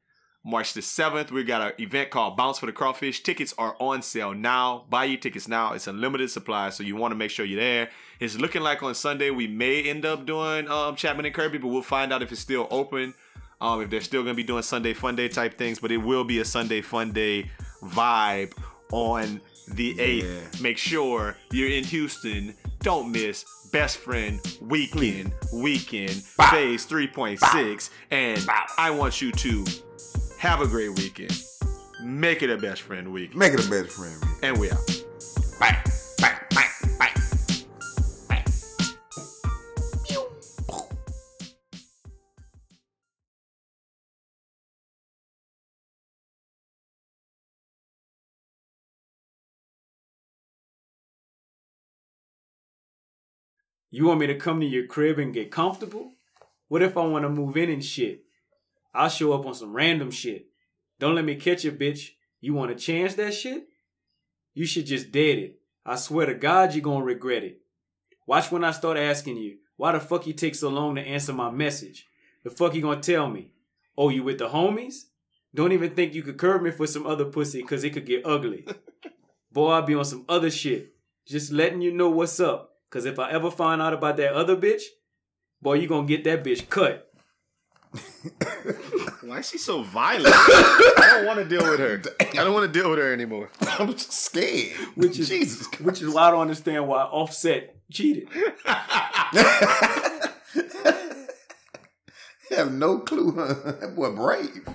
Speaker 2: March the 7th, we got an event called Bounce for the Crawfish. Tickets are on sale now. Buy your tickets now. It's a limited supply, so you want to make sure you're there. It's looking like on Sunday we may end up doing um, Chapman and Kirby, but we'll find out if it's still open. Um, if they're still going to be doing Sunday Fun Day type things, but it will be a Sunday Fun Day vibe on the 8th.
Speaker 4: Yeah.
Speaker 2: Make sure you're in Houston. Don't miss Best Friend Weekend, Weekend,
Speaker 4: Bow.
Speaker 2: Phase 3.6. And I want you to have a great weekend. Make it a Best Friend Week.
Speaker 4: Make it a best friend. Week.
Speaker 2: And we out.
Speaker 4: Bang,
Speaker 3: You want me to come to your crib and get comfortable? What if I want to move in and shit? I'll show up on some random shit. Don't let me catch you, bitch. You want to chance that shit? You should just dead it. I swear to God, you're gonna regret it. Watch when I start asking you, why the fuck you take so long to answer my message? The fuck you gonna tell me? Oh, you with the homies? Don't even think you could curve me for some other pussy cause it could get ugly. Boy, I'll be on some other shit. Just letting you know what's up. Cause if I ever find out about that other bitch, boy, you gonna get that bitch cut.
Speaker 2: Why is she so violent? I don't want to deal with her. I don't want to deal with her anymore.
Speaker 4: I'm just scared.
Speaker 3: Which is
Speaker 4: Jesus.
Speaker 3: which is why I don't understand why Offset cheated.
Speaker 4: I have no clue. Huh? That boy brave.